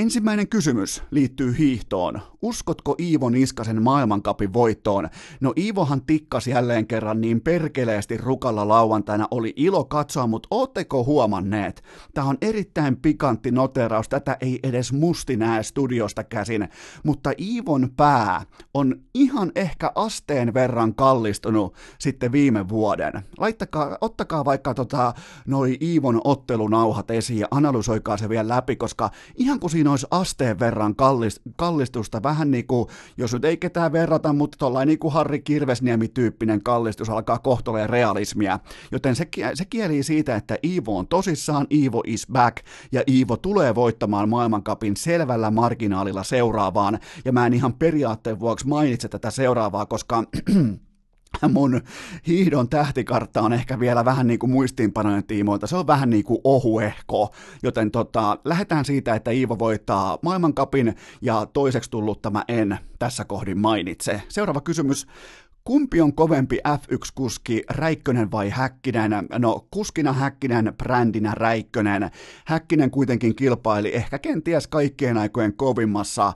Ensimmäinen kysymys liittyy hiihtoon. Uskotko Iivo Niskasen maailmankapin voittoon? No Iivohan tikkasi jälleen kerran niin perkeleesti rukalla lauantaina, oli ilo katsoa, mutta ootteko huomanneet? Tämä on erittäin pikantti noteraus, tätä ei edes musti näe studiosta käsin, mutta Iivon pää on ihan ehkä asteen verran kallistunut sitten viime vuoden. Laittakaa, ottakaa vaikka tota, noi Iivon ottelunauhat esiin ja analysoikaa se vielä läpi, koska ihan kuin siinä olisi asteen verran kallist, kallistusta, vähän niin kuin, jos nyt ei ketään verrata, mutta tuollainen niin kuin Harri Kirvesniemi-tyyppinen kallistus alkaa kohtoleen realismia. Joten se, se kieli siitä, että Iivo on tosissaan, Iivo is back, ja Iivo tulee voittamaan maailmankapin selvällä marginaalilla seuraavaan, ja mä en ihan periaatteen vuoksi mainitse tätä seuraavaa, koska mun hiihdon tähtikartta on ehkä vielä vähän niin kuin muistiinpanojen tiimoilta, se on vähän niin kuin ohuehko, joten tota, lähdetään siitä, että Iivo voittaa maailmankapin ja toiseksi tullut tämä en tässä kohdin mainitse. Seuraava kysymys, Kumpi on kovempi F1-kuski, Räikkönen vai Häkkinen? No, kuskina Häkkinen, brändinä Räikkönen. Häkkinen kuitenkin kilpaili ehkä kenties kaikkien aikojen kovimmassa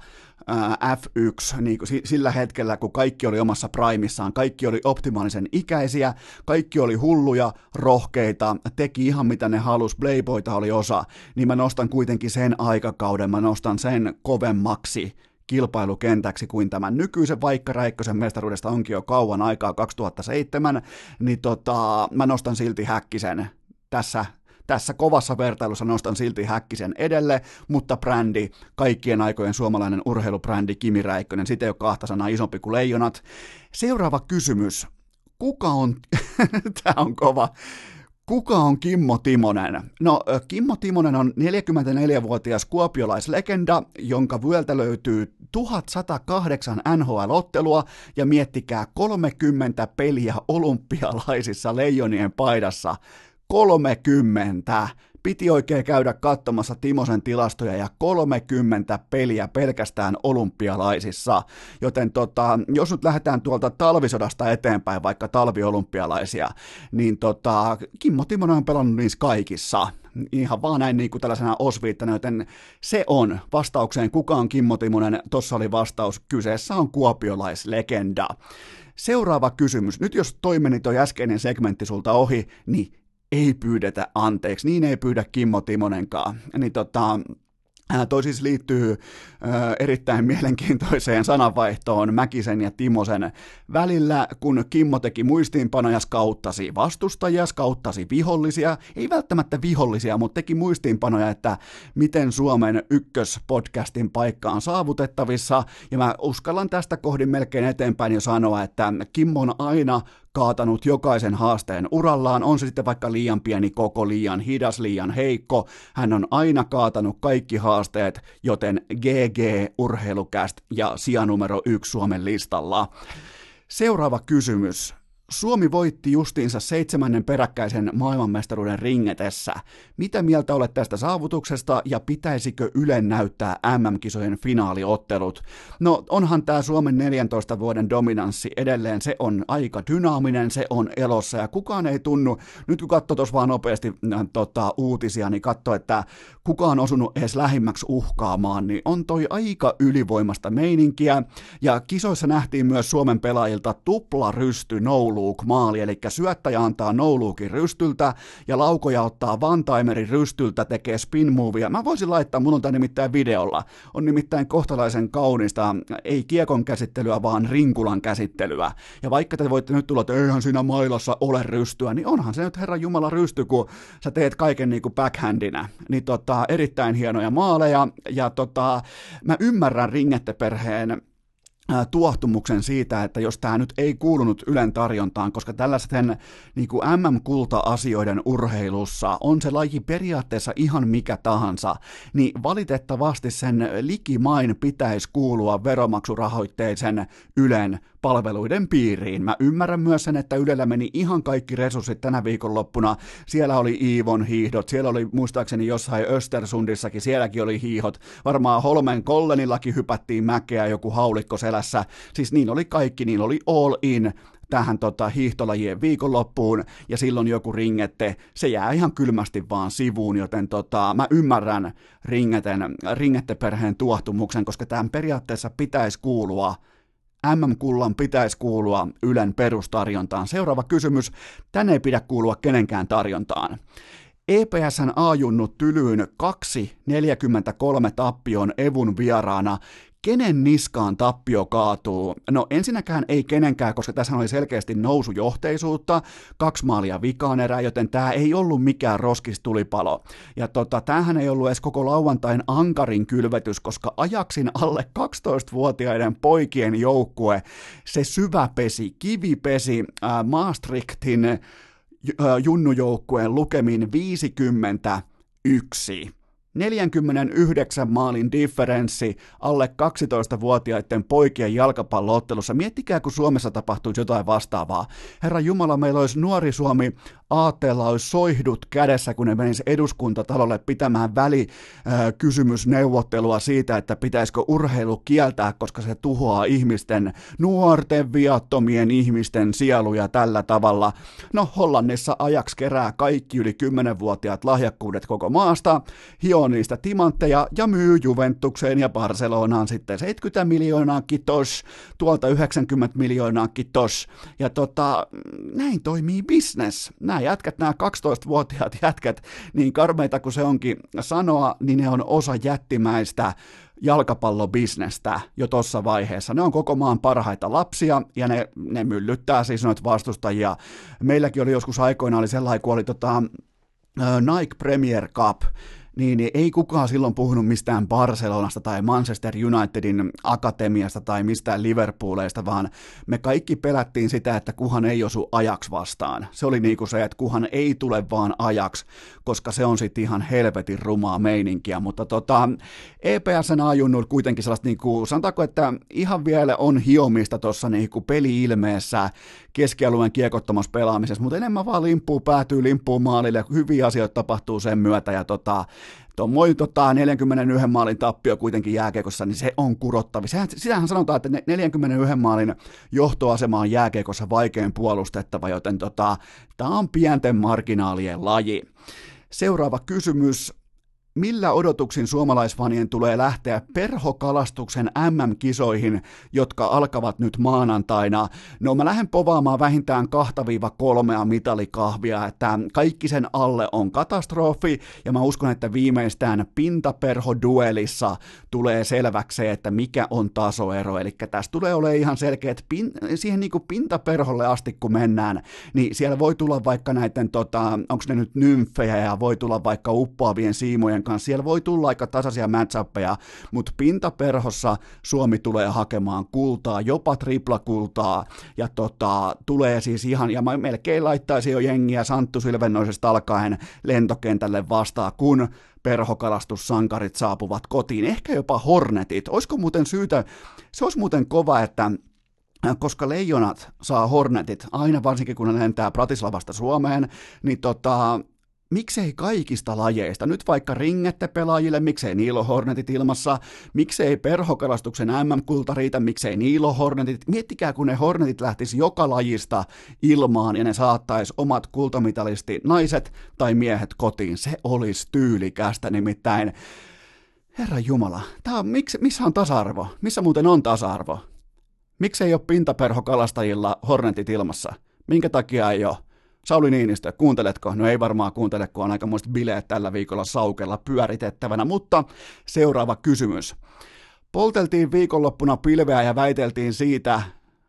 F1 niin sillä hetkellä, kun kaikki oli omassa primissaan, kaikki oli optimaalisen ikäisiä, kaikki oli hulluja, rohkeita, teki ihan mitä ne halus, Playboyta oli osa, niin mä nostan kuitenkin sen aikakauden, mä nostan sen kovemmaksi kilpailukentäksi kuin tämän nykyisen, vaikka Räikkösen mestaruudesta onkin jo kauan aikaa 2007, niin tota, mä nostan silti Häkkisen tässä tässä kovassa vertailussa nostan silti Häkkisen edelle, mutta brändi, kaikkien aikojen suomalainen urheilubrändi Kimi Räikkönen, sitä ei ole kahta sanaa isompi kuin leijonat. Seuraava kysymys. Kuka on, tämä on kova, Kuka on Kimmo Timonen? No, Kimmo Timonen on 44-vuotias kuopiolaislegenda, jonka vyöltä löytyy 1108 NHL-ottelua ja miettikää 30 peliä olympialaisissa leijonien paidassa. 30. Piti oikein käydä katsomassa Timosen tilastoja ja 30 peliä pelkästään olympialaisissa. Joten tota, jos nyt lähdetään tuolta talvisodasta eteenpäin, vaikka talviolympialaisia, niin tota, Kimmo Timonen on pelannut niissä kaikissa ihan vaan näin niin kuin tällaisena osviittana, joten se on vastaukseen, kuka on Kimmo Timonen, tossa oli vastaus, kyseessä on kuopiolaislegenda. Seuraava kysymys. Nyt jos toimeni toi äskeinen segmentti sulta ohi, niin ei pyydetä anteeksi, niin ei pyydä Kimmo Timonenkaan. Niin tota, Toi siis liittyy erittäin mielenkiintoiseen sananvaihtoon Mäkisen ja Timosen välillä, kun Kimmo teki muistiinpanoja, skauttasi vastustajia, skauttasi vihollisia, ei välttämättä vihollisia, mutta teki muistiinpanoja, että miten Suomen ykköspodcastin paikka on saavutettavissa, ja mä uskallan tästä kohdin melkein eteenpäin jo sanoa, että Kimmo on aina kaatanut jokaisen haasteen urallaan, on se sitten vaikka liian pieni koko, liian hidas, liian heikko, hän on aina kaatanut kaikki haasteet, joten GG Urheilukäst ja sija numero yksi Suomen listalla. Seuraava kysymys. Suomi voitti justiinsa seitsemännen peräkkäisen maailmanmestaruuden ringetessä. Mitä mieltä olet tästä saavutuksesta ja pitäisikö Ylen näyttää MM-kisojen finaaliottelut? No onhan tämä Suomen 14 vuoden dominanssi edelleen, se on aika dynaaminen, se on elossa ja kukaan ei tunnu, nyt kun katsoo tuossa vaan nopeasti äh, tota, uutisia, niin katso, että kukaan on osunut edes lähimmäksi uhkaamaan, niin on toi aika ylivoimasta meininkiä ja kisoissa nähtiin myös Suomen pelaajilta tupla rysty noulu no-look maali, eli syöttäjä antaa no-lookin rystyltä ja laukoja ottaa one-timerin rystyltä, tekee spin movia. Mä voisin laittaa, mun on tämä nimittäin videolla, on nimittäin kohtalaisen kaunista, ei kiekon käsittelyä, vaan rinkulan käsittelyä. Ja vaikka te voitte nyt tulla, että eihän siinä mailassa ole rystyä, niin onhan se nyt Herran Jumala rysty, kun sä teet kaiken niin kuin backhandina. Niin tota, erittäin hienoja maaleja, ja tota, mä ymmärrän ringetteperheen tuohtumuksen siitä, että jos tämä nyt ei kuulunut Ylen tarjontaan, koska tällaisten niin kuin MM-kulta-asioiden urheilussa on se laji periaatteessa ihan mikä tahansa, niin valitettavasti sen likimain pitäisi kuulua veromaksurahoitteisen Ylen palveluiden piiriin. Mä ymmärrän myös sen, että Ylellä meni ihan kaikki resurssit tänä viikonloppuna. Siellä oli Iivon hiihdot, siellä oli muistaakseni jossain Östersundissakin, sielläkin oli hiihot. Varmaan Holmen Kollenillakin hypättiin mäkeä joku haulikko selässä. Siis niin oli kaikki, niin oli all in tähän tota, hiihtolajien viikonloppuun, ja silloin joku ringette, se jää ihan kylmästi vaan sivuun, joten tota, mä ymmärrän ringeten, ringetteperheen tuohtumuksen, koska tämän periaatteessa pitäisi kuulua MM-kullan pitäisi kuulua Ylen perustarjontaan. Seuraava kysymys. Tänne ei pidä kuulua kenenkään tarjontaan. EPSn ajunnut tylyyn 2.43 tappion Evun vieraana kenen niskaan tappio kaatuu? No ensinnäkään ei kenenkään, koska tässä oli selkeästi nousujohteisuutta, kaksi maalia vikaan erää, joten tämä ei ollut mikään roskistulipalo. Ja tota, tämähän ei ollut edes koko lauantain ankarin kylvetys, koska ajaksin alle 12-vuotiaiden poikien joukkue, se syväpesi, kivipesi äh, Maastrichtin äh, junnujoukkueen lukemin 51. 49 maalin differenssi alle 12-vuotiaiden poikien jalkapalloottelussa. Miettikää, kun Suomessa tapahtuisi jotain vastaavaa. Herra Jumala, meillä olisi nuori Suomi aatteella olisi soihdut kädessä, kun ne menisi eduskuntatalolle pitämään välikysymysneuvottelua siitä, että pitäisikö urheilu kieltää, koska se tuhoaa ihmisten, nuorten viattomien ihmisten sieluja tällä tavalla. No Hollannissa ajaksi kerää kaikki yli 10-vuotiaat lahjakkuudet koko maasta, hioo niistä timantteja ja myy Juventukseen ja Barcelonaan sitten 70 miljoonaa kitos, tuolta 90 miljoonaa kitos. Ja tota, näin toimii business. Nämä jätkät, nämä 12-vuotiaat jätkät, niin karmeita kuin se onkin sanoa, niin ne on osa jättimäistä jalkapallobisnestä jo tuossa vaiheessa. Ne on koko maan parhaita lapsia ja ne, ne myllyttää siis noita vastustajia. Meilläkin oli joskus aikoina oli sellainen, kun oli tota, Nike Premier Cup, niin, niin ei kukaan silloin puhunut mistään Barcelonasta tai Manchester Unitedin akatemiasta tai mistään Liverpooleista, vaan me kaikki pelättiin sitä, että kuhan ei osu ajaks vastaan. Se oli niinku se, että kuhan ei tule vaan ajaks, koska se on sitten ihan helvetin rumaa meininkiä, mutta tota, EPSn ajunnut kuitenkin sellaista, niinku, sanotaanko, että ihan vielä on hiomista tuossa niinku peli-ilmeessä keskialueen kiekottomassa pelaamisessa, mutta enemmän vaan limppuu päätyy limppuu maalille, hyviä asioita tapahtuu sen myötä, ja tota, Tuommoin tota, 41 maalin tappio kuitenkin jääkeikossa, niin se on kurottavi. Sehän, sitähän sanotaan, että 41 maalin johtoasema on jääkeikossa vaikein puolustettava, joten tota, tämä on pienten marginaalien laji. Seuraava kysymys millä odotuksin suomalaisfanien tulee lähteä perhokalastuksen MM-kisoihin, jotka alkavat nyt maanantaina? No mä lähden povaamaan vähintään 2-3 mitalikahvia, että kaikki sen alle on katastrofi, ja mä uskon, että viimeistään pintaperho-duelissa tulee selväksi että mikä on tasoero, eli tässä tulee olemaan ihan selkeät pin, siihen niin kuin pintaperholle asti, kun mennään, niin siellä voi tulla vaikka näiden, tota, onko ne nyt nymfejä, ja voi tulla vaikka uppoavien siimojen kanssa. Siellä voi tulla aika tasaisia matchappeja, mutta pintaperhossa Suomi tulee hakemaan kultaa, jopa triplakultaa, ja tota, tulee siis ihan, ja mä melkein laittaisin jo jengiä Santtu Silvennoisesta alkaen lentokentälle vastaan, kun perhokalastussankarit saapuvat kotiin, ehkä jopa Hornetit. Olisiko muuten syytä, se olisi muuten kova, että koska leijonat saa Hornetit, aina varsinkin kun ne lentää Pratislavasta Suomeen, niin tota, miksei kaikista lajeista, nyt vaikka ringette pelaajille, miksei Niilo Hornetit ilmassa, miksei perhokalastuksen MM-kulta riitä, miksei Niilo Hornetit, miettikää kun ne Hornetit lähtis joka lajista ilmaan ja ne saattais omat kultamitalisti naiset tai miehet kotiin, se olisi tyylikästä nimittäin. Herra Jumala, tää on, miksi, missä on tasa-arvo? Missä muuten on tasa-arvo? Miksei ole pintaperhokalastajilla Hornetit ilmassa? Minkä takia ei ole? Sauli Niinistö, kuunteletko? No ei varmaan kuuntele, kun on aikamoiset bileet tällä viikolla saukella pyöritettävänä, mutta seuraava kysymys. Polteltiin viikonloppuna pilveä ja väiteltiin siitä,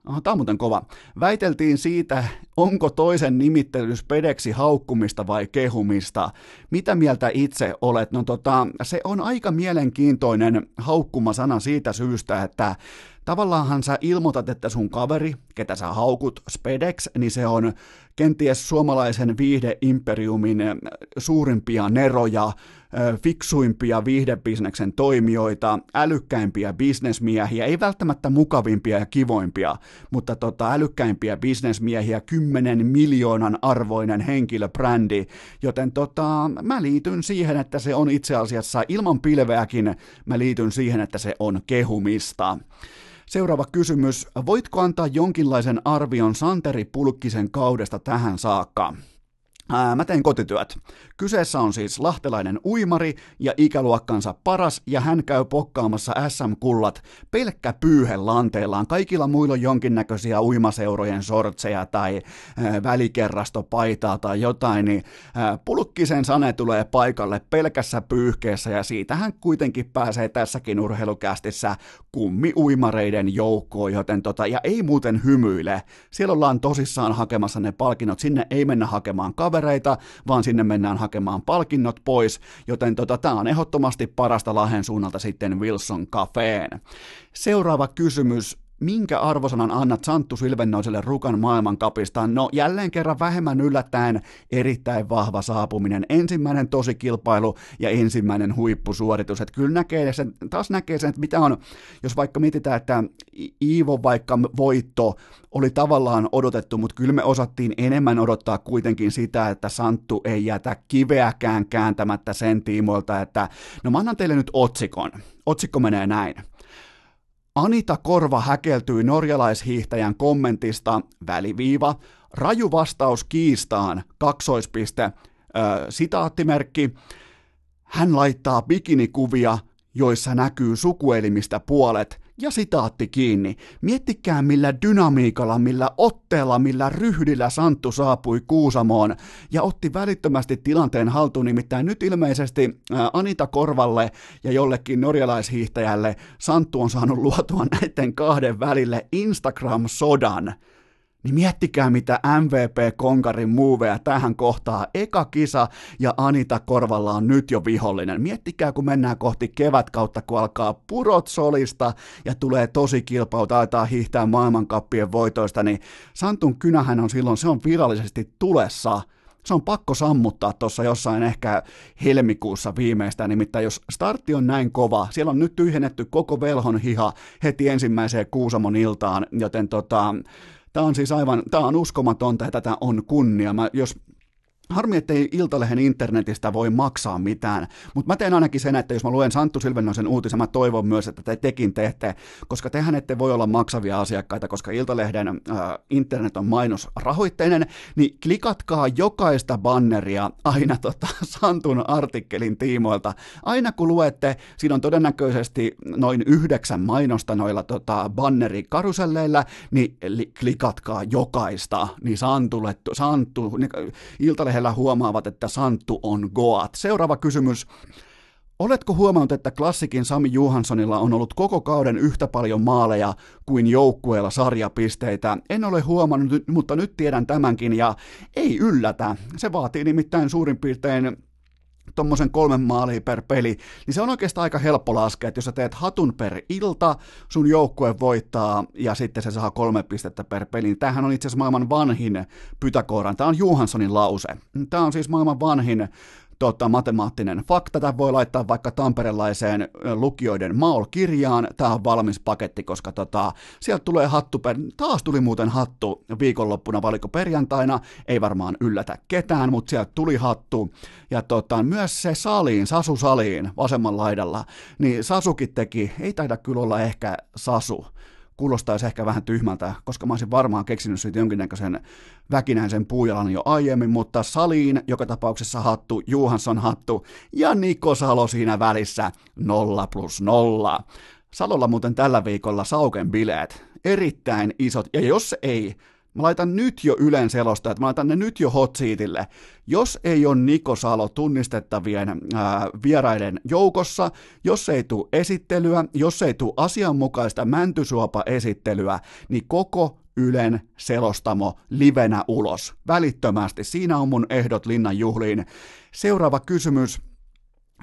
Aha, tämä on muuten kova. Väiteltiin siitä, onko toisen nimittelys pedeksi haukkumista vai kehumista. Mitä mieltä itse olet? No tota, se on aika mielenkiintoinen haukkuma sana siitä syystä, että tavallaanhan sä ilmoitat, että sun kaveri, ketä sä haukut, Spedex, niin se on kenties suomalaisen viihdeimperiumin suurimpia neroja, fiksuimpia viihdebisneksen toimijoita, älykkäimpiä bisnesmiehiä, ei välttämättä mukavimpia ja kivoimpia, mutta tota, älykkäimpiä bisnesmiehiä, 10 miljoonan arvoinen henkilöbrändi, joten tota, mä liityn siihen, että se on itse asiassa ilman pilveäkin, mä liityn siihen, että se on kehumista. Seuraava kysymys. Voitko antaa jonkinlaisen arvion Santeri Pulkkisen kaudesta tähän saakka? Ää, mä teen kotityöt. Kyseessä on siis lahtelainen uimari ja ikäluokkansa paras, ja hän käy pokkaamassa SM-kullat pelkkä pyyhen lanteellaan. Kaikilla muilla on jonkinnäköisiä uimaseurojen sortseja tai ää, välikerrastopaitaa tai jotain, niin ää, pulkkisen sane tulee paikalle pelkässä pyyhkeessä, ja siitä hän kuitenkin pääsee tässäkin urheilukästissä kummi-uimareiden joukkoon, joten tota, ja ei muuten hymyile. Siellä ollaan tosissaan hakemassa ne palkinnot, sinne ei mennä hakemaan kavereita, vaan sinne mennään hakemaan palkinnot pois, joten tota, tämä on ehdottomasti parasta Lahden suunnalta sitten Wilson Cafeen. Seuraava kysymys minkä arvosanan annat Santtu Silvennoiselle Rukan maailmankapista? No jälleen kerran vähemmän yllättäen erittäin vahva saapuminen. Ensimmäinen tosi kilpailu ja ensimmäinen huippusuoritus. Että kyllä näkee sen, taas näkee sen, että mitä on, jos vaikka mietitään, että Iivo vaikka voitto oli tavallaan odotettu, mutta kyllä me osattiin enemmän odottaa kuitenkin sitä, että Santtu ei jätä kiveäkään kääntämättä sen tiimoilta, että no mä annan teille nyt otsikon. Otsikko menee näin. Anita Korva häkeltyi norjalaishiihtäjän kommentista, väliviiva, raju vastaus kiistaan, kaksoispiste, äh, sitaattimerkki, hän laittaa bikinikuvia, joissa näkyy sukuelimistä puolet, ja sitaatti kiinni. Miettikää millä dynamiikalla, millä otteella, millä ryhdillä Santtu saapui Kuusamoon ja otti välittömästi tilanteen haltuun. Nimittäin nyt ilmeisesti Anita Korvalle ja jollekin norjalaishiihtäjälle Santtu on saanut luotua näiden kahden välille Instagram-sodan niin miettikää mitä MVP-konkarin muuveja tähän kohtaa. Eka kisa ja Anita Korvalla on nyt jo vihollinen. Miettikää kun mennään kohti kevätkautta, kun alkaa purot solista ja tulee tosi kilpailut, aletaan hiihtää maailmankappien voitoista, niin Santun kynähän on silloin, se on virallisesti tulessa se on pakko sammuttaa tuossa jossain ehkä helmikuussa viimeistään, nimittäin jos startti on näin kova, siellä on nyt tyhjennetty koko velhon hiha heti ensimmäiseen Kuusamon iltaan, joten tota, Tämä on siis aivan, tämä on uskomatonta ja tätä on kunnia. Mä, jos Harmi, ettei Iltalehen internetistä voi maksaa mitään, mutta mä teen ainakin sen, että jos mä luen Santtu Silvennoisen uutisen, mä toivon myös, että te tekin teette, koska tehän ette voi olla maksavia asiakkaita, koska Iltalehden äh, internet on mainosrahoitteinen, niin klikatkaa jokaista banneria aina tota Santun artikkelin tiimoilta. Aina kun luette, siinä on todennäköisesti noin yhdeksän mainosta noilla tota, bannerikaruselleilla, niin li- klikatkaa jokaista, niin Santulle, Santtu, niin, Iltalehden lähellä huomaavat, että Santtu on Goat. Seuraava kysymys. Oletko huomannut, että klassikin Sami Johanssonilla on ollut koko kauden yhtä paljon maaleja kuin joukkueella sarjapisteitä? En ole huomannut, mutta nyt tiedän tämänkin ja ei yllätä. Se vaatii nimittäin suurin piirtein tuommoisen kolmen maalia per peli, niin se on oikeastaan aika helppo laskea, että jos sä teet hatun per ilta, sun joukkue voittaa ja sitten se saa kolme pistettä per peli. Niin tämähän on itse asiassa maailman vanhin Pythagoran, tämä on Johanssonin lause. Tämä on siis maailman vanhin tota, matemaattinen fakta. Tämä voi laittaa vaikka tamperelaiseen lukijoiden maol-kirjaan. Tämä on valmis paketti, koska tota, sieltä tulee hattu. Taas tuli muuten hattu viikonloppuna, valiko perjantaina. Ei varmaan yllätä ketään, mutta sieltä tuli hattu. Ja tota, myös se saliin, Sasu saliin vasemmalla laidalla, niin Sasukin teki, ei taida kyllä olla ehkä Sasu, kuulostaisi ehkä vähän tyhmältä, koska mä olisin varmaan keksinyt siitä jonkinnäköisen väkinäisen puujalan jo aiemmin, mutta Saliin joka tapauksessa hattu, Juhansson hattu ja Niko Salo siinä välissä nolla plus nolla. Salolla muuten tällä viikolla Sauken bileet, erittäin isot, ja jos ei Mä laitan nyt jo Ylen selostajat, mä laitan ne nyt jo hot seatille. Jos ei ole Niko Salo tunnistettavien ää, vieraiden joukossa, jos ei tule esittelyä, jos ei tule asianmukaista mäntysuopa-esittelyä, niin koko Ylen selostamo livenä ulos. Välittömästi. Siinä on mun ehdot Linnan juhliin. Seuraava kysymys.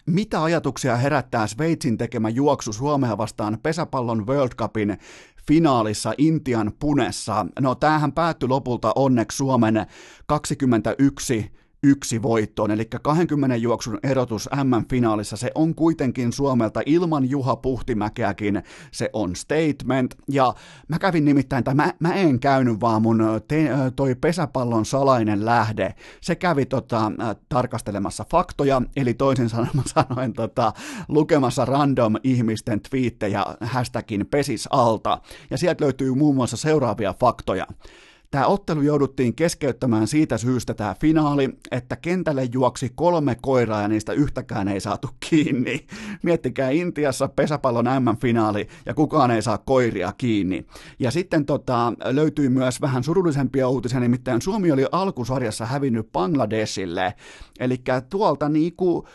Mitä ajatuksia herättää Sveitsin tekemä juoksu Suomea vastaan pesäpallon World Cupin finaalissa Intian punessa? No tämähän päättyi lopulta onneksi Suomen 21 yksi voittoon, eli 20 juoksun erotus M-finaalissa, se on kuitenkin Suomelta ilman Juha Puhtimäkeäkin, se on statement, ja mä kävin nimittäin, tai mä, mä en käynyt vaan mun te, toi pesäpallon salainen lähde, se kävi tota, tarkastelemassa faktoja, eli toisin sanoen tota, lukemassa random ihmisten twiittejä hashtagin pesis alta, ja sieltä löytyy muun muassa seuraavia faktoja. Tämä ottelu jouduttiin keskeyttämään siitä syystä tämä finaali, että kentälle juoksi kolme koiraa ja niistä yhtäkään ei saatu kiinni. Miettikää Intiassa pesäpallon M-finaali ja kukaan ei saa koiria kiinni. Ja sitten tota, löytyy myös vähän surullisempia uutisia, nimittäin Suomi oli alkusarjassa hävinnyt Bangladesille. Eli tuolta niinku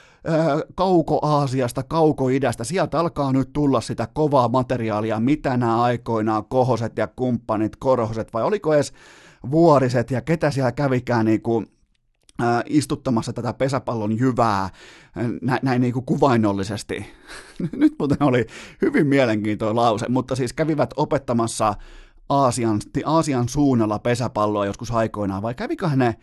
kauko-Aasiasta, kauko-idästä, sieltä alkaa nyt tulla sitä kovaa materiaalia, mitä nämä aikoinaan kohoset ja kumppanit, korhoset, vai oliko edes vuoriset? Ja ketä siellä kävikään niin kuin, istuttamassa tätä pesäpallon jyvää nä, näin niin kuin kuvainnollisesti. Nyt muuten oli hyvin mielenkiintoinen lause, mutta siis kävivät opettamassa Aasian, Aasian suunnalla pesäpalloa joskus aikoinaan, vai käviköhän ne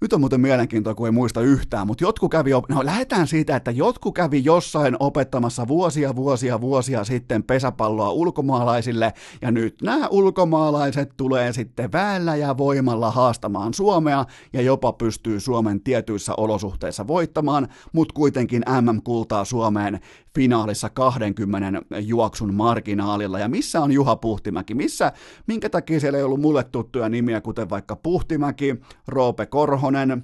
nyt on muuten mielenkiintoa, kun ei muista yhtään, mutta jotkut kävi, op- no lähdetään siitä, että jotkut kävi jossain opettamassa vuosia, vuosia, vuosia sitten pesäpalloa ulkomaalaisille, ja nyt nämä ulkomaalaiset tulee sitten väellä ja voimalla haastamaan Suomea, ja jopa pystyy Suomen tietyissä olosuhteissa voittamaan, mutta kuitenkin MM-kultaa Suomeen finaalissa 20 juoksun marginaalilla. Ja missä on Juha Puhtimäki? Missä, minkä takia siellä ei ollut mulle tuttuja nimiä, kuten vaikka Puhtimäki, Roope Korhonen,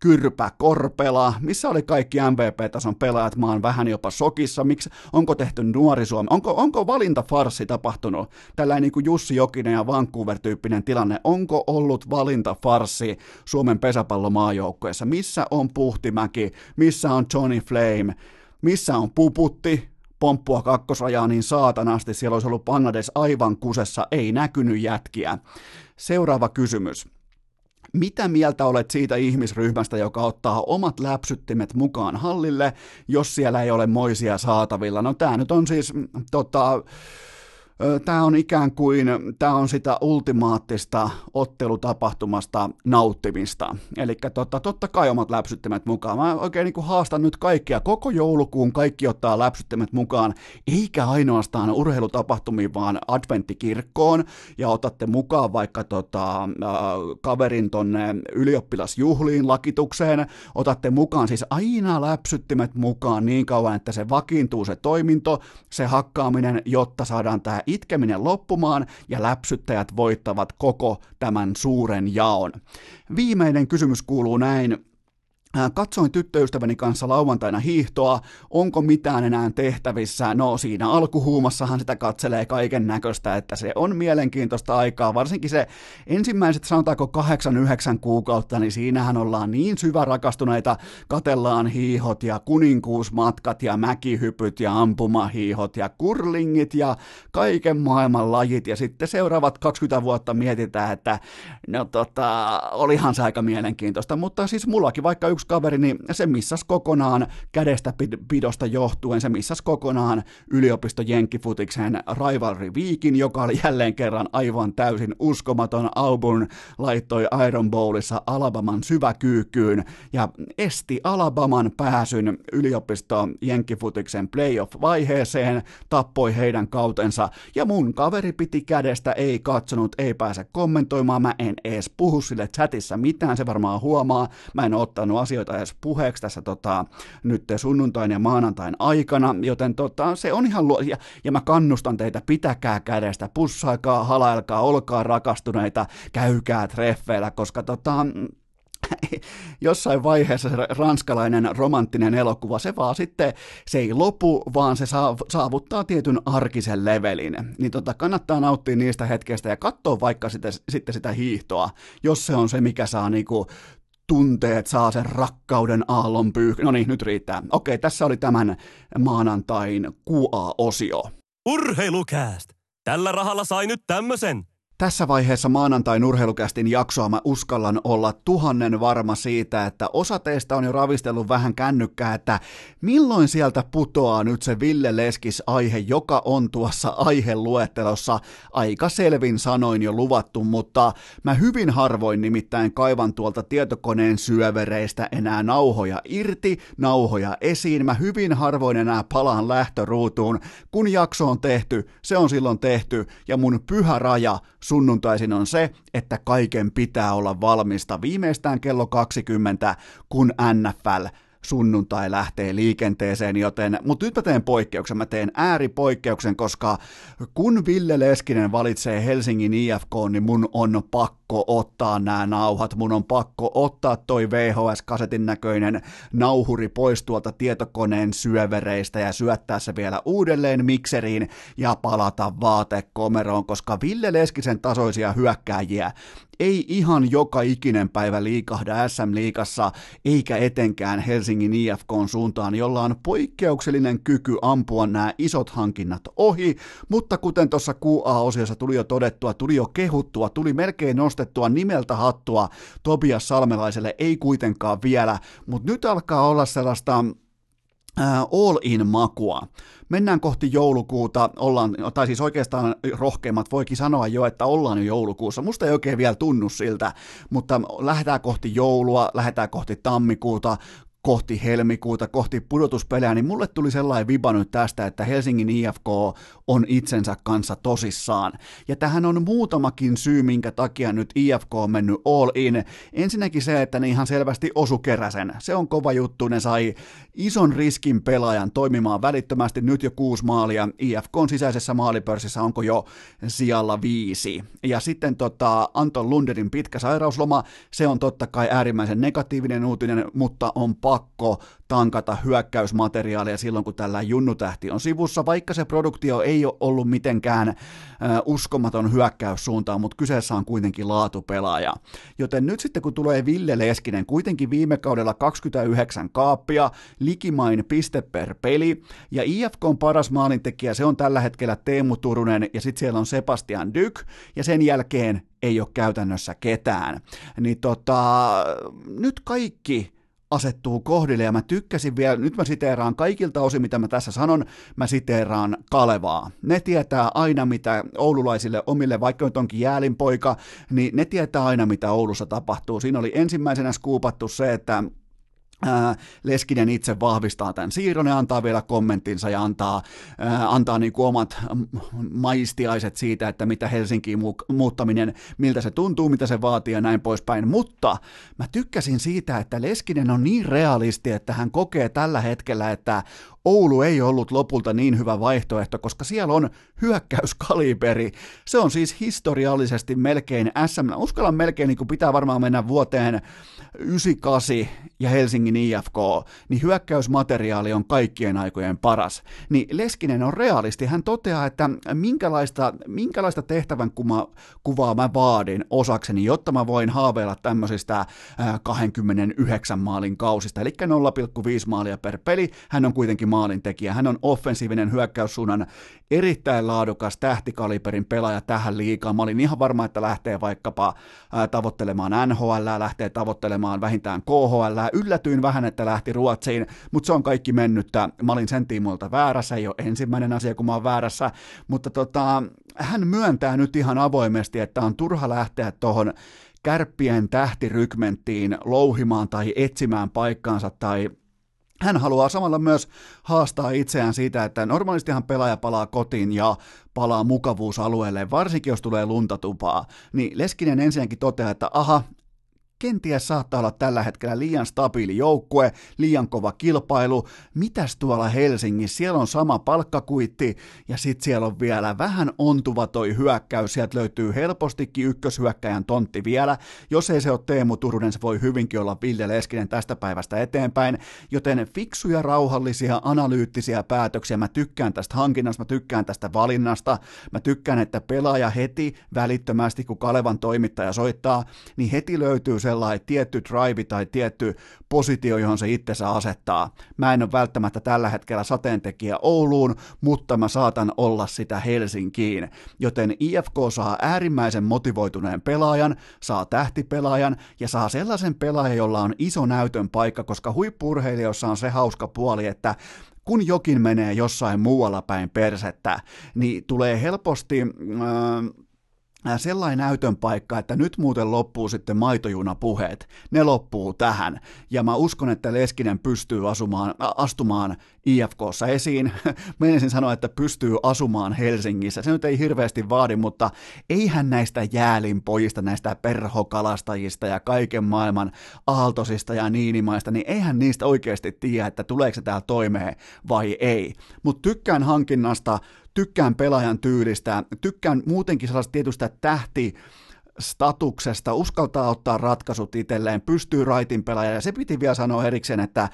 Kyrpä Korpela, missä oli kaikki MVP-tason pelaajat, mä oon vähän jopa sokissa, miksi, onko tehty nuori Suomi, onko, onko valintafarsi tapahtunut, tällainen niin kuin Jussi Jokinen ja Vancouver-tyyppinen tilanne, onko ollut valintafarsi Suomen pesäpallomaajoukkueessa, missä on Puhtimäki, missä on Johnny Flame, missä on puputti, pomppua kakkosrajaa niin saatanasti, siellä olisi ollut Bangladesh aivan kusessa, ei näkynyt jätkiä. Seuraava kysymys. Mitä mieltä olet siitä ihmisryhmästä, joka ottaa omat läpsyttimet mukaan hallille, jos siellä ei ole moisia saatavilla? No tämä nyt on siis mm, tota, Tämä on ikään kuin, tämä on sitä ultimaattista ottelutapahtumasta nauttimista. Eli totta, totta kai omat läpsyttimet mukaan. Mä oikein niin haastan nyt kaikkia, koko joulukuun kaikki ottaa läpsyttimet mukaan, eikä ainoastaan urheilutapahtumiin, vaan adventtikirkkoon, ja otatte mukaan vaikka tota, äh, kaverin tonne ylioppilasjuhliin lakitukseen, otatte mukaan siis aina läpsyttimet mukaan niin kauan, että se vakiintuu se toiminto, se hakkaaminen, jotta saadaan tämä itkeminen loppumaan ja läpsyttäjät voittavat koko tämän suuren jaon. Viimeinen kysymys kuuluu näin, katsoin tyttöystäväni kanssa lauantaina hiihtoa, onko mitään enää tehtävissä? No siinä alkuhuumassahan sitä katselee kaiken näköistä, että se on mielenkiintoista aikaa, varsinkin se ensimmäiset sanotaanko 8-9 kuukautta, niin siinähän ollaan niin syvä rakastuneita, katellaan hiihot ja kuninkuusmatkat ja mäkihypyt ja ampumahiihot ja kurlingit ja kaiken maailman lajit. Ja sitten seuraavat 20 vuotta mietitään, että no tota, olihan se aika mielenkiintoista, mutta siis mullakin vaikka yksi kaveri, niin se missas kokonaan kädestä pidosta johtuen, se missas kokonaan yliopisto Jenkkifutiksen Rivalry Weekin, joka oli jälleen kerran aivan täysin uskomaton. Auburn laittoi Iron Bowlissa Alabaman syväkyykkyyn ja esti Alabaman pääsyn yliopisto Jenkkifutiksen playoff-vaiheeseen, tappoi heidän kautensa. Ja mun kaveri piti kädestä, ei katsonut, ei pääse kommentoimaan, mä en edes puhu sille chatissa mitään, se varmaan huomaa, mä en ottanut asioita edes puheeksi tässä tota, nyt sunnuntain ja maanantain aikana, joten tota, se on ihan luo... Ja, ja mä kannustan teitä, pitäkää kädestä, pussaikaa, halailkaa, olkaa rakastuneita, käykää treffeillä, koska tota, jossain vaiheessa se ranskalainen romanttinen elokuva, se vaan sitten, se ei lopu, vaan se saavuttaa tietyn arkisen levelin. Niin tota, kannattaa nauttia niistä hetkeistä ja katsoa vaikka sitten, sitä hiihtoa, jos se on se, mikä saa niinku tunteet, saa sen rakkauden aallon pyyhkä. No niin, nyt riittää. Okei, tässä oli tämän maanantain QA-osio. Urheilukääst! Tällä rahalla sai nyt tämmösen. Tässä vaiheessa maanantain urheilukästin jaksoa mä uskallan olla tuhannen varma siitä, että osa teistä on jo ravistellut vähän kännykkää, että milloin sieltä putoaa nyt se Ville Leskis aihe, joka on tuossa aiheluettelossa. Aika selvin sanoin jo luvattu, mutta mä hyvin harvoin nimittäin kaivan tuolta tietokoneen syövereistä enää nauhoja irti, nauhoja esiin, mä hyvin harvoin enää palaan lähtöruutuun, kun jakso on tehty, se on silloin tehty ja mun pyhä raja Sunnuntaisin on se, että kaiken pitää olla valmista viimeistään kello 20, kun NFL sunnuntai lähtee liikenteeseen, joten, mutta nyt mä teen poikkeuksen, mä teen ääripoikkeuksen, koska kun Ville Leskinen valitsee Helsingin IFK, niin mun on pakko ottaa nämä nauhat, mun on pakko ottaa toi VHS-kasetin näköinen nauhuri pois tuolta tietokoneen syövereistä ja syöttää se vielä uudelleen mikseriin ja palata vaatekomeroon, koska Ville Leskisen tasoisia hyökkääjiä ei ihan joka ikinen päivä liikahda SM-liikassa, eikä etenkään Helsingin IFKn suuntaan, jolla on poikkeuksellinen kyky ampua nämä isot hankinnat ohi, mutta kuten tuossa QA-osiossa tuli jo todettua, tuli jo kehuttua, tuli melkein nostettua nimeltä hattua Tobias Salmelaiselle, ei kuitenkaan vielä, mutta nyt alkaa olla sellaista all-in-makua. Mennään kohti joulukuuta, ollaan, tai siis oikeastaan rohkeimmat voikin sanoa jo, että ollaan jo joulukuussa. Musta ei oikein vielä tunnu siltä, mutta lähdetään kohti joulua, lähdetään kohti tammikuuta, kohti helmikuuta, kohti pudotuspelejä, niin mulle tuli sellainen viba nyt tästä, että Helsingin IFK on itsensä kanssa tosissaan. Ja tähän on muutamakin syy, minkä takia nyt IFK on mennyt all in. Ensinnäkin se, että ne ihan selvästi osu keräsen. Se on kova juttu, ne sai ison riskin pelaajan toimimaan välittömästi, nyt jo kuusi maalia. IFK on sisäisessä maalipörssissä onko jo sijalla viisi. Ja sitten tota, Anton Lunderin pitkä sairausloma, se on totta kai äärimmäisen negatiivinen uutinen, mutta on pakko tankata hyökkäysmateriaalia silloin, kun tällä junnutähti on sivussa, vaikka se produktio ei ole ollut mitenkään uskomaton hyökkäyssuuntaan, mutta kyseessä on kuitenkin laatupelaaja. Joten nyt sitten kun tulee Ville Leskinen, kuitenkin viime kaudella 29 kaappia, likimain piste per peli, ja IFK on paras maalintekijä, se on tällä hetkellä Teemu Turunen, ja sitten siellä on Sebastian Dyk, ja sen jälkeen ei ole käytännössä ketään. Niin tota, nyt kaikki asettuu kohdille ja mä tykkäsin vielä, nyt mä siteeraan kaikilta osin, mitä mä tässä sanon, mä siteeraan Kalevaa. Ne tietää aina, mitä oululaisille omille, vaikka nyt onkin jäälinpoika, niin ne tietää aina, mitä Oulussa tapahtuu. Siinä oli ensimmäisenä skuupattu se, että Leskinen itse vahvistaa tämän siirron ja antaa vielä kommenttinsa ja antaa, antaa niin kuin omat maistiaiset siitä, että mitä Helsinkiin mu- muuttaminen, miltä se tuntuu, mitä se vaatii ja näin poispäin. Mutta mä tykkäsin siitä, että Leskinen on niin realisti, että hän kokee tällä hetkellä, että Oulu ei ollut lopulta niin hyvä vaihtoehto, koska siellä on hyökkäyskaliberi. Se on siis historiallisesti melkein SM, uskallan melkein, niin kuin pitää varmaan mennä vuoteen 98 ja Helsingin IFK, niin hyökkäysmateriaali on kaikkien aikojen paras. Niin Leskinen on realisti, hän toteaa, että minkälaista, minkälaista tehtävän kuma, kuvaa mä vaadin osakseni, jotta mä voin haaveilla tämmöisistä 29 maalin kausista, eli 0,5 maalia per peli, hän on kuitenkin maalintekijä. Hän on offensiivinen hyökkäyssuunnan erittäin laadukas tähtikaliberin pelaaja tähän liikaan. Mä olin ihan varma, että lähtee vaikkapa tavoittelemaan NHL, lähtee tavoittelemaan vähintään KHL. Yllätyin vähän, että lähti Ruotsiin, mutta se on kaikki mennyttä. Mä olin sen tiimoilta väärässä, ei ole ensimmäinen asia, kun mä oon väärässä, mutta tota, hän myöntää nyt ihan avoimesti, että on turha lähteä tuohon kärppien tähtirykmenttiin louhimaan tai etsimään paikkaansa tai hän haluaa samalla myös haastaa itseään siitä, että normaalistihan pelaaja palaa kotiin ja palaa mukavuusalueelle, varsinkin jos tulee luntatupaa. Niin Leskinen ensinnäkin toteaa, että aha, kenties saattaa olla tällä hetkellä liian stabiili joukkue, liian kova kilpailu. Mitäs tuolla Helsingissä? Siellä on sama palkkakuitti ja sitten siellä on vielä vähän ontuva toi hyökkäys. Sieltä löytyy helpostikin ykköshyökkäjän tontti vielä. Jos ei se ole Teemu Turunen, se voi hyvinkin olla Ville Leskinen tästä päivästä eteenpäin. Joten fiksuja, rauhallisia, analyyttisiä päätöksiä. Mä tykkään tästä hankinnasta, mä tykkään tästä valinnasta. Mä tykkään, että pelaaja heti välittömästi, kun Kalevan toimittaja soittaa, niin heti löytyy sellainen tietty drive tai tietty positio, johon se itsensä asettaa. Mä en ole välttämättä tällä hetkellä sateentekijä Ouluun, mutta mä saatan olla sitä Helsinkiin. Joten IFK saa äärimmäisen motivoituneen pelaajan, saa tähtipelaajan ja saa sellaisen pelaajan, jolla on iso näytön paikka, koska huippurheilijoissa on se hauska puoli, että kun jokin menee jossain muualla päin persettä, niin tulee helposti... Äh, sellainen näytön paikka, että nyt muuten loppuu sitten maitojunapuheet. Ne loppuu tähän. Ja mä uskon, että Leskinen pystyy asumaan, astumaan IFKssa esiin. Menisin sanoa, että pystyy asumaan Helsingissä. Se nyt ei hirveästi vaadi, mutta eihän näistä jäälin pojista, näistä perhokalastajista ja kaiken maailman aaltosista ja niinimaista, niin eihän niistä oikeasti tiedä, että tuleeko se täällä toimeen vai ei. Mutta tykkään hankinnasta, tykkään pelaajan tyylistä, tykkään muutenkin sellaista tietystä tähti, statuksesta, uskaltaa ottaa ratkaisut itselleen, pystyy raitin pelaaja, ja se piti vielä sanoa erikseen, että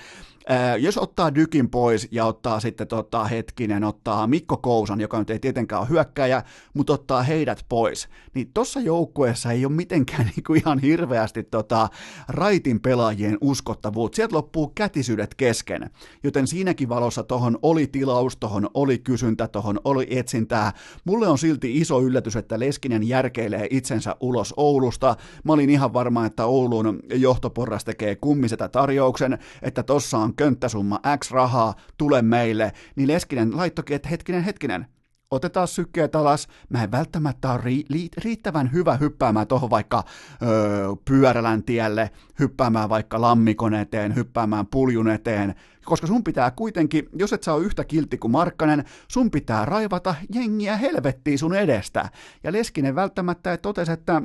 Jos ottaa Dykin pois ja ottaa sitten tota, hetkinen, ottaa Mikko Kousan, joka nyt ei tietenkään ole hyökkäjä, mutta ottaa heidät pois, niin tuossa joukkueessa ei ole mitenkään niinku ihan hirveästi tota, raitin pelaajien uskottavuutta. Sieltä loppuu kätisyydet kesken, joten siinäkin valossa tohon oli tilaus, tohon oli kysyntä, tohon oli etsintää. Mulle on silti iso yllätys, että Leskinen järkeilee itsensä ulos Oulusta. Mä olin ihan varma, että Oulun johtoporras tekee kummisetä tarjouksen, että tossa on könttäsumma X rahaa, tule meille, niin Leskinen laittokin, että hetkinen, hetkinen, otetaan sykkeet alas, mä en välttämättä ole ri- riittävän hyvä hyppäämään tuohon vaikka öö, pyörälän tielle, hyppäämään vaikka lammikon eteen, hyppäämään puljun eteen, koska sun pitää kuitenkin, jos et saa yhtä kiltti kuin Markkanen, sun pitää raivata jengiä helvettiin sun edestä. Ja Leskinen välttämättä totesi, että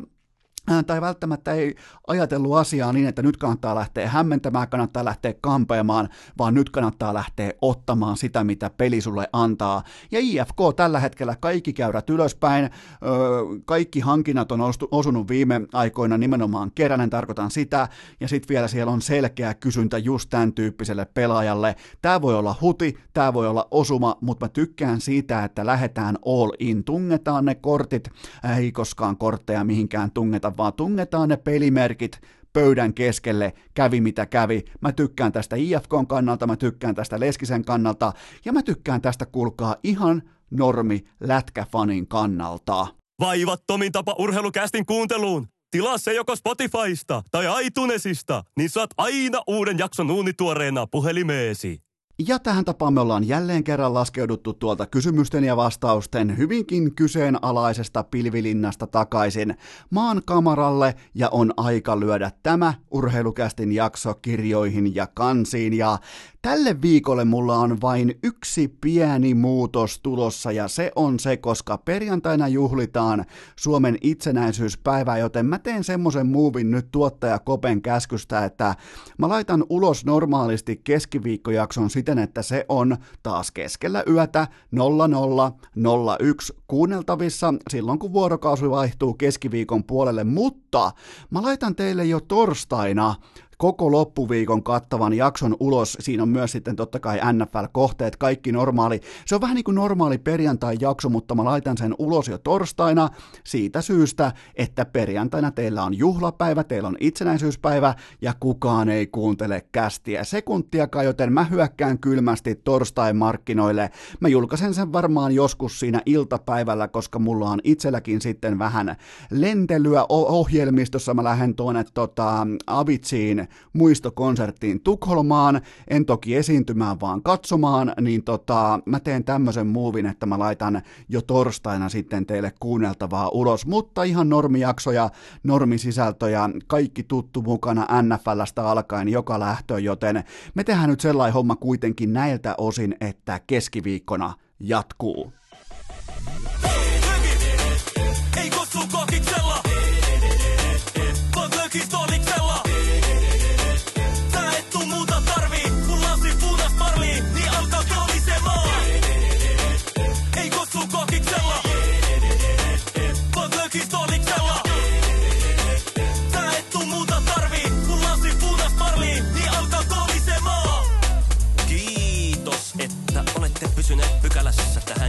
tai välttämättä ei ajatellut asiaa niin, että nyt kannattaa lähteä hämmentämään, kannattaa lähteä kampeamaan, vaan nyt kannattaa lähteä ottamaan sitä, mitä peli sulle antaa. Ja IFK tällä hetkellä kaikki käyrät ylöspäin, kaikki hankinnat on osunut viime aikoina nimenomaan keränen, tarkoitan sitä, ja sitten vielä siellä on selkeä kysyntä just tämän tyyppiselle pelaajalle. Tämä voi olla huti, tämä voi olla osuma, mutta mä tykkään siitä, että lähdetään all in, tungetaan ne kortit, ei koskaan kortteja mihinkään tungeta, vaan tungetaan ne pelimerkit pöydän keskelle, kävi mitä kävi. Mä tykkään tästä IFKn kannalta, mä tykkään tästä Leskisen kannalta, ja mä tykkään tästä, kulkaa ihan normi lätkäfanin kannalta. Vaivattomin tapa urheilukästin kuunteluun. Tilaa se joko Spotifysta tai iTunesista, niin saat aina uuden jakson uunituoreena puhelimeesi. Ja tähän tapaan me ollaan jälleen kerran laskeuduttu tuolta kysymysten ja vastausten hyvinkin kyseenalaisesta pilvilinnasta takaisin maan kamaralle ja on aika lyödä tämä urheilukästin jakso kirjoihin ja kansiin. Ja Tälle viikolle mulla on vain yksi pieni muutos tulossa ja se on se, koska perjantaina juhlitaan Suomen itsenäisyyspäivää, joten mä teen semmoisen muuvin nyt tuottaja Kopen käskystä, että mä laitan ulos normaalisti keskiviikkojakson siten, että se on taas keskellä yötä 0001 kuunneltavissa silloin, kun vuorokausi vaihtuu keskiviikon puolelle, mutta mä laitan teille jo torstaina koko loppuviikon kattavan jakson ulos. Siinä on myös sitten totta kai NFL-kohteet, kaikki normaali. Se on vähän niin kuin normaali perjantai-jakso, mutta mä laitan sen ulos jo torstaina siitä syystä, että perjantaina teillä on juhlapäivä, teillä on itsenäisyyspäivä ja kukaan ei kuuntele kästiä sekuntiakaan, joten mä hyökkään kylmästi torstain markkinoille. Mä julkaisen sen varmaan joskus siinä iltapäivällä, koska mulla on itselläkin sitten vähän lentelyä ohjelmistossa. Mä lähden tuonne tota, Avitsiin muistokonserttiin Tukholmaan, en toki esiintymään vaan katsomaan, niin tota, mä teen tämmöisen muuvin, että mä laitan jo torstaina sitten teille kuunneltavaa ulos, mutta ihan normijaksoja, normisisältöjä, kaikki tuttu mukana NFLstä alkaen joka lähtö, joten me tehdään nyt sellainen homma kuitenkin näiltä osin, että keskiviikkona jatkuu.